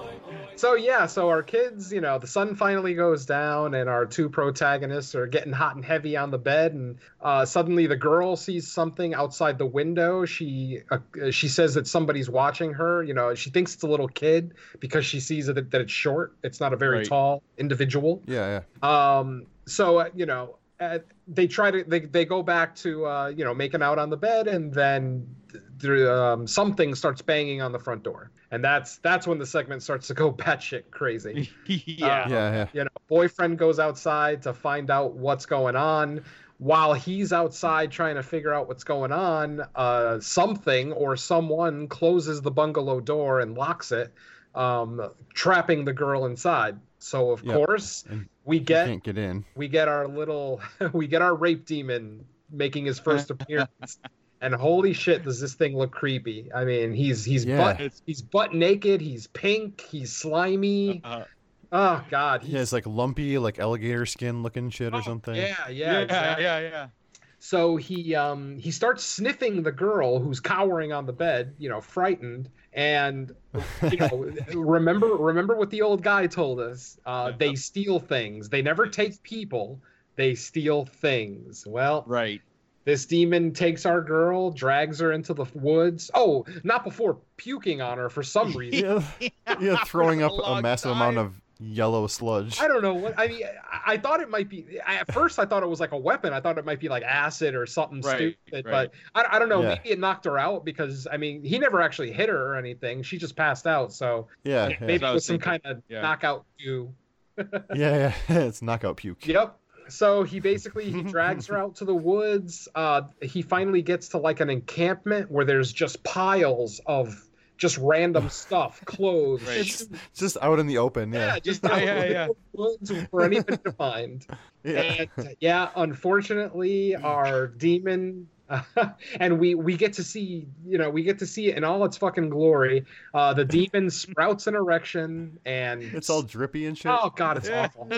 D: So yeah, so our kids, you know, the sun finally goes down, and our two protagonists are getting hot and heavy on the bed, and uh, suddenly the girl sees something outside the window. She uh, she says that somebody's watching her. You know, she thinks it's a little kid because she sees that, that it's short. It's not a very
C: Right.
D: tall individual.
B: Yeah, yeah.
D: Um, so uh, you know, uh, they try to they, they go back to uh, you know making out on the bed, and then th- there, um, something starts banging on the front door, and that's that's when the segment starts to go *laughs* batshit crazy. *laughs*
C: yeah.
D: Uh,
B: Yeah, yeah.
D: You know, boyfriend goes outside to find out what's going on. while he's outside trying to figure out what's going on, uh, something or someone closes the bungalow door and locks it, um, trapping the girl inside. So of
B: Yep.
D: course
B: And
D: we get
B: can't get in.
D: we get our little *laughs* we get our rape demon making his first appearance. And holy shit, does this thing look creepy? I mean, he's he's
B: Yeah.
D: butt he's butt naked, he's pink, he's slimy.
C: Uh,
D: Oh god,
B: Yeah, it's like lumpy, like alligator skin looking shit or something.
D: yeah, yeah,
C: yeah,
D: exactly.
C: yeah, yeah.
D: So he um he starts sniffing the girl who's cowering on the bed, you know, frightened. And you know, *laughs* remember remember what the old guy told us. Uh, They steal things. They never take people. They steal things. Well,
C: Right.
D: This demon takes our girl, drags her into the woods. Oh, not before puking on her for some *laughs* reason.
B: Yeah, yeah, throwing up *laughs* a
C: long
B: massive amount of yellow sludge.
D: I don't know what I mean. I, I thought it might be. At first, I thought it was like a weapon. I thought it might be like acid or something
C: Right,
D: stupid.
C: right.
D: But I, I don't know.
B: Yeah.
D: Maybe it knocked her out because I mean, he never actually hit her or anything. She just passed out. So
B: Yeah, yeah,
D: maybe
C: what I
D: it
C: was
D: was some
C: thinking.
D: kind of
C: Yeah.
D: knockout goo. *laughs*
B: yeah, yeah. it's knockout puke.
D: Yep. So he basically he drags her out to the woods. Uh, he finally gets to like an encampment where there's just piles of just random *sighs* stuff, clothes,
C: Right.
B: It's just out in the open. Yeah,
D: Yeah, just
C: Yeah,
D: out
C: yeah,
D: in
C: yeah.
D: the woods for anybody to find. *laughs*
B: yeah.
D: And yeah, unfortunately, our demon. *laughs* and we we get to see you know we get to see it in all its fucking glory. Uh, the demon *laughs* sprouts an erection and
B: It's all drippy and shit.
D: oh god it's awful.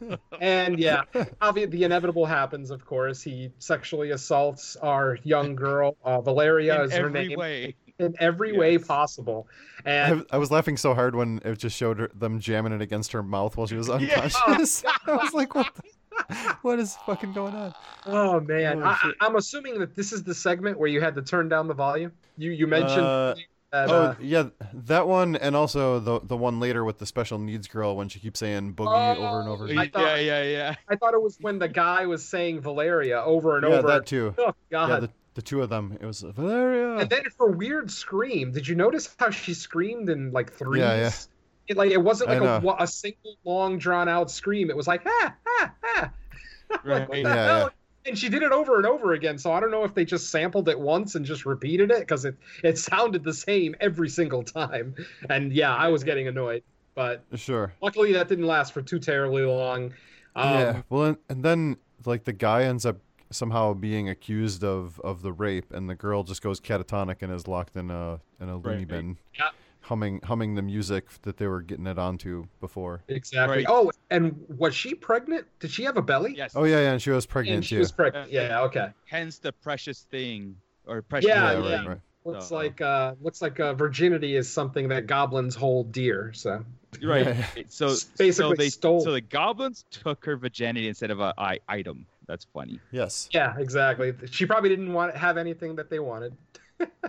D: *laughs* and yeah, obvi- the inevitable happens. Of course, he sexually assaults our young girl. Uh, Valeria
C: In
D: is her
C: every
D: name
C: way.
D: in every way possible. And
B: I was laughing so hard when it just showed her, them jamming it against her mouth while she was unconscious. I was like, what? The, *laughs* what is fucking going on?
D: Oh man,
B: Holy
D: I,
B: shit.
D: I'm assuming that this is the segment where you had to turn down the volume. You you mentioned
B: Uh,
D: that.
B: oh
D: uh,
B: yeah, that one, and also the the one later with the special needs girl when she keeps saying boogie over and over.
D: I
C: yeah,
D: thought-
C: yeah, yeah.
D: I thought it was when the guy was saying Valeria over and
B: yeah,
D: over.
B: that too.
D: Oh God.
B: Yeah, the, the two of them. It was Valeria.
D: And then her weird scream. Did you notice how she screamed in like threes?
B: Yeah, yeah.
D: It, like it wasn't like a, a single long drawn out scream. It was like ah ah ah. *laughs* like, what
C: Right.
D: the
B: Yeah,
D: hell?
B: yeah.
D: And she did it over and over again. So I don't know if they just sampled it once and just repeated it because it it sounded the same every single time. And yeah, I was getting annoyed. But
B: sure.
D: luckily that didn't last for too terribly long. Um,
B: yeah. Well, and, and then like the guy ends up somehow being accused of of the rape, and the girl just goes catatonic and is locked in a in a loony
C: Right.
B: bin,
D: Yeah.
B: Humming humming the music that they were getting it onto before.
D: Exactly.
C: Right.
D: Oh, and was she pregnant? Did she have a belly?
C: Yes.
B: Oh yeah, yeah, and she was pregnant
D: And she
B: too.
D: was pregnant.
C: Yeah.
D: Yeah. Okay.
C: Hence the precious thing, or precious.
D: Yeah,
B: yeah,
D: yeah.
B: right, right.
D: Looks
C: So-
D: like uh, looks like uh, virginity is something that goblins hold dear. So
C: Right. So *laughs*
D: basically
C: so they
D: stole.
C: So the goblins took her virginity instead of a I- item. That's funny.
B: Yes.
D: yeah, exactly. She probably didn't want to have anything that they wanted.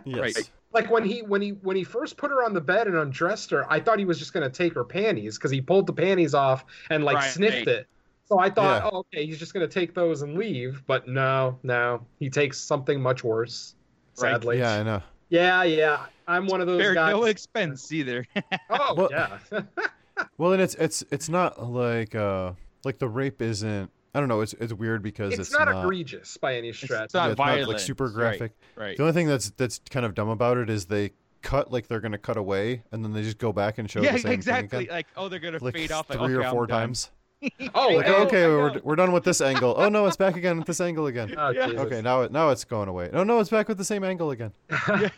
B: Yes.
C: Right.
D: Like when he when he when he first put her on the bed and undressed her, I thought he was just gonna take her panties because he pulled the panties off and like
C: Right.
D: sniffed it. So I thought,
B: Yeah.
D: oh, okay, he's just gonna take those and leave. But no, no, he takes something much worse.
C: Right.
D: Sadly.
B: Yeah, I know.
D: Yeah, yeah. I'm one of those
C: Spare
D: guys.
C: no expense either. *laughs*
D: Oh
B: Well-
D: yeah. *laughs*
B: Well, and it's it's it's not like uh like the rape isn't. I don't know. It's it's weird because
D: it's,
B: it's,
D: not, egregious by any stretch.
C: It's not
B: yeah, it's
C: violent.
B: like super graphic.
C: Right.
B: The only thing that's that's kind of dumb about it is they cut like they're gonna cut away and then they just go back and show
C: yeah,
B: the same
C: exactly.
B: thing again.
C: Like, oh, they're gonna
B: Like
C: fade off like,
B: three
C: okay,
B: or four
C: I'm
B: times. *laughs*
D: Oh,
B: Like,
D: and-
B: okay, we're, we're done with this angle. Oh no, it's back again with this angle again. *laughs*
D: Oh,
C: Yeah.
B: Okay, now it now it's going away. Oh no, it's back with the same angle again. *laughs*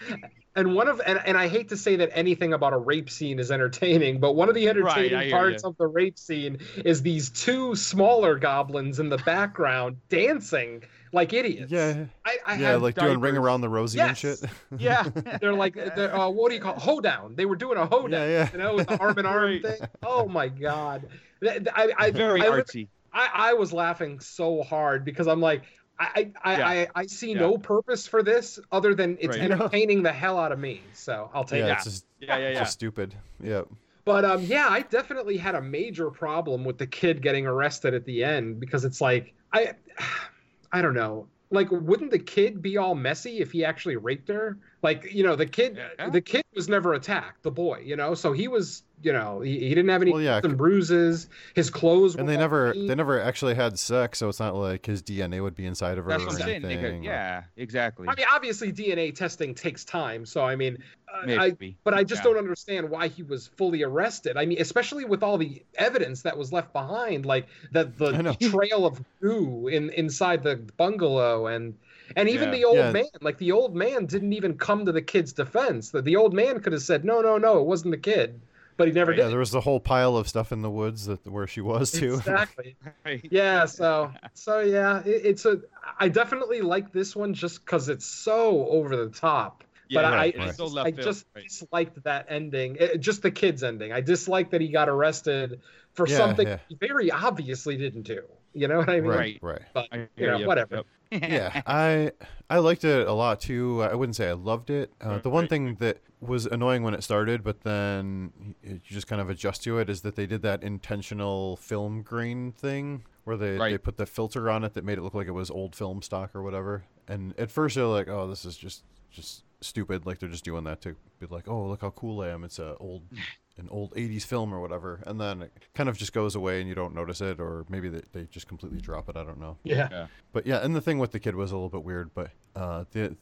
D: and one of and, and I hate to say that anything about a rape scene is entertaining, but one of the entertaining
C: I hear
D: parts
C: ya.
D: of the rape scene is these two smaller goblins in the background dancing like idiots.
B: Yeah,
D: I, I
B: yeah,
D: have
B: like doing ring around the rosy
D: Yes.
B: and shit.
C: Yeah. *laughs*
D: They're like, they're, uh, what do you call it? hoedown? They were doing a hoedown,
B: Yeah, yeah.
D: you know, with the arm in arm
C: Right.
D: thing. Oh my god, Th- th- I, I,
C: Very
D: I,
C: artsy.
D: I, I was laughing so hard because I'm like, I, I, I,
C: Yeah.
D: I, I see
C: Yeah.
D: no purpose for this other than it's
C: Right.
D: entertaining the hell out of me. So I'll take
B: yeah,
D: it.
B: it's just
C: Yeah, yeah, yeah.
B: just stupid. Yeah.
D: But um, yeah, I definitely had a major problem with the kid getting arrested at the end because it's like I, *sighs* I don't know. Like wouldn't the kid be all messy if he actually raped her like you know the kid the kid was never attacked the boy you know so he was you know he, he didn't have any
B: Well, yeah,
D: cuts bruises his clothes
B: And
D: were
B: they never
D: clean.
B: they never actually had sex, so it's not like his DNA would be inside of her
C: That's
B: or
C: what I'm saying. They
B: anything.
C: could- yeah, exactly.
D: I mean, obviously DNA testing takes time, so I mean, I, but I just
C: Yeah.
D: don't understand why he was fully arrested. I mean, especially with all the evidence that was left behind, like the the trail of goo in inside the bungalow, and and even
B: Yeah.
D: the old
B: Yeah.
D: man, like the old man didn't even come to the kid's defense. The, the old man could have said, "No, no, no, it wasn't the kid," but he never
B: Yeah,
D: did.
B: Yeah, there was a whole pile of stuff in the woods that where she was too.
D: Exactly. *laughs* Yeah. So so yeah, it, it's a. I definitely like this one just because it's so over the top.
C: Yeah,
D: but
C: right,
D: I,
C: right.
D: I,
C: So
D: just-
C: left
D: I just
C: right.
D: disliked that ending. It- just the kid's ending. I disliked that he got arrested for
B: Yeah,
D: something
B: yeah.
D: he very obviously didn't do. You know what I mean?
B: Right, right.
D: But you know,
C: you.
D: whatever. *laughs*
B: yeah, I I liked it a lot too. I wouldn't say I loved it. Uh, the one thing that was annoying when it started, but then you just kind of adjust to it, is that they did that intentional film grain thing where they, they put the filter on it that made it look like it was old film stock or whatever. And at first you're like, oh, this is just just stupid. Like they're just doing that to be like, oh, look how cool I am. It's a old *laughs* an old 80s film or whatever and then it kind of just goes away and you don't notice it or maybe they, they just completely drop it i don't know
D: Yeah.
C: Yeah.
B: but yeah, and the thing with the kid was a little bit weird, but uh, the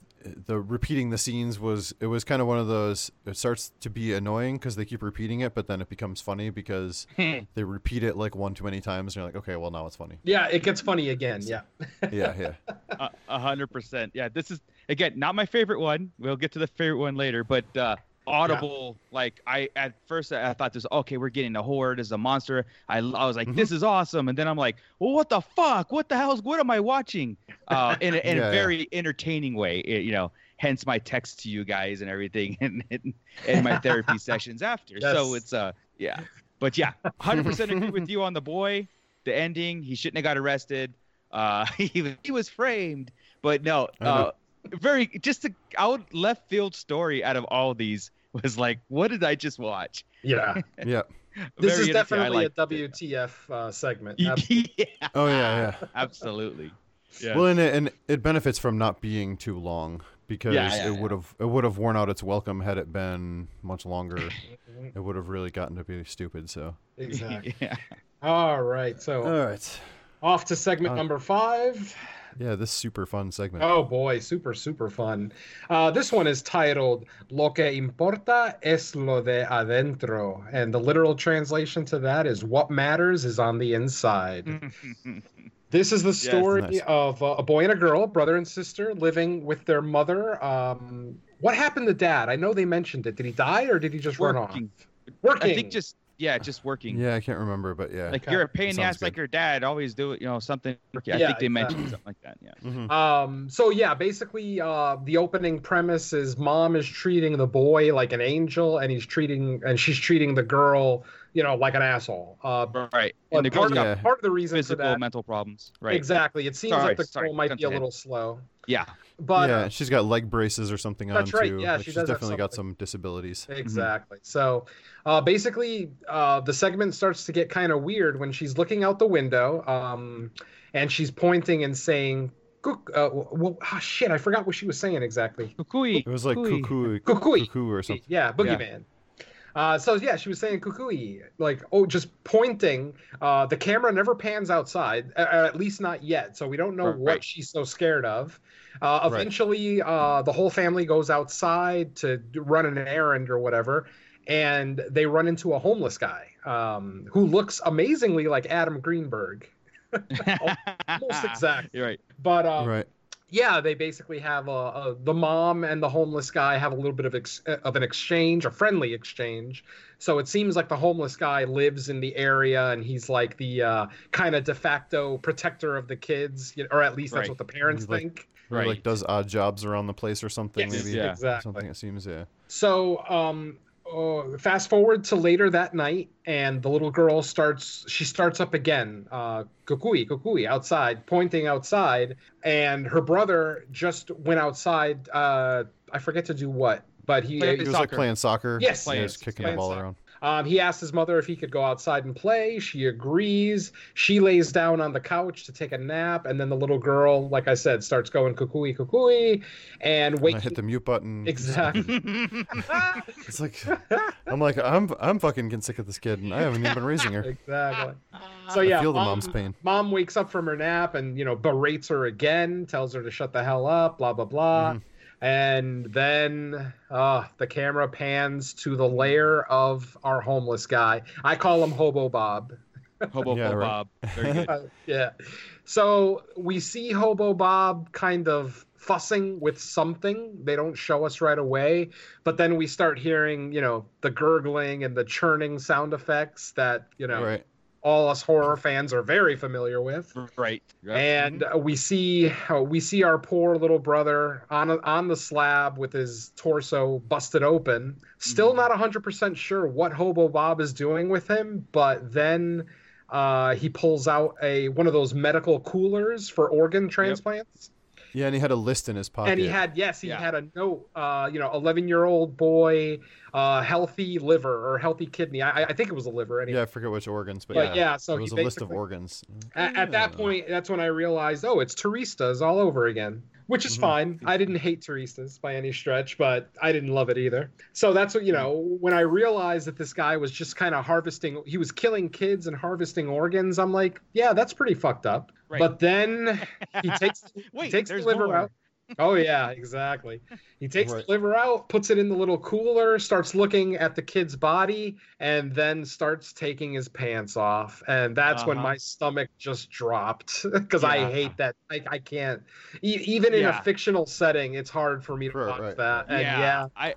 B: the repeating the scenes was it was kind of one of those. It starts to be annoying because they keep repeating it, but then it becomes funny because *laughs* they repeat it like one too many times, and you're like, okay, well now it's funny.
D: Yeah, it gets funny again. *laughs* Yeah.
B: Yeah, yeah. *laughs*
C: A- A hundred percent. Yeah, this is again not my favorite one. We'll get to the favorite one later, but uh audible like i at first i thought this okay we're getting a horde as a monster. I, I was like this is awesome. And then i'm like well what the fuck? What the hell's what am i watching? Uh in a, in *laughs*
B: Yeah,
C: a
B: yeah.
C: very entertaining way it- you know hence my text to you guys and everything *laughs* and and, and my therapy *laughs* sessions after. So it's uh yeah. But yeah 100% agree with you on the boy the ending. He shouldn't have got arrested. Uh he, he was framed. But no uh very just a out left field story out of all these was like what did i just watch
D: Yeah. *laughs*
B: Yeah.
D: This is definitely a. WTF uh, segment. *laughs*
C: yeah
B: Oh yeah, yeah.
C: absolutely yeah
B: Well, and it, and it benefits from not being too long because
C: Yeah, yeah,
B: it would have it would have worn out its welcome had it been much longer. *laughs* it would have really gotten to be stupid. So.
D: Exactly.
C: yeah
D: All right. So
B: All right.
D: off to segment
B: Uh,
D: number five.
B: Yeah, this super fun segment.
D: Oh boy, super super fun. Uh, this one is titled "Lo que importa es lo de adentro," and the literal translation to that is "What matters is on the inside." *laughs* This is the
C: Yes.
D: story
B: Nice.
D: of uh, a boy and a girl, brother and sister, living with their mother. Um, what happened to dad? I know they mentioned it. Did he die or did he just run off?
C: working
D: Working.
C: i think just yeah just working
B: Yeah, I can't remember, but yeah.
C: like
D: Okay.
C: you're a pain in the
B: Sounds
C: ass like your dad always do it you know something Yeah, i
D: Yeah,
C: think they mentioned
D: exactly.
C: something like that yeah
B: Mhm. *laughs*
D: Um, so yeah, basically, uh, the opening premise is mom is treating the boy like an angel, and he's treating and she's treating the girl, you know, like an asshole. Uh,
C: right and the
D: part,
C: girl's
D: of,
C: got
B: Yeah.
D: part of the reason for
C: physical
D: that,
C: mental problems right
D: exactly, it seems
C: Sorry,
D: like the
C: sorry,
D: girl might be a
C: continue.
D: little slow.
C: yeah
D: But
B: yeah,
D: uh,
B: she's got leg braces or something
D: That's
B: on
D: right,
B: too.
D: yeah,
B: Like,
D: she
B: she's
D: does
B: definitely got some disabilities.
D: Exactly. So, uh, basically, uh, the segment starts to get kind of weird when she's looking out the window, um, and she's pointing and saying, "Cook." Uh, well, ah, shit, I forgot what she was saying exactly.
C: Kukui.
B: It was like
C: Kukui.
B: cuckoo,
D: Cuckoo.
B: cuckoo or something.
D: Yeah, Boogeyman. Uh, so yeah, she was saying cuckooey, like oh, just pointing. Uh, the camera never pans outside, uh, at least not yet. So we don't know
C: Right.
D: what she's so scared of. Uh,
B: Right.
D: eventually, uh, the whole family goes outside to run an errand or whatever, and they run into a homeless guy um, who looks amazingly like Adam Greenberg, *laughs* almost exact.
C: You're right.
D: But um,
B: right.
D: yeah, they basically have a, a the mom and the homeless guy have a little bit of ex, of an exchange, a friendly exchange. So it seems like the homeless guy lives in the area and he's like the uh, kind of de facto protector of the kids, or at least that's
C: Right.
D: what the parents
B: He's like-
D: think.
B: Or like does odd jobs around the place or something
D: Yes,
B: maybe.
C: yeah.
D: exactly.
B: Something it seems yeah.
D: So um, uh, fast forward to later that night, and the little girl starts. She starts up again, uh, kukui, kukui, outside, pointing outside, and her brother just went outside. Uh, I forget to do what, but he
C: Play
B: He was
C: Soccer.
B: like playing soccer.
D: Yes,
B: and he was kicking the ball
D: soccer.
B: around.
D: Um, he asks his mother if he could go outside and play. She agrees. She lays down on the couch to take a nap, and then the little girl, like I said, starts going cuckooey cuckooey, and
B: And
D: wait.
B: I hit the mute button.
D: Exactly. *laughs* *laughs*
B: It's like I'm like I'm I'm fucking getting sick of this kid, and I haven't even been raising her.
D: exactly. So yeah,
B: I feel the
D: mom-
B: mom's pain.
D: Mom wakes up from her nap and you know berates her again, tells her to shut the hell up, blah blah blah.
B: Mm-hmm.
D: And then uh, the camera pans to the lair of our homeless guy. I call him Hobo Bob.
C: Hobo
B: Yeah, right.
C: Bob. Very good. *laughs*
D: Uh, yeah. So we see Hobo Bob kind of fussing with something. They don't show us right away, but then we start hearing, you know, the gurgling and the churning sound effects that, you know,
B: Right.
D: All us horror fans are very familiar with.
C: Right. Yep.
D: And uh, we see uh, we see our poor little brother on a, on the slab with his torso busted open. Still not 100% sure what Hobo Bob is doing with him, but then uh, he pulls out a one of those medical coolers for organ transplants.
B: Yeah, and he had a list in his pocket.
D: And he had yes, he
C: Yeah.
D: had a note. Uh, you know, eleven year old boy, uh, healthy liver or healthy kidney. I, I think it was a liver anyway.
B: Yeah, I forget which organs, but,
D: But
B: yeah,
D: yeah, so
B: it was a list of organs.
D: At, at that point, that's when I realized, oh, it's Teristas all over again, which is
B: Mhm.
D: fine. I didn't hate Teresa's by any stretch, but I didn't love it either. So that's what, you know, when I realized that this guy was just kind of harvesting, he was killing kids and harvesting organs, I'm like, yeah, that's pretty fucked up.
C: Right.
D: But then *laughs* he takes,
C: Wait,
D: he takes the liver
C: more.
D: out. Oh yeah, exactly. He takes
B: Right.
D: the liver out, puts it in the little cooler, starts looking at the kid's body, and then starts taking his pants off. And that's when
C: Uh-huh.
D: my stomach just dropped *laughs* because I hate that. I, I can't. E- even in
C: Yeah.
D: a fictional setting, it's hard for me to watch
B: right.
D: that. And yeah,
C: yeah, I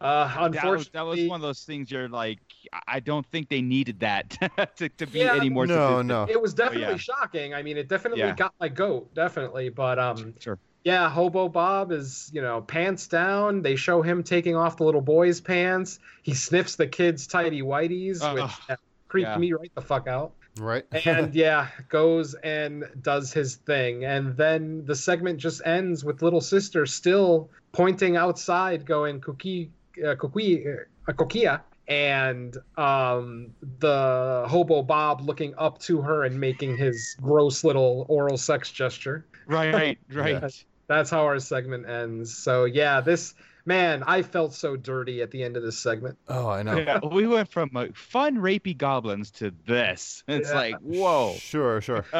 D: uh,
C: that was,
D: unfortunately,
C: that was one of those things you're like, I- don't think they needed that *laughs* to, to be
D: Yeah,
C: any more.
B: No, no.
D: it was definitely
C: yeah.
D: shocking. I mean, it definitely
C: Yeah.
D: got my goat, definitely. But um,
C: Sure.
D: Yeah, Hobo Bob is, you know, pants down. They show him taking off the little boy's pants. He sniffs the kid's tidy whities,
C: Ugh.
D: which uh, creeped
C: Yeah.
D: me right the fuck out.
B: Right.
D: And *laughs* yeah, goes and does his thing. And then the segment just ends with little sister still pointing outside, going cookie, uh, cookie, uh, coquilla. And um, the hobo Bob looking up to her and making his gross little oral sex gesture.
C: Right, right. *laughs*
D: That's how our segment ends. So yeah, this man, I felt so dirty at the end of this segment.
B: oh, I know.
C: Yeah, we went from uh, fun rapey goblins to this. It's
D: Yeah.
C: like, whoa.
B: Sure, sure. *laughs*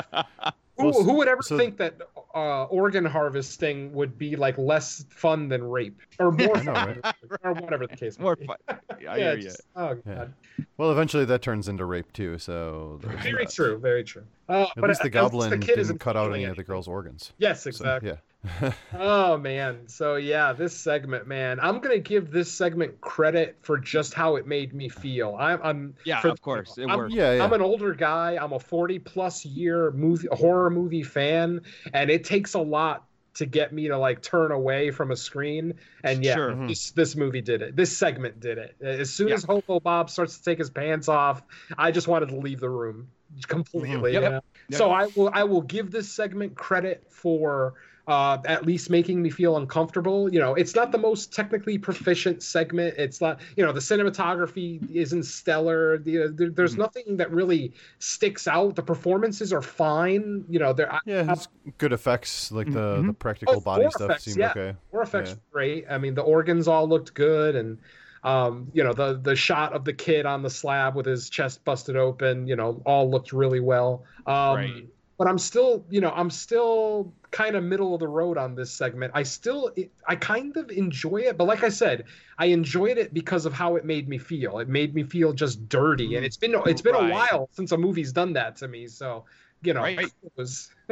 D: Who,
B: Well,
D: who would ever
B: so-
D: think that uh, organ harvesting would be like less fun than rape or more
B: I know,
D: fun,
B: right?
D: or whatever the case.
C: More fun. *laughs* I
D: yeah, just- oh
B: Yeah.
D: god,
B: Well, eventually that turns into rape too. So
D: very
B: that.
D: true, very true. Uh,
B: At
D: but
B: least
D: at-
B: the
D: at least
B: goblin
D: the kid
B: didn't cut out
D: feeling
B: any of the girl's organs.
D: Yes,
B: So,
D: exactly.
B: yeah. *laughs*
D: Oh man. So yeah, this segment, man, I'm gonna give this segment credit for just how it made me feel. I'm, I'm
C: Yeah,
D: for-
C: of course. It
D: I'm-
C: worked.
B: Yeah, yeah.
D: I'm an older guy. I'm a 40 plus year movie horror movie fan, and it takes a lot to get me to like turn away from a screen. And yeah,
C: Sure.
B: Mhm.
D: this this movie did it. This segment did it. As soon
C: Yeah.
D: as Hobo Bob starts to take his pants off, I just wanted to leave the room completely.
C: Yep.
D: you know?
C: Yep.
D: So I will I will give this segment credit for uh, at least making me feel uncomfortable. You know, it's not the most technically proficient segment. It's not, you know, the cinematography isn't stellar. The, there, there's
C: Mm-hmm.
D: nothing that really sticks out. The performances are fine. You know, they're
B: Yeah, it's good effects, like the the
C: Mhm.
B: practical
D: Oh,
B: body stuff
D: effects,
B: seemed
D: yeah.
B: okay.
D: War effects
B: Yeah.
D: great. I mean, the organs all looked good, and um, you know, the the shot of the kid on the slab with his chest busted open, you know, all looked really well. Um,
C: Right.
D: But I'm still, you know, I'm still kind of middle of the road on this segment. I still, I kind of enjoy it, but like I said, I enjoyed it because of how it made me feel. It made me feel just dirty, and it's been it's been
C: Right.
D: a while since a movie's done that to me. So, you know,
C: Right.
D: it was. *laughs*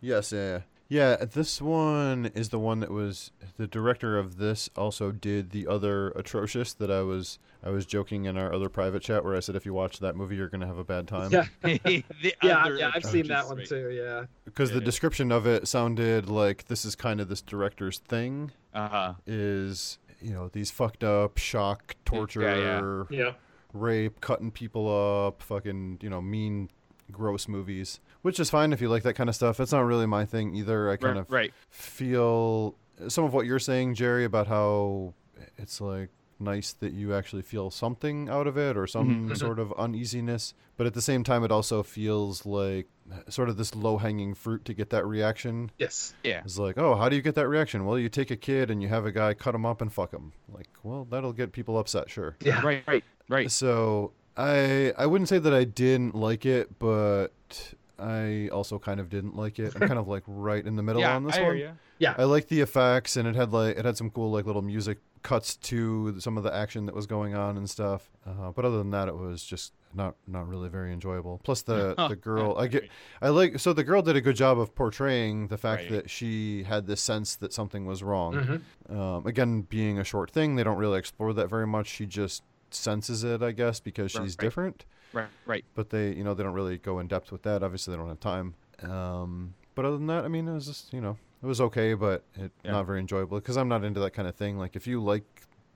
B: Yes, yeah, yeah. Yeah, this one is the one that was the director of this also did the other atrocious that I was I was joking in our other private chat where I said if you watch that movie you're gonna have a bad time.
D: Yeah. *laughs* *laughs* yeah, yeah, I've seen that one too. Yeah.
B: Because the description of it sounded like this is kind of this director's thing
C: Uh-huh.
B: is you know these fucked up shock torture
D: yeah, Yeah.
B: rape cutting people up fucking you know mean gross movies which is fine if you like that kind of stuff it's not really my thing either i kind
C: Right,
B: of
C: right.
B: feel some of what you're saying jerry about how it's like nice that you actually feel something out of it or some
C: Mhm.
B: sort of uneasiness. But at the same time, it also feels like sort of this low hanging fruit to get that reaction.
D: Yes.
C: Yeah.
B: It's like, oh, how do you get that reaction? Well, you take a kid and you have a guy cut him up and fuck him. Like, well, that'll get people upset, sure.
D: Yeah.
C: Right, right, right.
B: So I I wouldn't say that I didn't like it, but I also kind of didn't like it. I'm *laughs* kind of like right in the middle
C: Yeah,
B: on this
C: I hear
B: one.
C: ya.
D: Yeah.
B: I like the effects and it had like it had some cool like little music cuts to some of the action that was going on and stuff. Uh, but other than that, it was just not not really very enjoyable. Plus the *laughs* the girl I get I like so the girl did a good job of portraying the fact
C: Right.
B: that she had this sense that something was wrong.
D: Mhm.
B: Um, again, being a short thing, they don't really explore that very much. She just senses it, I guess, because she's
C: Right.
B: different.
C: Right, right.
B: But they, you know, they don't really go in depth with that. Obviously, they don't have time. Um, but other than that, I mean, it was just, you know, it was okay, but it
C: Yeah.
B: not very enjoyable because I'm not into that kind of thing. Like, if you like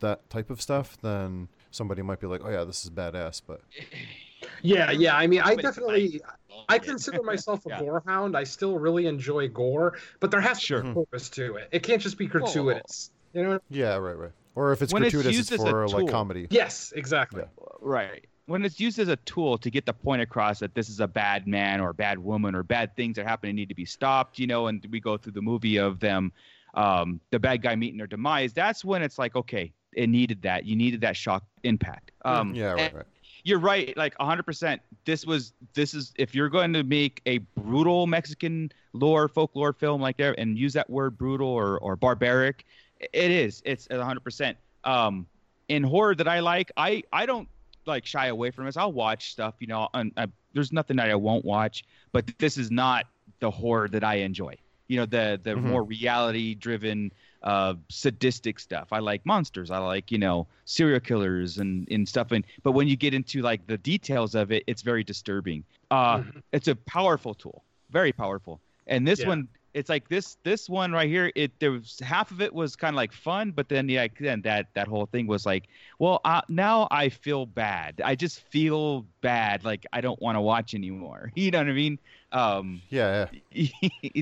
B: that type of stuff, then somebody might be like, "Oh yeah, this is badass." But *laughs*
D: Yeah, yeah. I mean, I definitely, I consider myself a
C: Yeah.
D: gore hound. I still really enjoy gore, but there has to
C: Sure.
D: be a purpose to it. It can't just be gratuitous. You know?
B: yeah, right, right. Or if it's
C: When it's
B: gratuitous,
C: used
B: it's
C: as a
B: for like
C: tool.
B: comedy.
D: Yes, exactly.
C: Right. When it's used as a tool to get the point across that this is a bad man or a bad woman or bad things that happen and need to be stopped, you know, and we go through the movie of them, um, the bad guy meeting their demise, that's when it's like, okay, it needed that. You needed that shock impact. Um,
B: yeah, right, right.
C: You're right, like 100%. This was, this is, if you're going to make a brutal Mexican lore, folklore film like that and use that word brutal or, or barbaric, it is. It's 100%. Um, in horror that I like, I, I don't like shy away from this. I'll watch stuff, you know, and uh, there's nothing that I won't watch, but this is not the horror that I enjoy. You know, the the
B: Mhm.
C: more reality driven, uh, sadistic stuff. I like monsters. I like you know serial killers and and stuff. And but when you get into like the details of it, it's very disturbing. Uh, it's a powerful tool, very powerful. And this
D: Yeah.
C: one, it's like this this one right here. It there was half of it was kind of like fun, but then yeah, then that that whole thing was like, well, uh, now I feel bad. I just feel bad. Like I don't want to watch anymore. *laughs* You know what I mean? Um,
B: Yeah, yeah.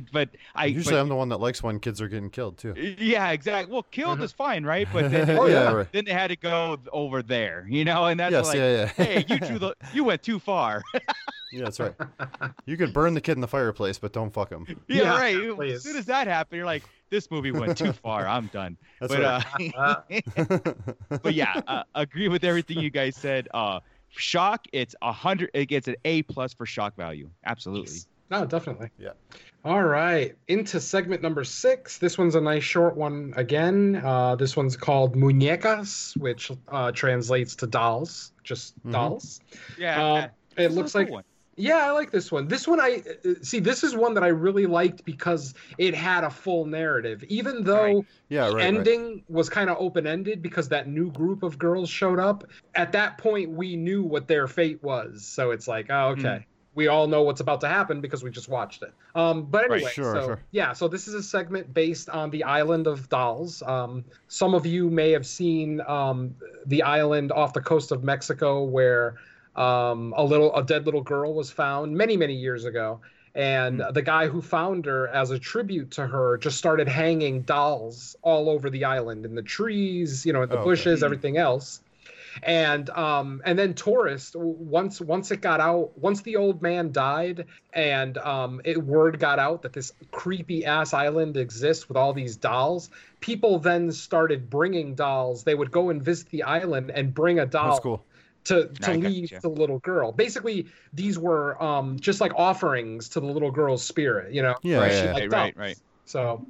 B: *laughs*
C: but I
B: Usually,
C: but-
B: I'm the one that likes when kids are getting killed too. *laughs*
C: yeah, exactly. Well, killed is fine, right? But then,
B: Oh, yeah, right.
C: then they had to go over there, you know, and that's
B: Yes,
C: like,
B: yeah, yeah.
C: hey, you drew the, you went too far.
B: Yeah, that's right. You could burn the kid in the fireplace, but don't fuck him.
C: yeah,
D: Yeah,
C: right.
D: please.
C: As soon as that happened, you're like, this movie went too far. I'm done. *laughs*
B: That's
C: but
B: right.
C: uh, *laughs* but yeah, uh, agree with everything you guys said. Uh, shock, it's a hundred. It gets an A plus for shock value. Absolutely.
D: No, definitely.
B: Yeah.
D: All right, into segment number six. This one's a nice short one again. Uh, this one's called Muñecas, which uh, translates to dolls, just
B: Mhm.
D: dolls.
C: Yeah.
D: Uh,
C: this
D: it
C: is
D: looks
C: a cool
D: like
C: one.
D: Yeah, I like this one. This one, I uh, see. This is one that I really liked because it had a full narrative, even though
B: Yeah, right,
D: the
B: right.
D: ending was kind of open ended because that new group of girls showed up. At that point, we knew what their fate was, so it's like, oh, okay. We all know what's about to happen because we just watched it. Um, but
C: Right,
D: anyway,
B: sure,
D: so
B: sure.
D: yeah, so this is a segment based on the island of dolls. Um, some of you may have seen um, the island off the coast of Mexico where um, a little a dead little girl was found many many years ago and
B: Hmm.
D: the guy who found her as a tribute to her just started hanging dolls all over the island in the trees you know in the
B: Oh, okay.
D: bushes everything else and um and then tourist w- once once it got out once the old man died and um it word got out that this creepy ass island exists with all these dolls people then started bringing dolls they would go and visit the island and bring a doll
B: That's cool.
D: To to
C: I
D: leave the little girl. Basically, these were um just like offerings to the little girl's spirit, you know.
B: Yeah,
C: Right,
B: yeah,
D: She
B: yeah.
D: liked
C: right, right, right.
D: So,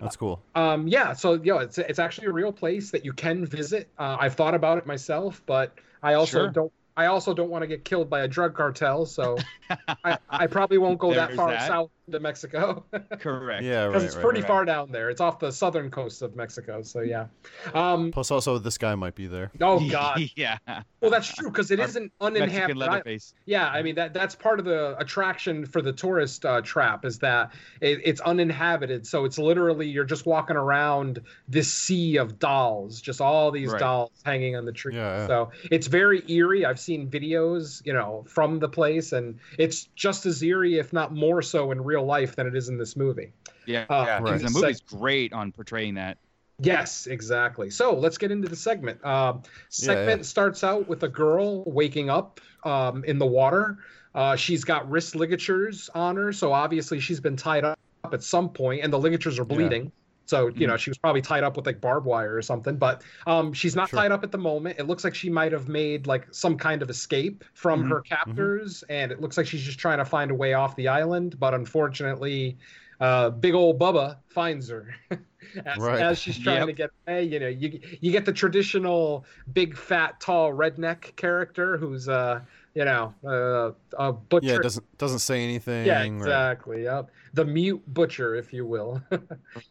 B: That's cool.
D: um, yeah, so you know, it's it's actually a real place that you can visit. Uh, I've thought about it myself, but I also
C: Sure.
D: don't. I also don't want to get killed by a drug cartel, so *laughs* I, I probably won't go that far
C: that.
D: south to Mexico *laughs*
C: Correct.
B: Yeah, right.
D: because it's
B: right,
D: pretty
B: right.
D: far down there. It's off the southern coast of Mexico, so yeah. Um,
B: Plus, also, this guy might be there.
D: oh *laughs* God.
C: yeah.
D: Well, that's true because it
C: Our
D: is an uninhabited. island.
C: Leatherface.
D: Yeah, I mean that that's part of the attraction for the tourist uh, trap is that it, it's uninhabited. So it's literally you're just walking around this sea of dolls, just all these
C: Right.
D: dolls hanging on the tree.
B: Yeah, yeah.
D: So it's very eerie. I've seen videos, you know, from the place, and it's just as eerie, if not more so, in real life than it is in this movie.
C: Yeah,
D: Uh,
C: yeah.
B: Right.
C: The movie's great on portraying that.
D: Yes, exactly. So let's get into the segment. Uh, segment
B: yeah.
D: starts out with a girl waking up um, in the water. Uh, she's got wrist ligatures on her, so obviously she's been tied up at some point, and the ligatures are bleeding. So you know she was probably tied up with like barbed wire or something. But um, she's not tied up at the moment. It looks like she might have made like some kind of escape from
B: Mm-hmm.
D: her captors, and it looks like she's just trying to find a way off the island. But unfortunately, uh, big old Bubba finds her. *laughs* as,
B: Right.
D: as she's trying
C: Yep.
D: to get away, you know, you you get the traditional big, fat, tall redneck character who's uh, you know, uh, a butcher.
B: Yeah, it doesn't doesn't say anything.
D: Yeah, exactly. Yep. The mute butcher, if you will. *laughs*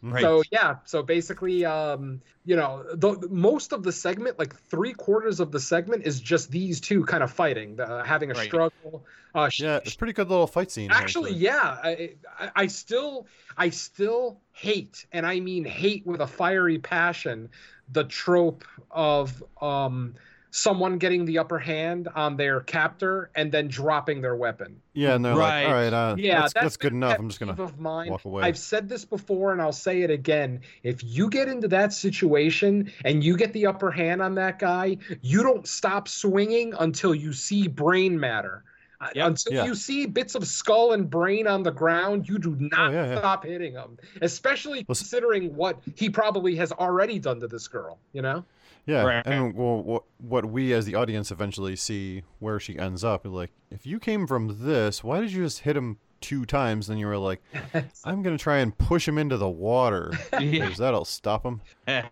C: Right.
D: So yeah, so basically, um, you know, the, most of the segment, like three quarters of the segment, is just these two kind of fighting, uh, having a
C: Right.
D: struggle. Uh,
B: Yeah, it's a pretty good little fight scene.
D: Actually, yeah, I, I, I still, I still hate, and I mean hate with a fiery passion, the trope of um, someone getting the upper hand on their captor and then dropping their weapon.
B: Yeah, and they're
C: Right.
B: like, all right, uh,
D: Yeah,
B: that's,
D: that's
B: that's good enough. I'm just gonna
D: of mine.
B: walk away.
D: I've said this before and I'll say it again. If you get into that situation and you get the upper hand on that guy, you don't stop swinging until you see brain matter. Uh,
C: Yep.
D: Until
B: Yeah.
D: you see bits of skull and brain on the ground, you do not
B: Oh, yeah, yeah.
D: stop hitting him. Especially
B: Well,
D: considering what he probably has already done to this girl. You know?
B: Yeah,
C: Right.
B: and well, what what we as the audience eventually see where she ends up, is like if you came from this, why did you just hit him two times? Then you were like, *laughs* I'm gonna try and push him into the water *laughs*
C: Yeah.
B: because that'll stop him. *laughs*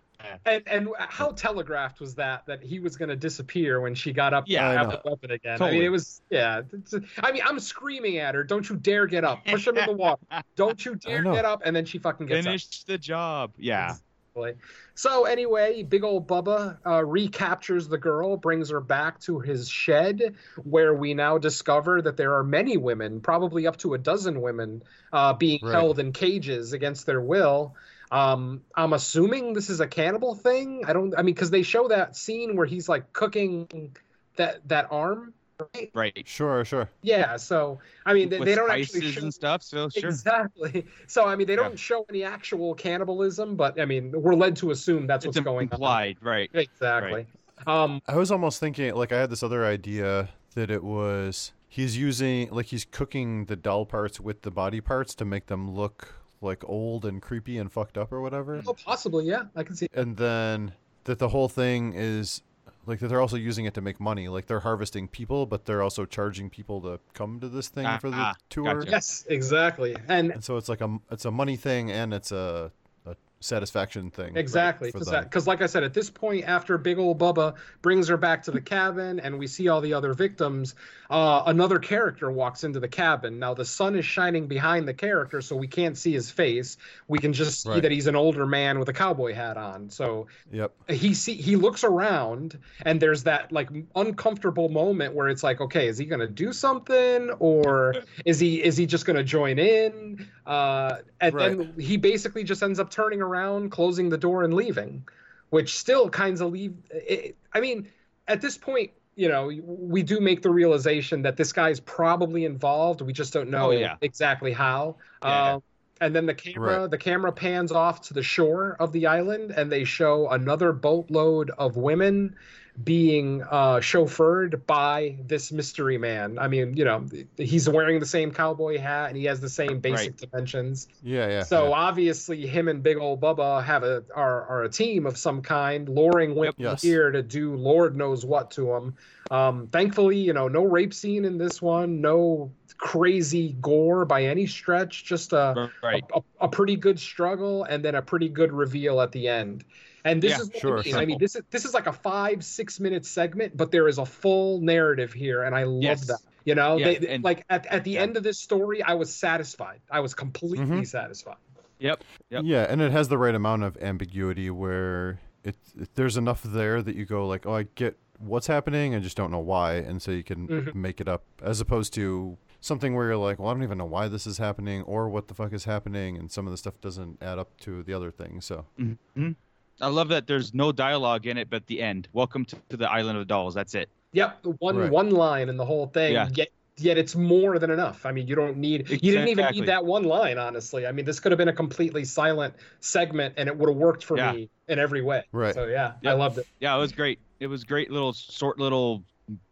D: And and how telegraphed was that that he was going to disappear when she got up
C: Yeah,
D: to have the weapon again? I mean, it was yeah. I mean, I'm screaming at her, "Don't you dare get up! Push him in the water! Don't you dare get up!" And then she fucking gets up.
C: Finish the job. Yeah.
D: Exactly. So anyway, big old Bubba uh, recaptures the girl, brings her back to his shed, where we now discover that there are many women, probably up to a dozen women, uh, being
B: Right.
D: held in cages against their will. Um, I'm assuming this is a cannibal thing. I don't. I mean, because they show that scene where he's like cooking that that arm. Right?
C: Right.
B: Sure, sure.
D: Yeah. So I mean, they, they don't
C: spices
D: actually show
C: and stuff. So sure.
D: Exactly. So I mean, they
C: Yeah.
D: don't show any actual cannibalism, but I mean, we're led to assume that's
C: It's
D: what's going on.
C: implied. Right.
D: Exactly. Um,
B: I was almost thinking, like, I had this other idea that it was he's using, like, he's cooking the doll parts with the body parts to make them look like old and creepy and fucked up or whatever.
D: oh, possibly, yeah, I can see.
B: And then that the whole thing is like that they're also using it to make money. Like they're harvesting people, but they're also charging people to come to this thing for the
C: Ah,
B: tour.
C: gotcha.
D: Yes, exactly, and
B: And so it's like a it's a money thing and it's a, a satisfaction thing.
D: exactly because
B: them.
D: because like I said, at this point, after Big Old Bubba brings her back to the cabin, and we see all the other victims, uh, another character walks into the cabin. Now the sun is shining behind the character, so we can't see his face. We can just see
B: Right.
D: that he's an older man with a cowboy hat on. So
B: Yep.
D: he see he looks around and there's that like uncomfortable moment where it's like okay is he gonna do something or is he is he just gonna join in uh and then he basically just ends up turning around closing the door and leaving which still kinds of leave it, i mean at this point you know we do make the realization that this guy's probably involved we just don't know
C: Oh, yeah.
D: exactly how
C: Yeah.
D: uh, and then the camera
B: Right.
D: the camera pans off to the shore of the island and they show another boatload of women being uh, chauffeured by this mystery man. I mean, you know, he's wearing the same cowboy hat and he has the same basic
C: Right.
D: dimensions.
B: Yeah, yeah.
D: So
B: yeah.
D: obviously, him and Big Old Bubba have a are, are a team of some kind, luring women
B: Yes.
D: here to do Lord knows what to them. Um, thankfully, you know, no rape scene in this one, no crazy gore by any stretch, just a
C: Right.
D: a, a pretty good struggle and then a pretty good reveal at the end. And this
C: Yeah,
D: is what
B: sure,
D: I mean. I mean, this is this is like a five six minute segment, but there is a full narrative here, and I love
C: Yes.
D: that. You know,
C: Yeah,
D: they,
C: and-
D: like at, at the
C: yeah.
D: end of this story, I was satisfied. I was completely
B: Mhm.
D: satisfied.
C: Yep. Yep.
B: Yeah, and it has the right amount of ambiguity where it, it there's enough there that you go like, oh, I get what's happening, I just don't know why, and so you can
D: Mhm.
B: make it up, as opposed to something where you're like, well, I don't even know why this is happening or what the fuck is happening, and some of the stuff doesn't add up to the other thing. So
C: hmm I love that there's no dialogue in it, but the end. Welcome to, to the island of dolls. That's it.
D: Yep, one
B: Right.
D: one line in the whole thing.
C: Yeah.
D: Yet yet it's more than enough. I mean, you don't need you didn't even
C: Exactly.
D: need that one line, honestly. I mean, this could have been a completely silent segment and it would have worked for
C: Yeah.
D: me in every way.
B: Right.
D: So yeah, I loved it.
C: Yeah, it was great. It was great little short little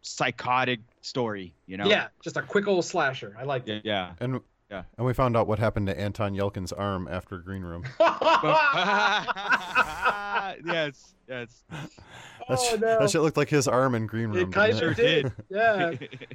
C: psychotic story, you know.
D: Yeah, just a quick old slasher. I liked
C: Yeah.
D: it.
C: yeah.
B: And
C: Yeah.
B: and we found out what happened to Anton Yelchin's arm after Green Room. *laughs* *laughs*
C: yes, yes.
B: That,
D: Oh,
B: sh-
D: no.
B: that shit looked like his arm in Green Room.
D: It kind
B: didn't
D: of
B: it?
D: did. *laughs* Yeah.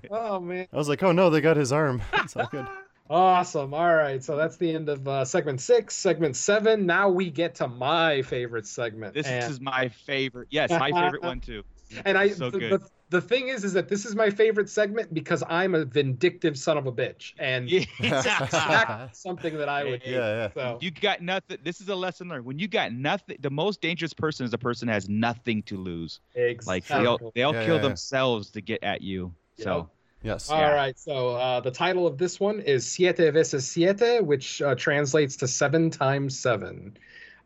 D: Oh man.
B: I was like, oh no, they got his arm. It's all good.
D: Awesome. All right. So that's the end of uh, segment six. Segment seven. Now we get to my favorite segment.
C: This
D: and,
C: is my favorite. Yes, my favorite one too.
D: and I
C: so
D: the,
C: good.
D: the, the thing is is that this is my favorite segment because I'm a vindictive son of a bitch and
C: Yeah. *laughs*
D: exactly *laughs* something that I would do.
B: Yeah, yeah.
D: So
C: You got nothing. This is a lesson learned. When you got nothing, the most dangerous person is a person that has nothing to lose.
D: Exactly.
C: Like they'll they'll
B: Yeah,
C: kill
B: yeah, yeah.
C: themselves to get at you. So
B: Yes.
D: All right. So uh, the title of this one is Siete veces siete, which uh, translates to seven times seven.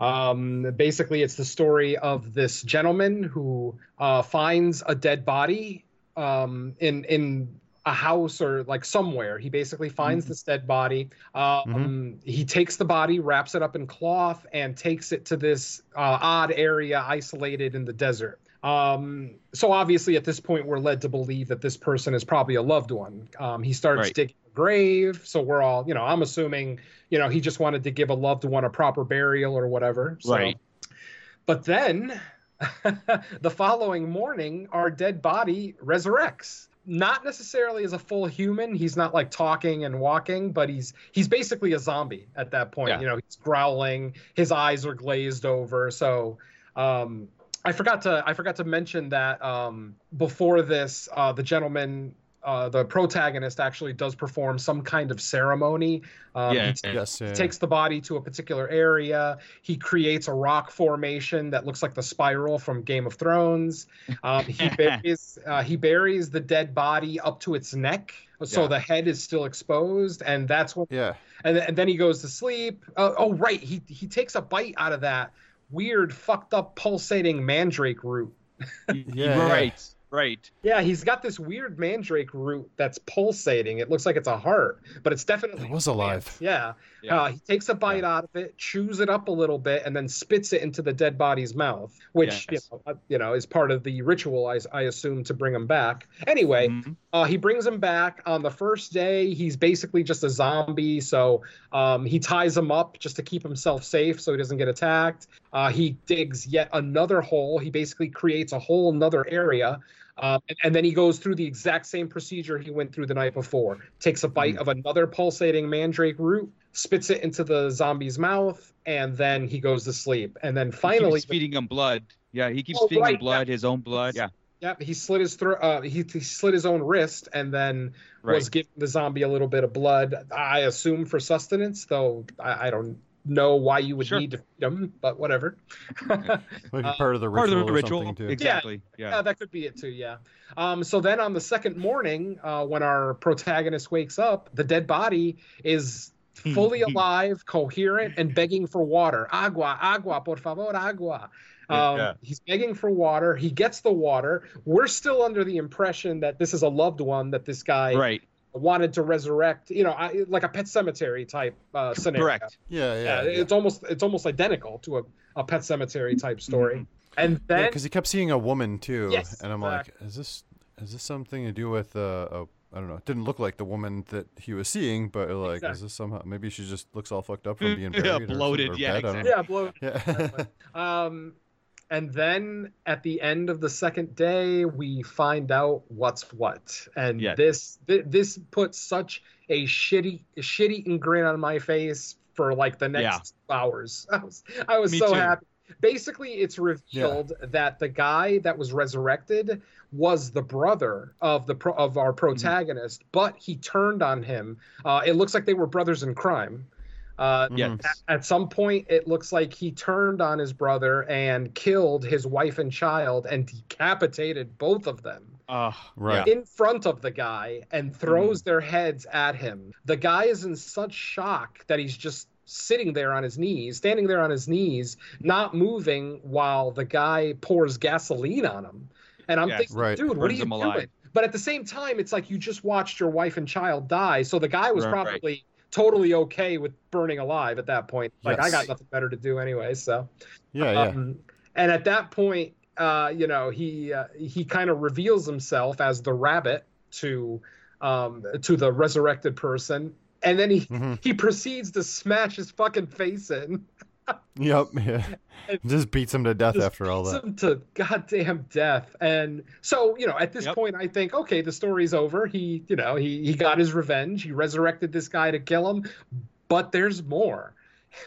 D: Um, basically, it's the story of this gentleman who uh, finds a dead body um, in in a house or like somewhere. He basically finds this dead body. Um, He takes the body, wraps it up in cloth, and takes it to this uh, odd area isolated in the desert. Um, so obviously, at this point, we're led to believe that this person is probably a loved one. Um, he starts
C: Right.
D: digging grave, so we're all, you know, I'm assuming, you know, he just wanted to give a loved one a proper burial or whatever. So.
C: Right.
D: But then, *laughs* the following morning, our dead body resurrects. Not necessarily as a full human. He's not like talking and walking, but he's he's basically a zombie at that point.
C: Yeah.
D: You know, he's growling. His eyes are glazed over. So, um, I forgot to I forgot to mention that um, before this, uh, the gentleman, uh, the protagonist, actually does perform some kind of ceremony. Um,
C: Yeah.
D: he
B: Yes. Yeah.
D: he takes the body to a particular area. He creates a rock formation that looks like the spiral from Game of Thrones. Um, he *laughs* buries uh, he buries the dead body up to its neck, so
C: Yeah.
D: the head is still exposed, and that's when
B: yeah.
D: and, th- and then he goes to sleep. Uh, oh, right, he he takes a bite out of that weird, fucked up, pulsating mandrake root. *laughs*
B: Yeah.
C: right, right.
D: Yeah, he's got this weird mandrake root that's pulsating. It looks like it's a heart, but it's definitely
B: It was alive.
D: yeah.
C: Yeah.
D: Uh, he takes a bite out of it, chews it up a little bit, and then spits it into the dead body's mouth, which
C: Yes.
D: you, know, uh, you know is part of the ritual, I, I assume, to bring him back. Anyway,
C: Mhm.
D: uh, he brings him back on the first day. He's basically just a zombie, so um, he ties him up just to keep himself safe so he doesn't get attacked. Uh, he digs yet another hole. He basically creates a whole another area. Um, and, and then he goes through the exact same procedure he went through the night before. Takes a bite of another pulsating mandrake root, spits it into the zombie's mouth, and then he goes to sleep. And then finally,
C: keeps feeding him blood. Yeah, he keeps
D: Oh,
C: feeding
D: right,
C: him blood, his own blood. Yeah,
D: Yep, he slit his throat. Uh, he, he slit his own wrist, and then was giving the zombie a little bit of blood. I assume for sustenance, though I, I don't know why you would
C: Sure.
D: need to feed him, but whatever. *laughs*
B: Maybe
D: Uh,
B: part of the
C: part
B: ritual
C: of the ritual.
B: too.
C: Exactly.
D: yeah,
C: Yeah.
D: that could be it too. Yeah. Um, so then on the second morning, uh, when our protagonist wakes up, the dead body is fully alive, coherent, and begging for water. Agua, agua, por favor, agua. Um,
C: Yeah.
D: He's begging for water. He gets the water. We're still under the impression that this is a loved one that this guy
C: Right.
D: Wanted to resurrect. You know, I, like a pet cemetery type uh, scenario.
C: Correct.
B: Yeah,
D: Yeah,
B: yeah. yeah.
D: it's almost it's almost identical to a, a pet cemetery type story. And then
B: because he kept seeing a woman too,
D: Yes,
B: and I'm like, is this is this something to do with uh, a I don't know. It didn't look like the woman that he was seeing, but like,
D: Exactly.
B: is this somehow? Maybe she just looks all fucked up from being
C: Yeah,
B: buried, or
C: bloated,
B: Or
C: yeah,
B: dead, I don't
D: yeah,
B: bloated. Yeah. *laughs*
D: Um, and then at the end of the second day, we find out what's what, and
C: Yeah.
D: this th- this puts such a shitty shitty grin on my face for like the next two hours. *laughs* I was I was so
C: too.
D: happy. Basically, it's revealed that the guy that was resurrected was the brother of the pro- of our protagonist, but he turned on him. Uh, it looks like they were brothers in crime. Uh,
C: Yes.
D: at, at some point, it looks like he turned on his brother and killed his wife and child and decapitated both of them
C: Uh,
B: Right.
D: in front of the guy and throws their heads at him. The guy is in such shock that he's just sitting there on his knees, standing there on his knees, not moving while the guy pours gasoline on him. And I'm
C: Yes.
D: thinking,
B: Right.
D: dude, what are you doing?
C: alive.
D: but at the same time, it's like you just watched your wife and child die, so the guy was
C: Right.
D: probably totally okay with burning alive at that point. Like I got nothing better to do anyway, so.
B: Yeah, yeah.
D: Um, and at that point, uh, you know, he uh, he kind of reveals himself as the rabbit to um, to the resurrected person, and then he
B: Mhm.
D: he proceeds to smash his fucking face in. *laughs*
B: Yep. *laughs* Yeah. Just beats him to death
D: Just
B: after all that.
D: him to goddamn death. And so, you know, at this
C: Yep.
D: point, I think, okay, the story's over. He, you know, he he got his revenge. He resurrected this guy to kill him, but there's more.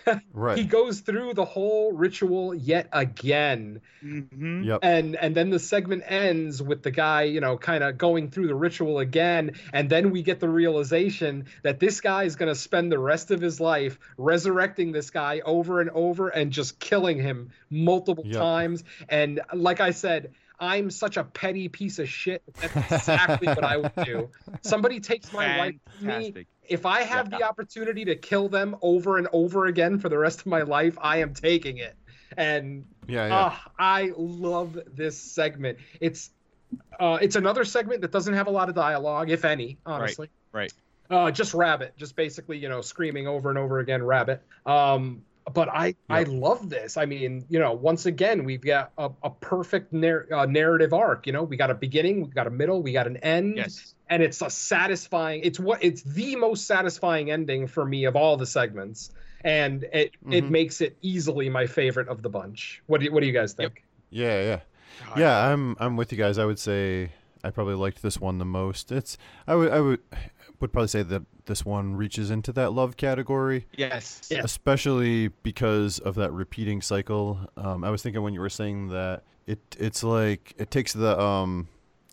D: *laughs*
B: Right.
D: He goes through the whole ritual yet again.
C: Mm-hmm.
B: Yep.
D: and and then the segment ends with the guy you know kind of going through the ritual again and then we get the realization that this guy is going to spend the rest of his life resurrecting this guy over and over and just killing him multiple
B: Yep.
D: times and like i said i'm such a petty piece of shit that's exactly what i would do *laughs* somebody takes my wife from me
C: Fantastic.
D: If i have the opportunity to kill them over and over again for the rest of my life i am taking it and
B: Yeah, yeah.
D: Ah, I love this segment. It's uh, it's another segment that doesn't have a lot of dialogue, if any, honestly.
C: Right.
D: Uh, just rabbit, just basically, you know, screaming over and over again, rabbit. Um, but I I love this. I mean, you know, once again, we've got a, a perfect nar- uh, narrative arc. You know, we got a beginning, we got a middle, we got an end,
C: Yes.
D: and it's a satisfying. It's what it's the most satisfying ending for me of all the segments, and it it
B: Mhm.
D: makes it easily my favorite of the bunch. What do you, what do you guys think?
B: Yeah, yeah, yeah. I'm I'm with you guys. I would say I probably liked this one the most. It's I would I would would probably say that this one reaches into that love category.
C: Yes.
B: Especially because of that repeating cycle. Um, I was thinking when you were saying that it it's like it takes the um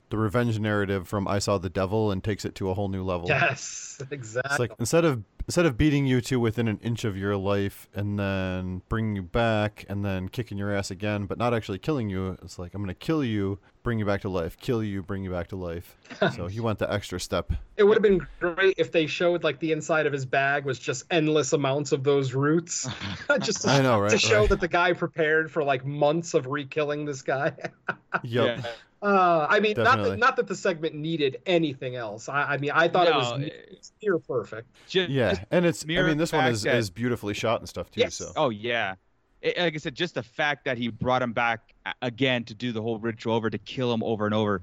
B: the revenge narrative from I saw the devil and takes it to a whole new level.
D: Yes, exactly.
B: It's like instead of instead of beating you to within an inch of your life and then bringing you back and then kicking your ass again, but not actually killing you, it's like I'm gonna kill you, bring you back to life, kill you, bring you back to life. so he went the extra step.
D: It would have been great if they showed like the inside of his bag was just endless amounts of those roots, *laughs* just to,
B: I know, right,
D: to show
B: right.
D: that the guy prepared for like months of re-killing this guy. *laughs*
B: Yep.
C: Yeah.
D: Uh, I mean, not that, not that the segment needed anything else. I, I mean, I thought it
C: No,
D: was near perfect.
C: Just,
B: Yeah, and it's I mean this one
C: fact
B: is,
C: that-
B: is beautifully shot and stuff too.
D: Yes.
B: So
C: Oh yeah. It- like I said, just the fact that he brought him back again to do the whole ritual over to kill him over and over.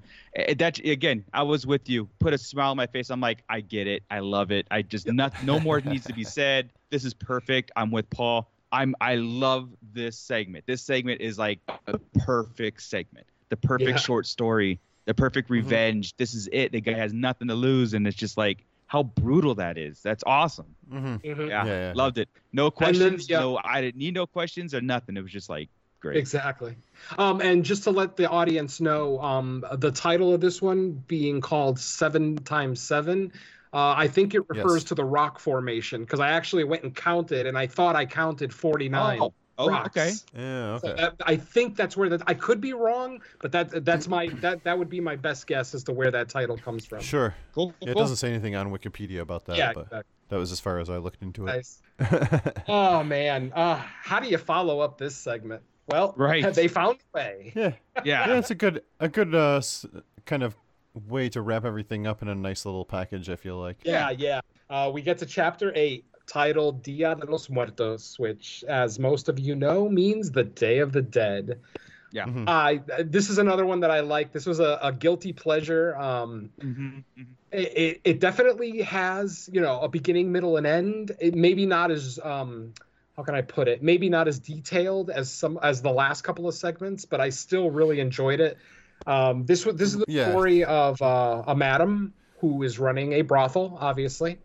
C: That again, I was with you. Put a smile on my face. I'm like, I get it. I love it. I just not, no more needs to be *laughs* said. This is perfect. I'm with Paul. I'm I love this segment. This segment is like a perfect segment. The perfect
D: Yeah.
C: short story. The perfect revenge. This is it. The guy has nothing to lose, and it's just like how brutal that is. That's awesome.
B: hmm
D: Mhm.
C: Yeah,
B: Yeah, yeah.
C: loved it. No
D: then,
C: questions.
D: yeah.
C: No, I didn't need no questions or nothing. It was just like great.
D: Exactly. Um, and just to let the audience know, um, the title of this one being called Seven Times Seven, uh, I think it refers
B: Yes.
D: to the rock formation because I actually went and counted, and I thought I counted 49
C: Oh, oh,
D: rocks.
C: okay.
B: yeah,
D: So
B: okay.
D: that, I think that's where that I could be wrong, but that that's my that that would be my best guess as to where that title comes from.
B: Sure.
C: Cool.
B: It
C: cool.
B: doesn't say anything on Wikipedia about that,
D: Yeah,
B: but
D: exactly.
B: that was as far as I looked into it.
D: Nice. *laughs* Oh man, uh, how do you follow up this segment? Well,
C: Right. *laughs*
D: they found a way.
B: yeah. *laughs*
C: Yeah.
B: Yeah, it's a good a good uh, kind of way to wrap everything up in a nice little package. I feel like.
D: Yeah, yeah. Uh, we get to chapter eight, titled Dia de los Muertos, which, as most of you know, means the Day of the Dead.
C: Yeah.
B: Mhm.
D: I this is another one that I like. This was a, a guilty pleasure. Um,
C: Mhm, mhm.
D: it, it, it definitely has you know a beginning, middle, and end. It maybe not as um, how can I put it? Maybe not as detailed as some as the last couple of segments, but I still really enjoyed it. Um, this was this is the
B: Yeah.
D: story of uh, a madam who is running a brothel, obviously,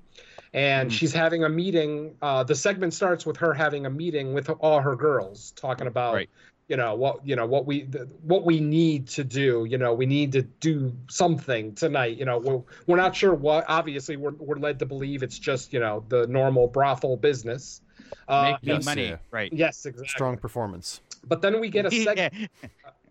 D: and she's having a meeting. Uh, the segment starts with her having a meeting with all her girls, talking about
C: Right.
D: you know what you know what we th- what we need to do. You know, we need to do something tonight. You know, we're, we're not sure what. Obviously, we're we're led to believe it's just you know the normal brothel business. Uh,
C: Make
B: yes,
C: money.
B: yeah.
C: Right.
D: yes, exactly.
B: Strong performance.
D: But then we get a *laughs* segment.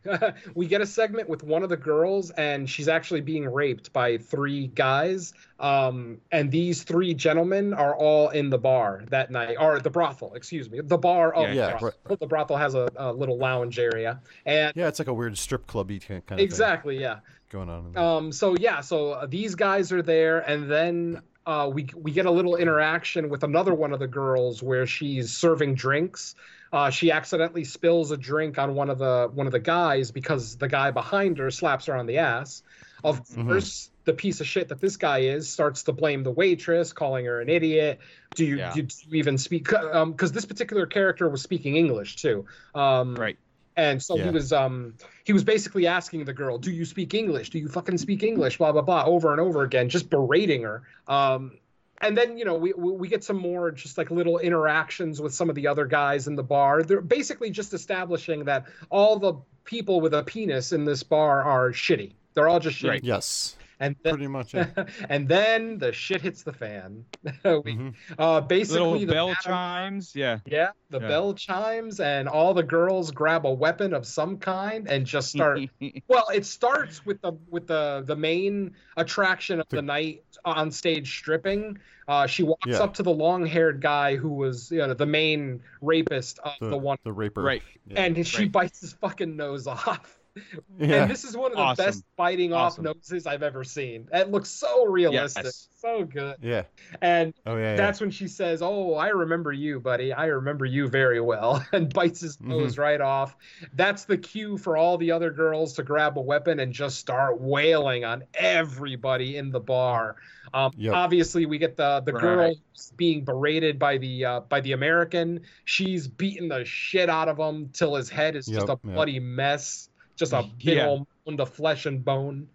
D: *laughs* We get a segment with one of the girls, and she's actually being raped by three guys. Um, and these three gentlemen are all in the bar that night, or the brothel, excuse me, the bar of
B: Yeah,
D: the
B: yeah,
D: brothel. The brothel has a, a little lounge area, and
B: Yeah, it's like a weird strip clubby kind of
D: exactly, yeah.
B: going on.
D: Um, so yeah, so uh, these guys are there, and then uh, we we get a little interaction with another one of the girls where she's serving drinks. Uh, she accidentally spills a drink on one of the one of the guys because the guy behind her slaps her on the ass. Of
B: Mm-hmm.
D: course, the piece of shit that this guy is starts to blame the waitress, calling her an idiot. Do you,
C: Yeah.
D: do you even speak? Because this particular character was speaking English too. Um,
C: Right.
D: and so he was um he was basically asking the girl, "Do you speak English? Do you fucking speak English?" Blah blah blah, over and over again, just berating her. Um, and then you know we we we get some more just like little interactions with some of the other guys in the bar. They're basically just establishing that all the people with a penis in this bar are shitty. They're all just shitty.
C: Right.
B: yes,
D: And then,
B: pretty much. Yeah. *laughs*
D: and then the shit hits the fan. *laughs* we,
B: Mhm.
D: uh, basically,
C: Little
D: the
C: bell
D: madam-
C: chimes. Yeah.
D: yeah, the
C: Yeah.
D: bell chimes, and all the girls grab a weapon of some kind and just start. *laughs* well, it starts with the with the the main attraction of the night on stage stripping. Uh, she walks
B: Yeah.
D: up to the long haired guy who was you know, the main rapist of the,
B: The,
D: one,
B: the raper.
C: Right.
B: Yeah.
D: and she
C: right.
D: bites his fucking nose off. *laughs*
B: yeah.
D: And this is one of the
C: Awesome.
D: best biting
C: Awesome.
D: off noses I've ever seen. It looks so realistic,
C: Yes.
D: so good.
B: yeah.
D: And
B: Oh yeah. yeah.
D: that's when she says, "Oh, I remember you, buddy. I remember you very well," *laughs* and bites his
B: Mm-hmm.
D: nose right off. That's the cue for all the other girls to grab a weapon and just start wailing on everybody in the bar. Um,
B: Yep.
D: Obviously, we get the the girl
C: Right.
D: who's being berated by the uh, by the American. She's beating the shit out of him till his head is just
B: Yep,
D: a
B: yep.
D: bloody mess, just a *laughs* big
C: Yeah.
D: old mound of flesh and bone.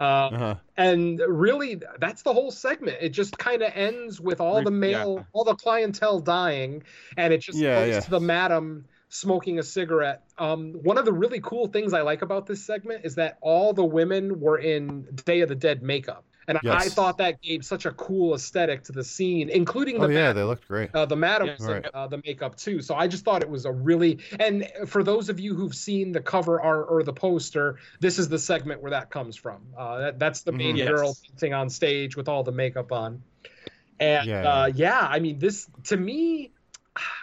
D: Uh,
B: Uh-huh.
D: and really that's the whole segment it just kind of ends with all the
C: Re- yeah.
D: male all the clientele dying and it just
B: Yeah,
D: goes
B: yeah.
D: to the madam smoking a cigarette um, one of the really cool things i like about this segment is that all the women were in day of the dead makeup and i thought that gave such a cool aesthetic to the scene including the
B: Oh yeah,
D: madam
B: they looked great.
D: uh, the madam
C: Yes.
B: Right.
D: uh, the makeup too. So I just thought it was a really and for those of you who've seen the cover art or the poster, this is the segment where that comes from. Uh, that, that's the main.
C: Yes.
D: girl dancing on stage with all the makeup on. And
B: Yeah,
D: uh, yeah, I mean this to me,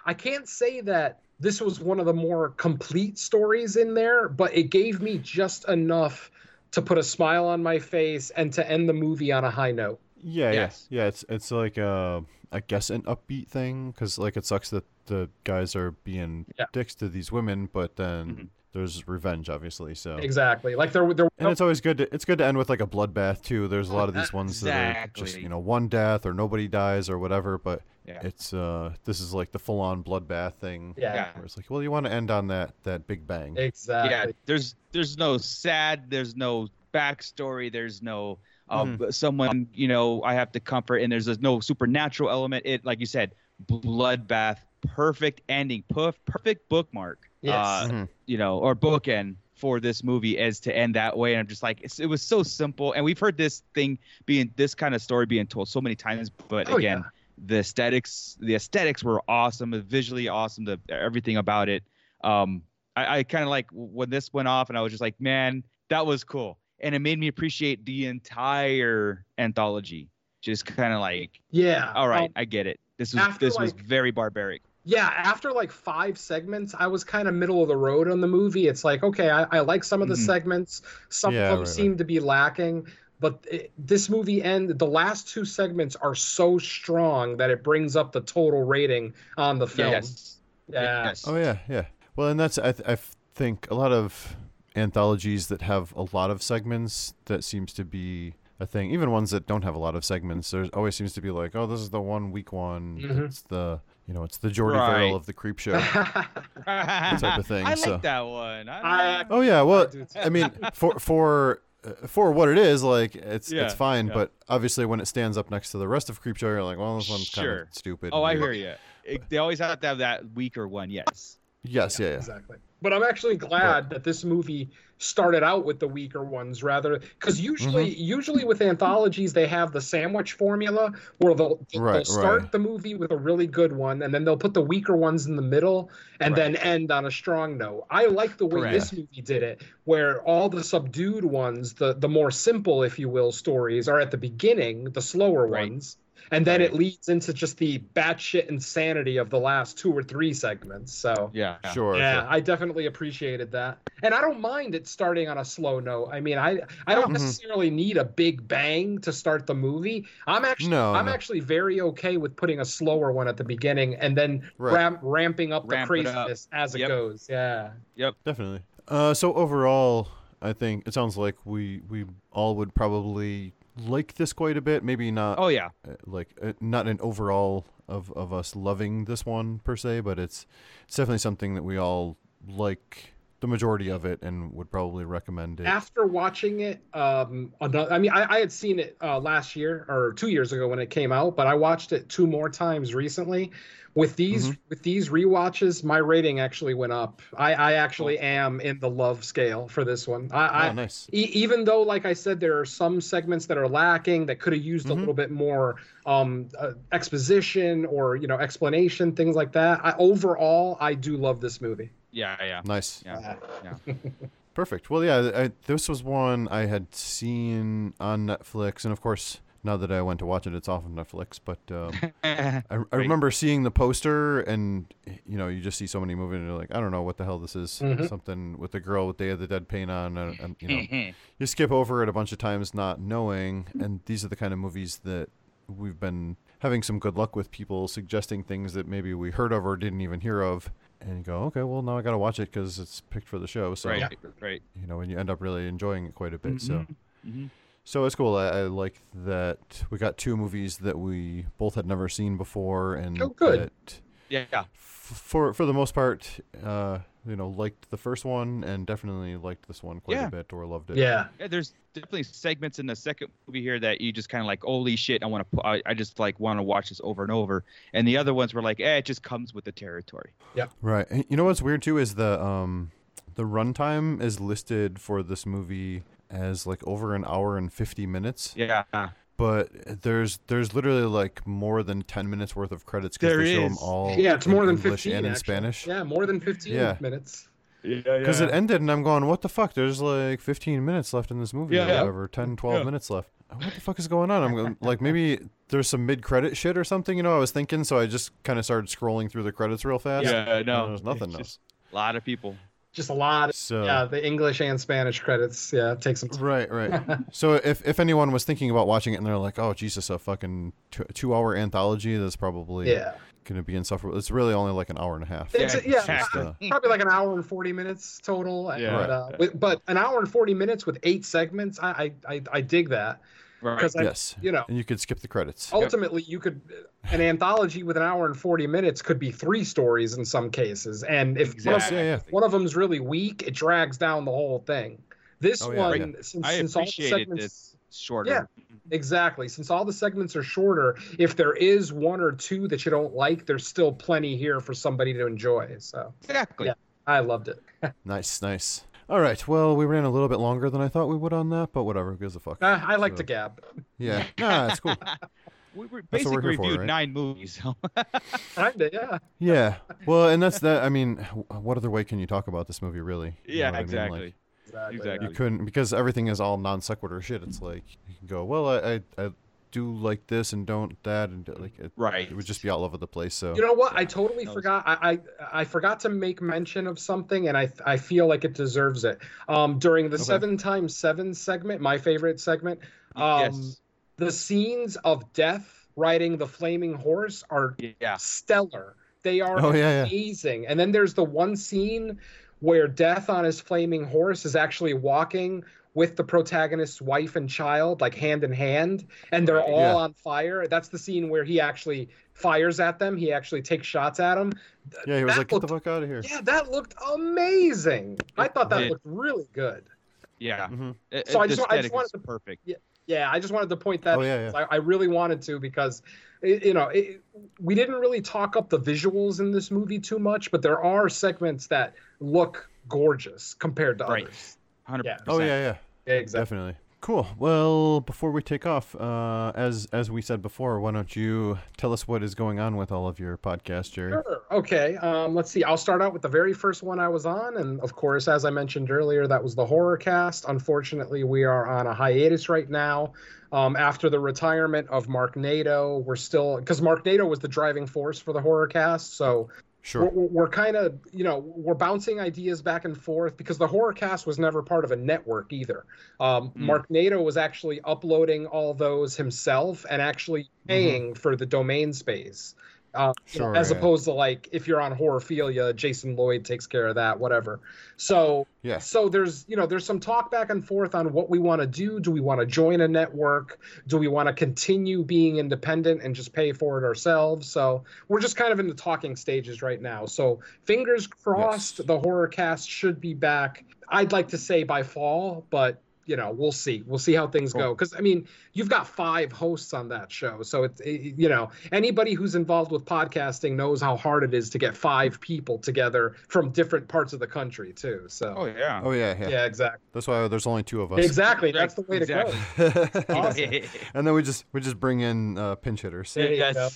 D: I can't say that this was one of the more complete stories in there, but it gave me just enough to put a smile on my face and to end the movie on a high note.
B: Yeah,
C: Yes.
B: yeah, yeah. It's it's like uh, I guess an upbeat thing because like it sucks that the guys are being
D: Yeah.
B: dicks to these women, but then
C: Mhm.
B: There's revenge, obviously. So
D: Exactly. Like there, there.
B: and it's always good. To, it's good to end with like a bloodbath too. There's a lot of these ones that are just you know one death or nobody dies or whatever, but
C: Yeah.
B: it's uh this is like the full on bloodbath thing.
D: yeah.
C: Yeah.
B: Where it's like, well, you want to end on that that big bang.
D: Exactly.
C: Yeah, there's there's no sad, there's no backstory, there's no uh,
B: Mm-hmm.
C: someone you know I have to comfort, and there's, there's no supernatural element. It like you said, bloodbath, perfect ending, perf- perfect bookmark.
D: Yes.
C: Uh,
B: Mhm.
C: you know, or bookend for this movie as to end that way. And I'm just like, it's, it was so simple. And we've heard this thing being this kind of story being told so many times, but
D: Oh,
C: again,
D: yeah.
C: the aesthetics, the aesthetics were awesome, visually awesome, the everything about it. Um, I, I kind of like when this went off, and I was just like, man, that was cool, and it made me appreciate the entire anthology. Just kind of like,
D: Yeah.
C: all right,
D: Um,
C: I get it. This was
D: after,
C: this was very barbaric.
D: Yeah. After like five segments, I was kind of middle of the road on the movie. It's like, okay, I, I like some of the
C: Mhm.
D: segments. Some
B: Yeah,
D: of them
B: right,
D: seem to be lacking. But it, this movie end the last two segments are so strong that it brings up the total rating on the film.
C: Yes.
D: Yeah.
C: Yes.
B: Oh yeah, yeah. Well, and that's I th- I f- think a lot of anthologies that have a lot of segments that seems to be a thing. Even ones that don't have a lot of segments, there always seems to be like, oh, this is the one week one.
D: Mhm.
B: It's the you know, it's the Jordy
C: Right.
B: Verrill of the Creepshow. *laughs* type of thing,
C: I
B: so-
C: like that one. I,
D: I-
C: like-
B: oh yeah, well. I mean, for for uh, for what it is, like it's
C: Yeah,
B: it's fine.
C: yeah.
B: But obviously, when it stands up next to the rest of Creepshow, you're like, well, this one's kind of stupid.
C: oh, I
B: and
C: hear you. It, they always have to have that weaker one. Yes.
B: Yes, yeah, yeah.
D: Exactly. But I'm actually glad that this movie started out with the weaker ones rather because usually
B: Mm-hmm.
D: usually with anthologies they have the sandwich formula where they'll, they'll
B: Right,
D: start
B: right.
D: the movie with a really good one and then they'll put the weaker ones in the middle and then end on a strong note. I like the way this movie did it where all the subdued ones, the the more simple if you will stories are at the beginning, the slower ones. And then it leads into just the batshit insanity of the last two or three segments. So
C: Yeah.
B: Sure.
D: yeah,
B: sure.
D: I definitely appreciated that, and I don't mind it starting on a slow note. I mean, I I don't
B: Mhm.
D: necessarily need a big bang to start the movie. I'm actually
B: No,
D: I'm
B: no.
D: actually very okay with putting a slower one at the beginning and then
B: Right.
D: ramp, ramping up the
C: Ramp it up.
D: craziness as it
C: Yep.
D: goes. Yeah.
C: Yep.
B: Definitely. Uh, so overall, I think it sounds like we we all would probably like this quite a bit. Maybe not.
C: Oh yeah.
B: uh, like uh, not an overall of of us loving this one per se, but it's it's definitely something that we all like the majority of it and would probably recommend it.
D: After watching it, um, another, I mean, I, I had seen it uh, last year or two years ago when it came out, but I watched it two more times recently. With these
B: Mm-hmm.
D: with these rewatches, my rating actually went up. I, I actually am in the love scale for this one. I, I
B: Oh, nice.
D: e- even though, like I said, there are some segments that are lacking that could have used
B: Mm-hmm.
D: a little bit more um, uh, exposition or you know explanation, things like that. I, overall, I do love this movie.
C: Yeah. Yeah.
B: Nice.
C: Yeah. Yeah. *laughs*
B: Perfect. Well, yeah, I, this was one I had seen on Netflix, and of course, now that I went to watch it, it's off of Netflix. But um, *laughs* I, I remember seeing the poster, and you know, you just see so many movies, and you're like, I don't know what the hell this is.
D: Mhm.
B: Something with the girl with Day of the Dead paint on, and, and you know, *laughs* you skip over it a bunch of times, not knowing. And these are the kind of movies that we've been having some good luck with people suggesting things that maybe we heard of or didn't even hear of. And you go, okay, well now I got to watch it because it's picked for the show. So
C: Right. Right.
B: you know, and you end up really enjoying it quite a bit. So,
C: Mhm.
B: so it's cool. I, I like that we got two movies that we both had never seen before, and
D: Oh, good.
B: that
C: Yeah.
B: F- for for the most part, uh, you know, liked the first one and definitely liked this one quite
C: Yeah.
B: a bit or loved it.
D: Yeah.
C: Yeah, there's definitely segments in the second movie here that you just kind of like, holy shit, I want to, I, I just like want to watch this over and over. And the other ones were like, eh, it just comes with the territory. Yeah.
B: Right. And you know what's weird too is the um the runtime is listed for this movie as like over an hour and 50 minutes.
C: Yeah.
B: But there's there's literally like more than 10 minutes worth of credits because
C: There
B: they show them all
D: Yeah, it's
B: in
D: more than
B: English
D: 15
B: and in
D: actually.
B: Spanish.
D: Yeah, more than 15
B: Yeah.
D: minutes.
C: Yeah.
B: Because it ended and I'm going, what the fuck? There's like 15 minutes left in this movie or
C: Yeah.
B: whatever, 10, 12
C: Yeah.
B: minutes left. What the fuck is going on? I'm going, like, maybe there's some mid credit shit or something, you know? I was thinking, so I just kind of started scrolling through the credits real fast.
C: Yeah, no.
B: There's nothing
C: it's
B: else.
C: just A lot of people.
D: Just a lot. Of,
B: So-
D: yeah, the English and Spanish credits. Yeah, it takes some time.
B: Right, right. *laughs* so if if anyone was thinking about watching it and they're like, "Oh Jesus, a fucking two, two hour anthology," that's probably
D: Yeah.
B: going to be insufferable. It's really only like an hour and a half.
D: It's,
C: Yeah,
D: yeah,
B: exactly.
D: uh, probably like an hour and 40 minutes total. and,
C: Yeah.
D: uh, with- but an hour and 40 minutes with eight segments, I I, I, I dig that.
C: Right.
D: Because,
B: yes,
D: you know,
B: and you could skip the credits.
D: ultimately you could an anthology with an hour and 40 minutes could be three stories in some cases and if one, of,
C: Exactly.
B: Yeah, yeah.
D: one of them's really weak it drags down the whole thing this
B: Oh, yeah,
D: one
B: yeah.
D: since,
C: I
D: since all the segments
C: shorter.
D: Yeah. exactly since all the segments are shorter if there is one or two that you don't like there's still plenty here for somebody to enjoy so
C: Exactly.
D: Yeah. i loved it *laughs*
B: Nice, nice. All right. Well, we ran a little bit longer than I thought we would on that, but whatever. Who gives a fuck?
D: Uh, i like
B: So-
D: to gab
B: Yeah. *laughs* Nah, it's cool.
C: We were basically
B: we're here for,
C: reviewed
B: right?
C: nine movies. So. *laughs*
D: Kinda, yeah
B: Yeah. Well, and that's that. I mean, what other way can you talk about this movie, really? You
C: yeah,
B: what I mean?
C: exactly.
B: Like,
D: exactly,
C: Exactly.
B: you couldn't because everything is all non sequitur shit. It's like you can go, well, I, I, I do like this and don't that, and like it,
C: Right.
B: It would just be all over the place. So
D: You know what? I totally
C: was-
D: forgot. I, I I forgot to make mention of something, and I I feel like it deserves it. Um, during the
B: Okay.
D: seven times seven segment, my favorite segment, um,
C: yes.
D: the scenes of death riding the flaming horse are
C: Yeah.
D: stellar. They are
B: Oh, yeah, yeah.
D: amazing. And then there's the one scene where Death on his flaming horse is actually walking with the protagonist's wife and child, like hand in hand, and they're all
B: Yeah.
D: on fire. That's the scene where he actually fires at them. He actually takes shots at them.
B: yeah, he was
D: that
B: like, get the fuck out of here.
D: Yeah, that looked amazing. I thought that
C: did.
D: looked really good.
C: Yeah.
B: Mhm.
C: It-
D: So I just I just wanted to-
C: perfect.
D: Yeah. Yeah, I just wanted to point that.
B: Oh,
D: out,
B: yeah,
D: 'cause I, I really wanted to because, it, you know, it, we didn't really talk up the visuals in this movie too much, but there are segments that look gorgeous compared to
C: Right.
D: others.
C: Hundred.
D: Yeah.
B: Oh yeah, yeah.
D: Yeah, exactly.
B: Definitely. Cool. Well, before we take off, uh, as as we said before, why don't you tell us what is going on with all of your podcasts, Jerry?
D: Sure. Okay. Um, let's see. I'll start out with the very first one I was on, and of course, as I mentioned earlier, that was the horror cast. Unfortunately, we are on a hiatus right now. Um, after the retirement of Mark Nato, we're still because Mark Nato was the driving force for the horror cast, so
B: Sure.
D: we're, we're kind of you know we're bouncing ideas back and forth because the horror cast was never part of a network either. Um, mark nato was actually uploading all those himself and actually paying for the domain space uh,
B: Sure,
D: as
B: yeah.
D: opposed to like if you're on horrorphilia jason lloyd takes care of that whatever. So
B: Yeah.
D: so there's you know there's some talk back and forth on what we want to do. Do we want to join a network? Do we want to continue being independent and just pay for it ourselves? So we're just kind of in the talking stages right now. So fingers crossed the horror cast should be back. I'd like to say by fall but you know we'll see we'll see how things go because i mean you've got five hosts on that show so it's it, you know anybody who's involved with podcasting knows how hard it is to get five people together from different parts of the country too so
C: Oh yeah.
B: Oh yeah, yeah.
D: yeah exactly
B: That's why there's only two of us.
D: exactly that's the way to
C: Exactly.
D: go *laughs* awesome.
B: and then we just we just bring in uh, pinch hitters.
D: There you
C: Yes.
D: go.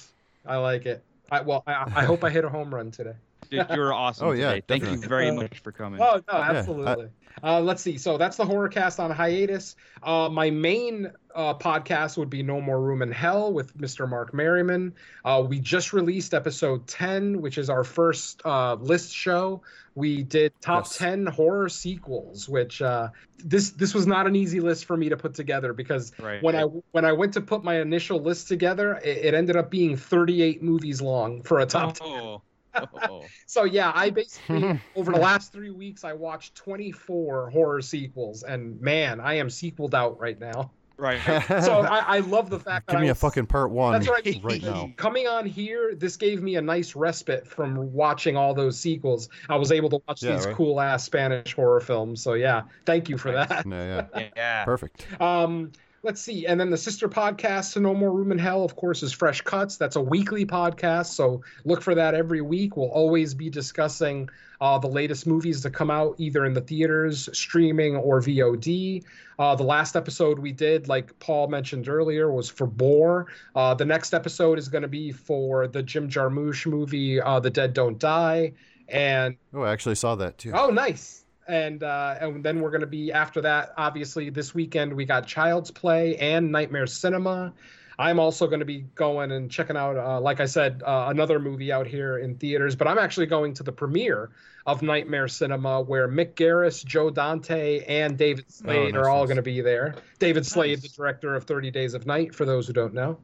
D: i like it I, well I, I hope i hit a home run today
C: Dude, you're awesome
B: Oh, yeah,
C: today. Thank you very much for coming.
D: Oh no,
B: I-
D: absolutely. uh, let's see. So that's the horror cast on hiatus. Uh, my main uh, podcast would be No More Room in Hell with Mr. Mark Merriman. Uh, we just released episode ten, which is our first uh, list show. We did top
B: Yes.
D: ten horror sequels, which uh, this this was not an easy list for me to put together because
C: Right.
D: when I when I went to put my initial list together, it, it ended up being 38 movies long for a top 10.
C: Oh. *laughs*
D: So yeah, I basically *laughs* over the last three weeks I watched 24 horror sequels, and man, I am sequeled out right now.
C: Right. *laughs*
D: So I, I love the fact that
B: Give
D: I
B: me a fucking part one
D: That's right.
B: right now.
D: Coming on here, this gave me a nice respite from watching all those sequels. I was able to watch
B: Yeah,
D: these
B: right.
D: cool ass Spanish horror films. So yeah, thank you for that.
B: Yeah, yeah.
C: Yeah.
B: Perfect.
D: Um, let's see. And then the sister podcast to No More Room in Hell, of course, is Fresh Cuts. That's a weekly podcast. So look for that every week. We'll always be discussing uh, the latest movies to come out either in the theaters, streaming, or VOD. Uh, the last episode we did, like Paul mentioned earlier, was for Boar. Uh, the next episode is going to be for the Jim Jarmusch movie, uh, The Dead Don't Die. And
B: Oh, I actually saw that too.
D: Oh, nice. And uh, and then we're gonna be after that. Obviously, this weekend we got Child's Play and Nightmare Cinema. I'm also going to be going and checking out, uh, like I said, uh, another movie out here in theaters. But I'm actually going to the premiere of Nightmare Cinema, where Mick Garris, Joe Dante, and David Slade
B: nice,
D: are all
B: nice.
D: going to be there. David Slade, the director of 30 Days of Night, for those who don't know.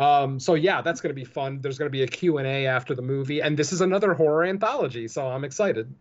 D: Um, so yeah, that's going to be fun. There's going to be a Q&A after the movie, and this is another horror anthology, so I'm excited.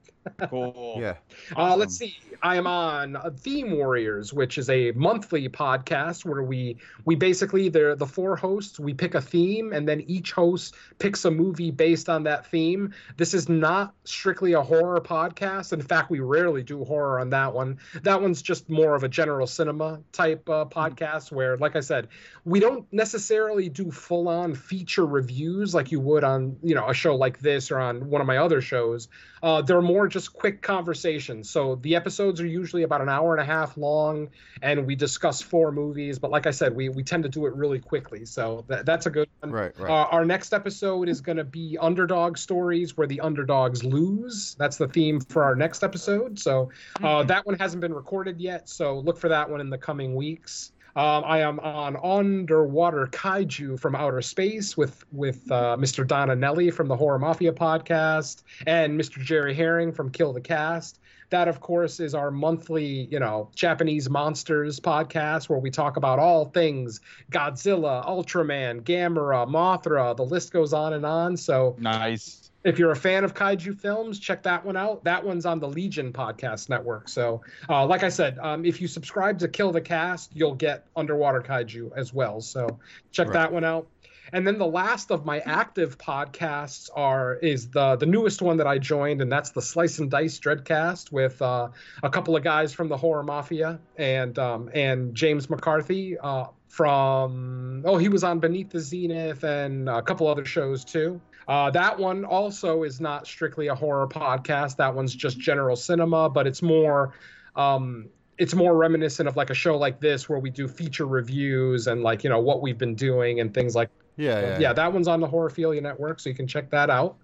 C: Cool.
B: Yeah.
D: Uh, let's see. I am on uh, Theme Warriors, which is a monthly podcast where we we basically they're the four hosts. We pick a theme, and then each host picks a movie based on that theme. This is not strictly a horror podcast. In fact, we rarely do horror on that one. That one's just more of a general cinema type uh, podcast where, like I said, we don't necessarily do full on feature reviews like you would on you know a show like this or on one of my other shows. Uh, they're more just quick conversations. So the episodes are usually about an hour and a half long, and we discuss four movies. But like I said, we, we tend to do it really quickly. So that, that's a good one.
B: Right, right.
D: Uh, our next episode is going to be underdog stories where the underdogs lose. That's the theme for our next episode. So uh, that one hasn't been recorded yet. So look for that one in the coming weeks. Um, I am on Underwater Kaiju from Outer Space with with uh, Mr. Donna Anelli from the Horror Mafia podcast and Mr. Jerry Herring from Kill the Cast. That, of course, is our monthly, you know, Japanese monsters podcast where we talk about all things Godzilla, Ultraman, Gamera, Mothra. The list goes on and on. So
C: Nice.
D: If you're a fan of kaiju films, check that one out. That one's on the Legion Podcast Network. So, uh, like I said, um, if you subscribe to Kill the Cast, you'll get Underwater Kaiju as well. So, check
B: Right.
D: that one out. and then the last of my active podcasts are is the the newest one that I joined, and that's the Slice and Dice Dreadcast with uh, a couple of guys from the Horror Mafia and um, and James McCarthy uh, from oh he was on Beneath the Zenith and a couple other shows too. Uh, that one also is not strictly a horror podcast. That one's just general cinema, but it's more um, it's more reminiscent of like a show like this where we do feature reviews and like you know what we've been doing and things like
B: Yeah, yeah,
D: yeah, that one's on the Horrorphilia Network, so you can check that out.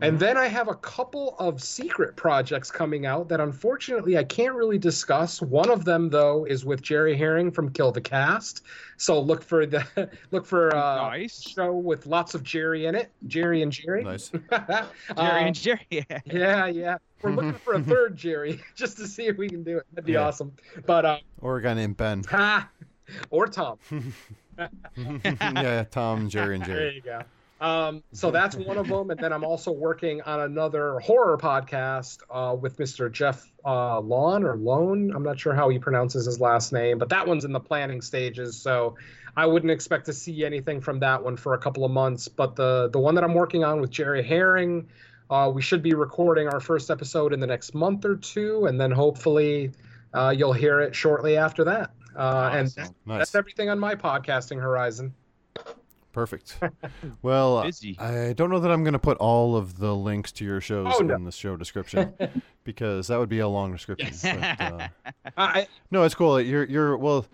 D: And then I have a couple of secret projects coming out that unfortunately I can't really discuss. One of them though is with Jerry Herring from Kill the Cast. So look for the *laughs* look for uh
C: Nice.
D: show with lots of Jerry in it. Jerry and Jerry.
B: Nice. *laughs*
C: Jerry
D: Um,
C: and Jerry. *laughs* Yeah.
D: Yeah, yeah. We're looking for a third Jerry just to see if we can do it. That'd be
B: Yeah.
D: awesome. But uh
B: Or a guy named Ben.
D: ha, or Tom.
B: yeah, Tom, Jerry, and Jerry.
D: There you go. Um, so *laughs* that's one of them, and then I'm also working on another horror podcast uh, with Mr. Jeff uh, Lon or Lone. I'm not sure how he pronounces his last name, but that one's in the planning stages. So I wouldn't expect to see anything from that one for a couple of months. But the the one that I'm working on with Jerry Herring, uh, we should be recording our first episode in the next month or two, and then hopefully uh, you'll hear it shortly after that. Uh, And
C: Awesome.
B: Nice.
D: that's everything on my podcasting horizon.
B: Perfect. *laughs* Well, uh. I don't know that I'm going to put all of the links to your shows
D: Oh, no.
B: in the show description *laughs* because that would be a long description. *laughs* But, uh,
D: I,
B: no, it's cool. You're you're well,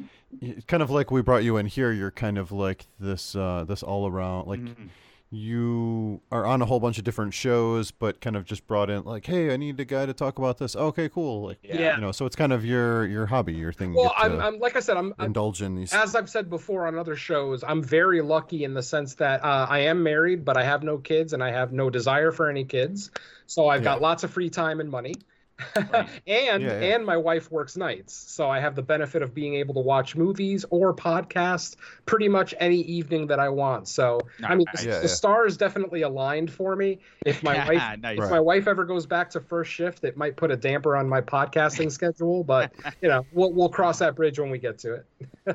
B: kind of like we brought you in here. You're kind of like this uh, this all around like.
C: Mm-hmm.
B: You are on a whole bunch of different shows, but kind of just brought in like, "Hey, I need a guy to talk about this." Okay, cool. Like,
D: Yeah.
B: you know, so it's kind of your your hobby, your thing.
D: Well, I'm, I'm like I said, I'm, I'm
B: indulge in these.
D: as I've said before on other shows, I'm very lucky in the sense that uh, I am married, but I have no kids and I have no desire for any kids. So I've got lots of free time and money. *laughs* and
B: Yeah, yeah.
D: and my wife works nights, so I have the benefit of being able to watch movies or podcasts pretty much any evening that I want. So I mean, the,
B: Yeah,
D: the
B: yeah.
D: stars definitely aligned for me. If my *laughs* wife
C: Nice.
D: if my wife ever goes back to first shift, it might put a damper on my podcasting *laughs* schedule, but you know, we'll we'll cross that bridge when we get to it.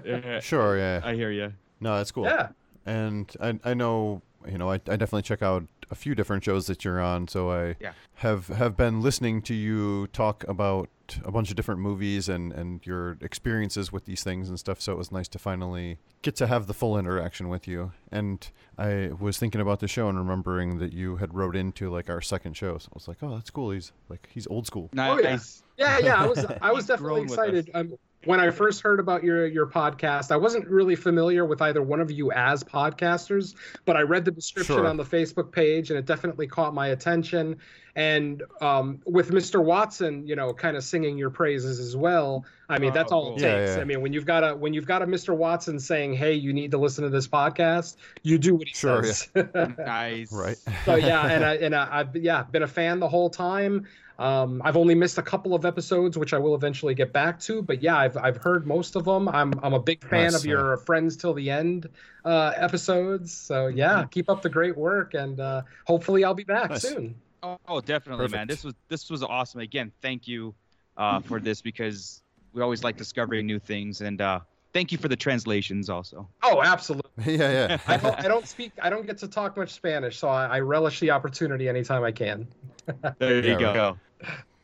C: Yeah.
B: Sure, yeah.
C: I hear you.
B: No, that's cool.
D: Yeah.
B: And I I know you know I, I definitely check out a few different shows that you're on. So I
C: Yeah.
B: have have been listening to you talk about a bunch of different movies and and your experiences with these things and stuff. So it was nice to finally get to have the full interaction with you. And I was thinking about the show and remembering that you had wrote into like our second show. So I was like, oh, that's cool. He's like he's old school.
C: Nice.
D: Oh, yeah, yeah, I was I *laughs* was definitely
C: Grown with us.
D: excited. When I first heard about your your podcast, I wasn't really familiar with either one of you as podcasters, but I read the description
B: Sure.
D: on the Facebook page, and it definitely caught my attention. And um, with Mr. Watson, you know, kind of singing your praises as well. I mean, that's
C: Oh,
D: all it takes.
B: Yeah, yeah.
D: I mean, when you've got a when you've got a Mr. Watson saying, "Hey, you need to listen to this podcast," you do what he
B: Sure,
D: says. *laughs*
C: Nice.
B: Right.
D: so yeah, *laughs* and I and I, I've yeah been a fan the whole time. Um, I've only missed a couple of episodes, which I will eventually get back to. But yeah, I've I've heard most of them. I'm I'm a big fan
B: Nice,
D: of your Friends Till the End uh, episodes. So yeah, keep up the great work, and uh, hopefully I'll be back
B: Nice.
D: soon.
C: Oh, oh, definitely, man. This was this was awesome. Again, thank you uh, for this because we always like discovering new things, and uh, thank you for the translations also.
D: Oh, absolutely. *laughs*
B: yeah,
D: I
B: yeah.
D: don't, I don't speak. I don't get to talk much Spanish, so I, I relish the opportunity anytime I can. *laughs*
C: There
B: Yeah,
C: you
B: right.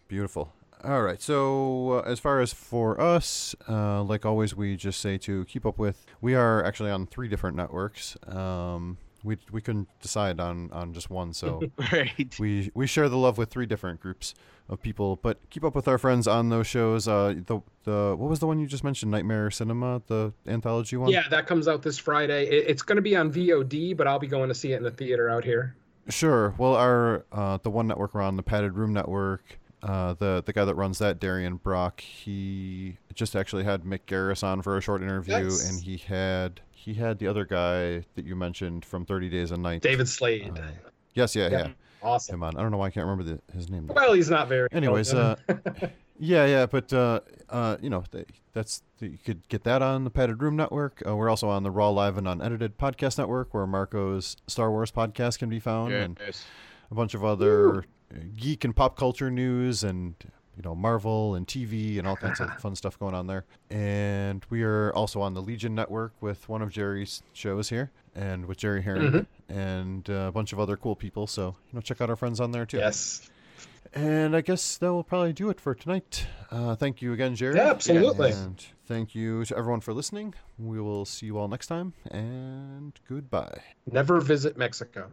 B: Beautiful. All right. So, uh, as far as for us, uh, like always, we just say to keep up with. We are actually on three different networks. Um, we we couldn't decide on on just one, so *laughs*
C: Right.
B: we we share the love with three different groups of people. But keep up with our friends on those shows. Uh, the the what was the one you just mentioned? Nightmare Cinema, the anthology one.
D: Yeah, that comes out this Friday. It, it's going to be on VOD, but I'll be going to see it in the theater out here.
B: Sure. Well, our uh, the one network we're on, the Padded Room Network. Uh, the the guy that runs that, Darian Brock, he just actually had Mick Garris on for a short interview,
D: Nice.
B: and he had he had the other guy that you mentioned from Thirty Days a Night,
D: David Slade.
B: Uh, yes, yeah, yeah,
D: Awesome.
B: him on. I don't know why I can't remember the, his name.
D: Well, he's not very.
B: Anyways, uh, *laughs* Yeah, yeah, but uh, uh, you know, they, that's you could get that on the Padded Room Network. Uh, we're also on the Raw Live and Unedited Podcast Network, where Marco's Star Wars podcast can be found, and a bunch of other Ooh. Uh, geek and pop culture news, and you know, Marvel and TV and all kinds of *laughs* fun stuff going on there. And we are also on the Legion Network with one of Jerry's shows here, and with Jerry Herring
D: mm-hmm.
B: and a bunch of other cool people. So you know, check out our friends on there too.
D: Yes.
B: And I guess that will probably do it for tonight. Uh, thank you again, Jared.
D: Yeah, absolutely.
B: And thank you to everyone for listening. We will see you all next time, and goodbye.
D: Never visit Mexico.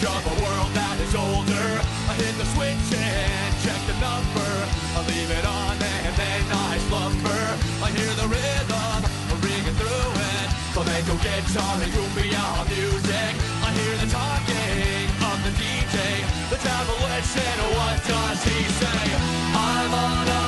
I: edge of a world that is older. I hit the switch and check the number. I leave it on and then I slumber. I hear the rhythm ringing through it. Flamenco guitar and cumbia music. I hear the talking of the DJ. The listen. what does he say? I'm on a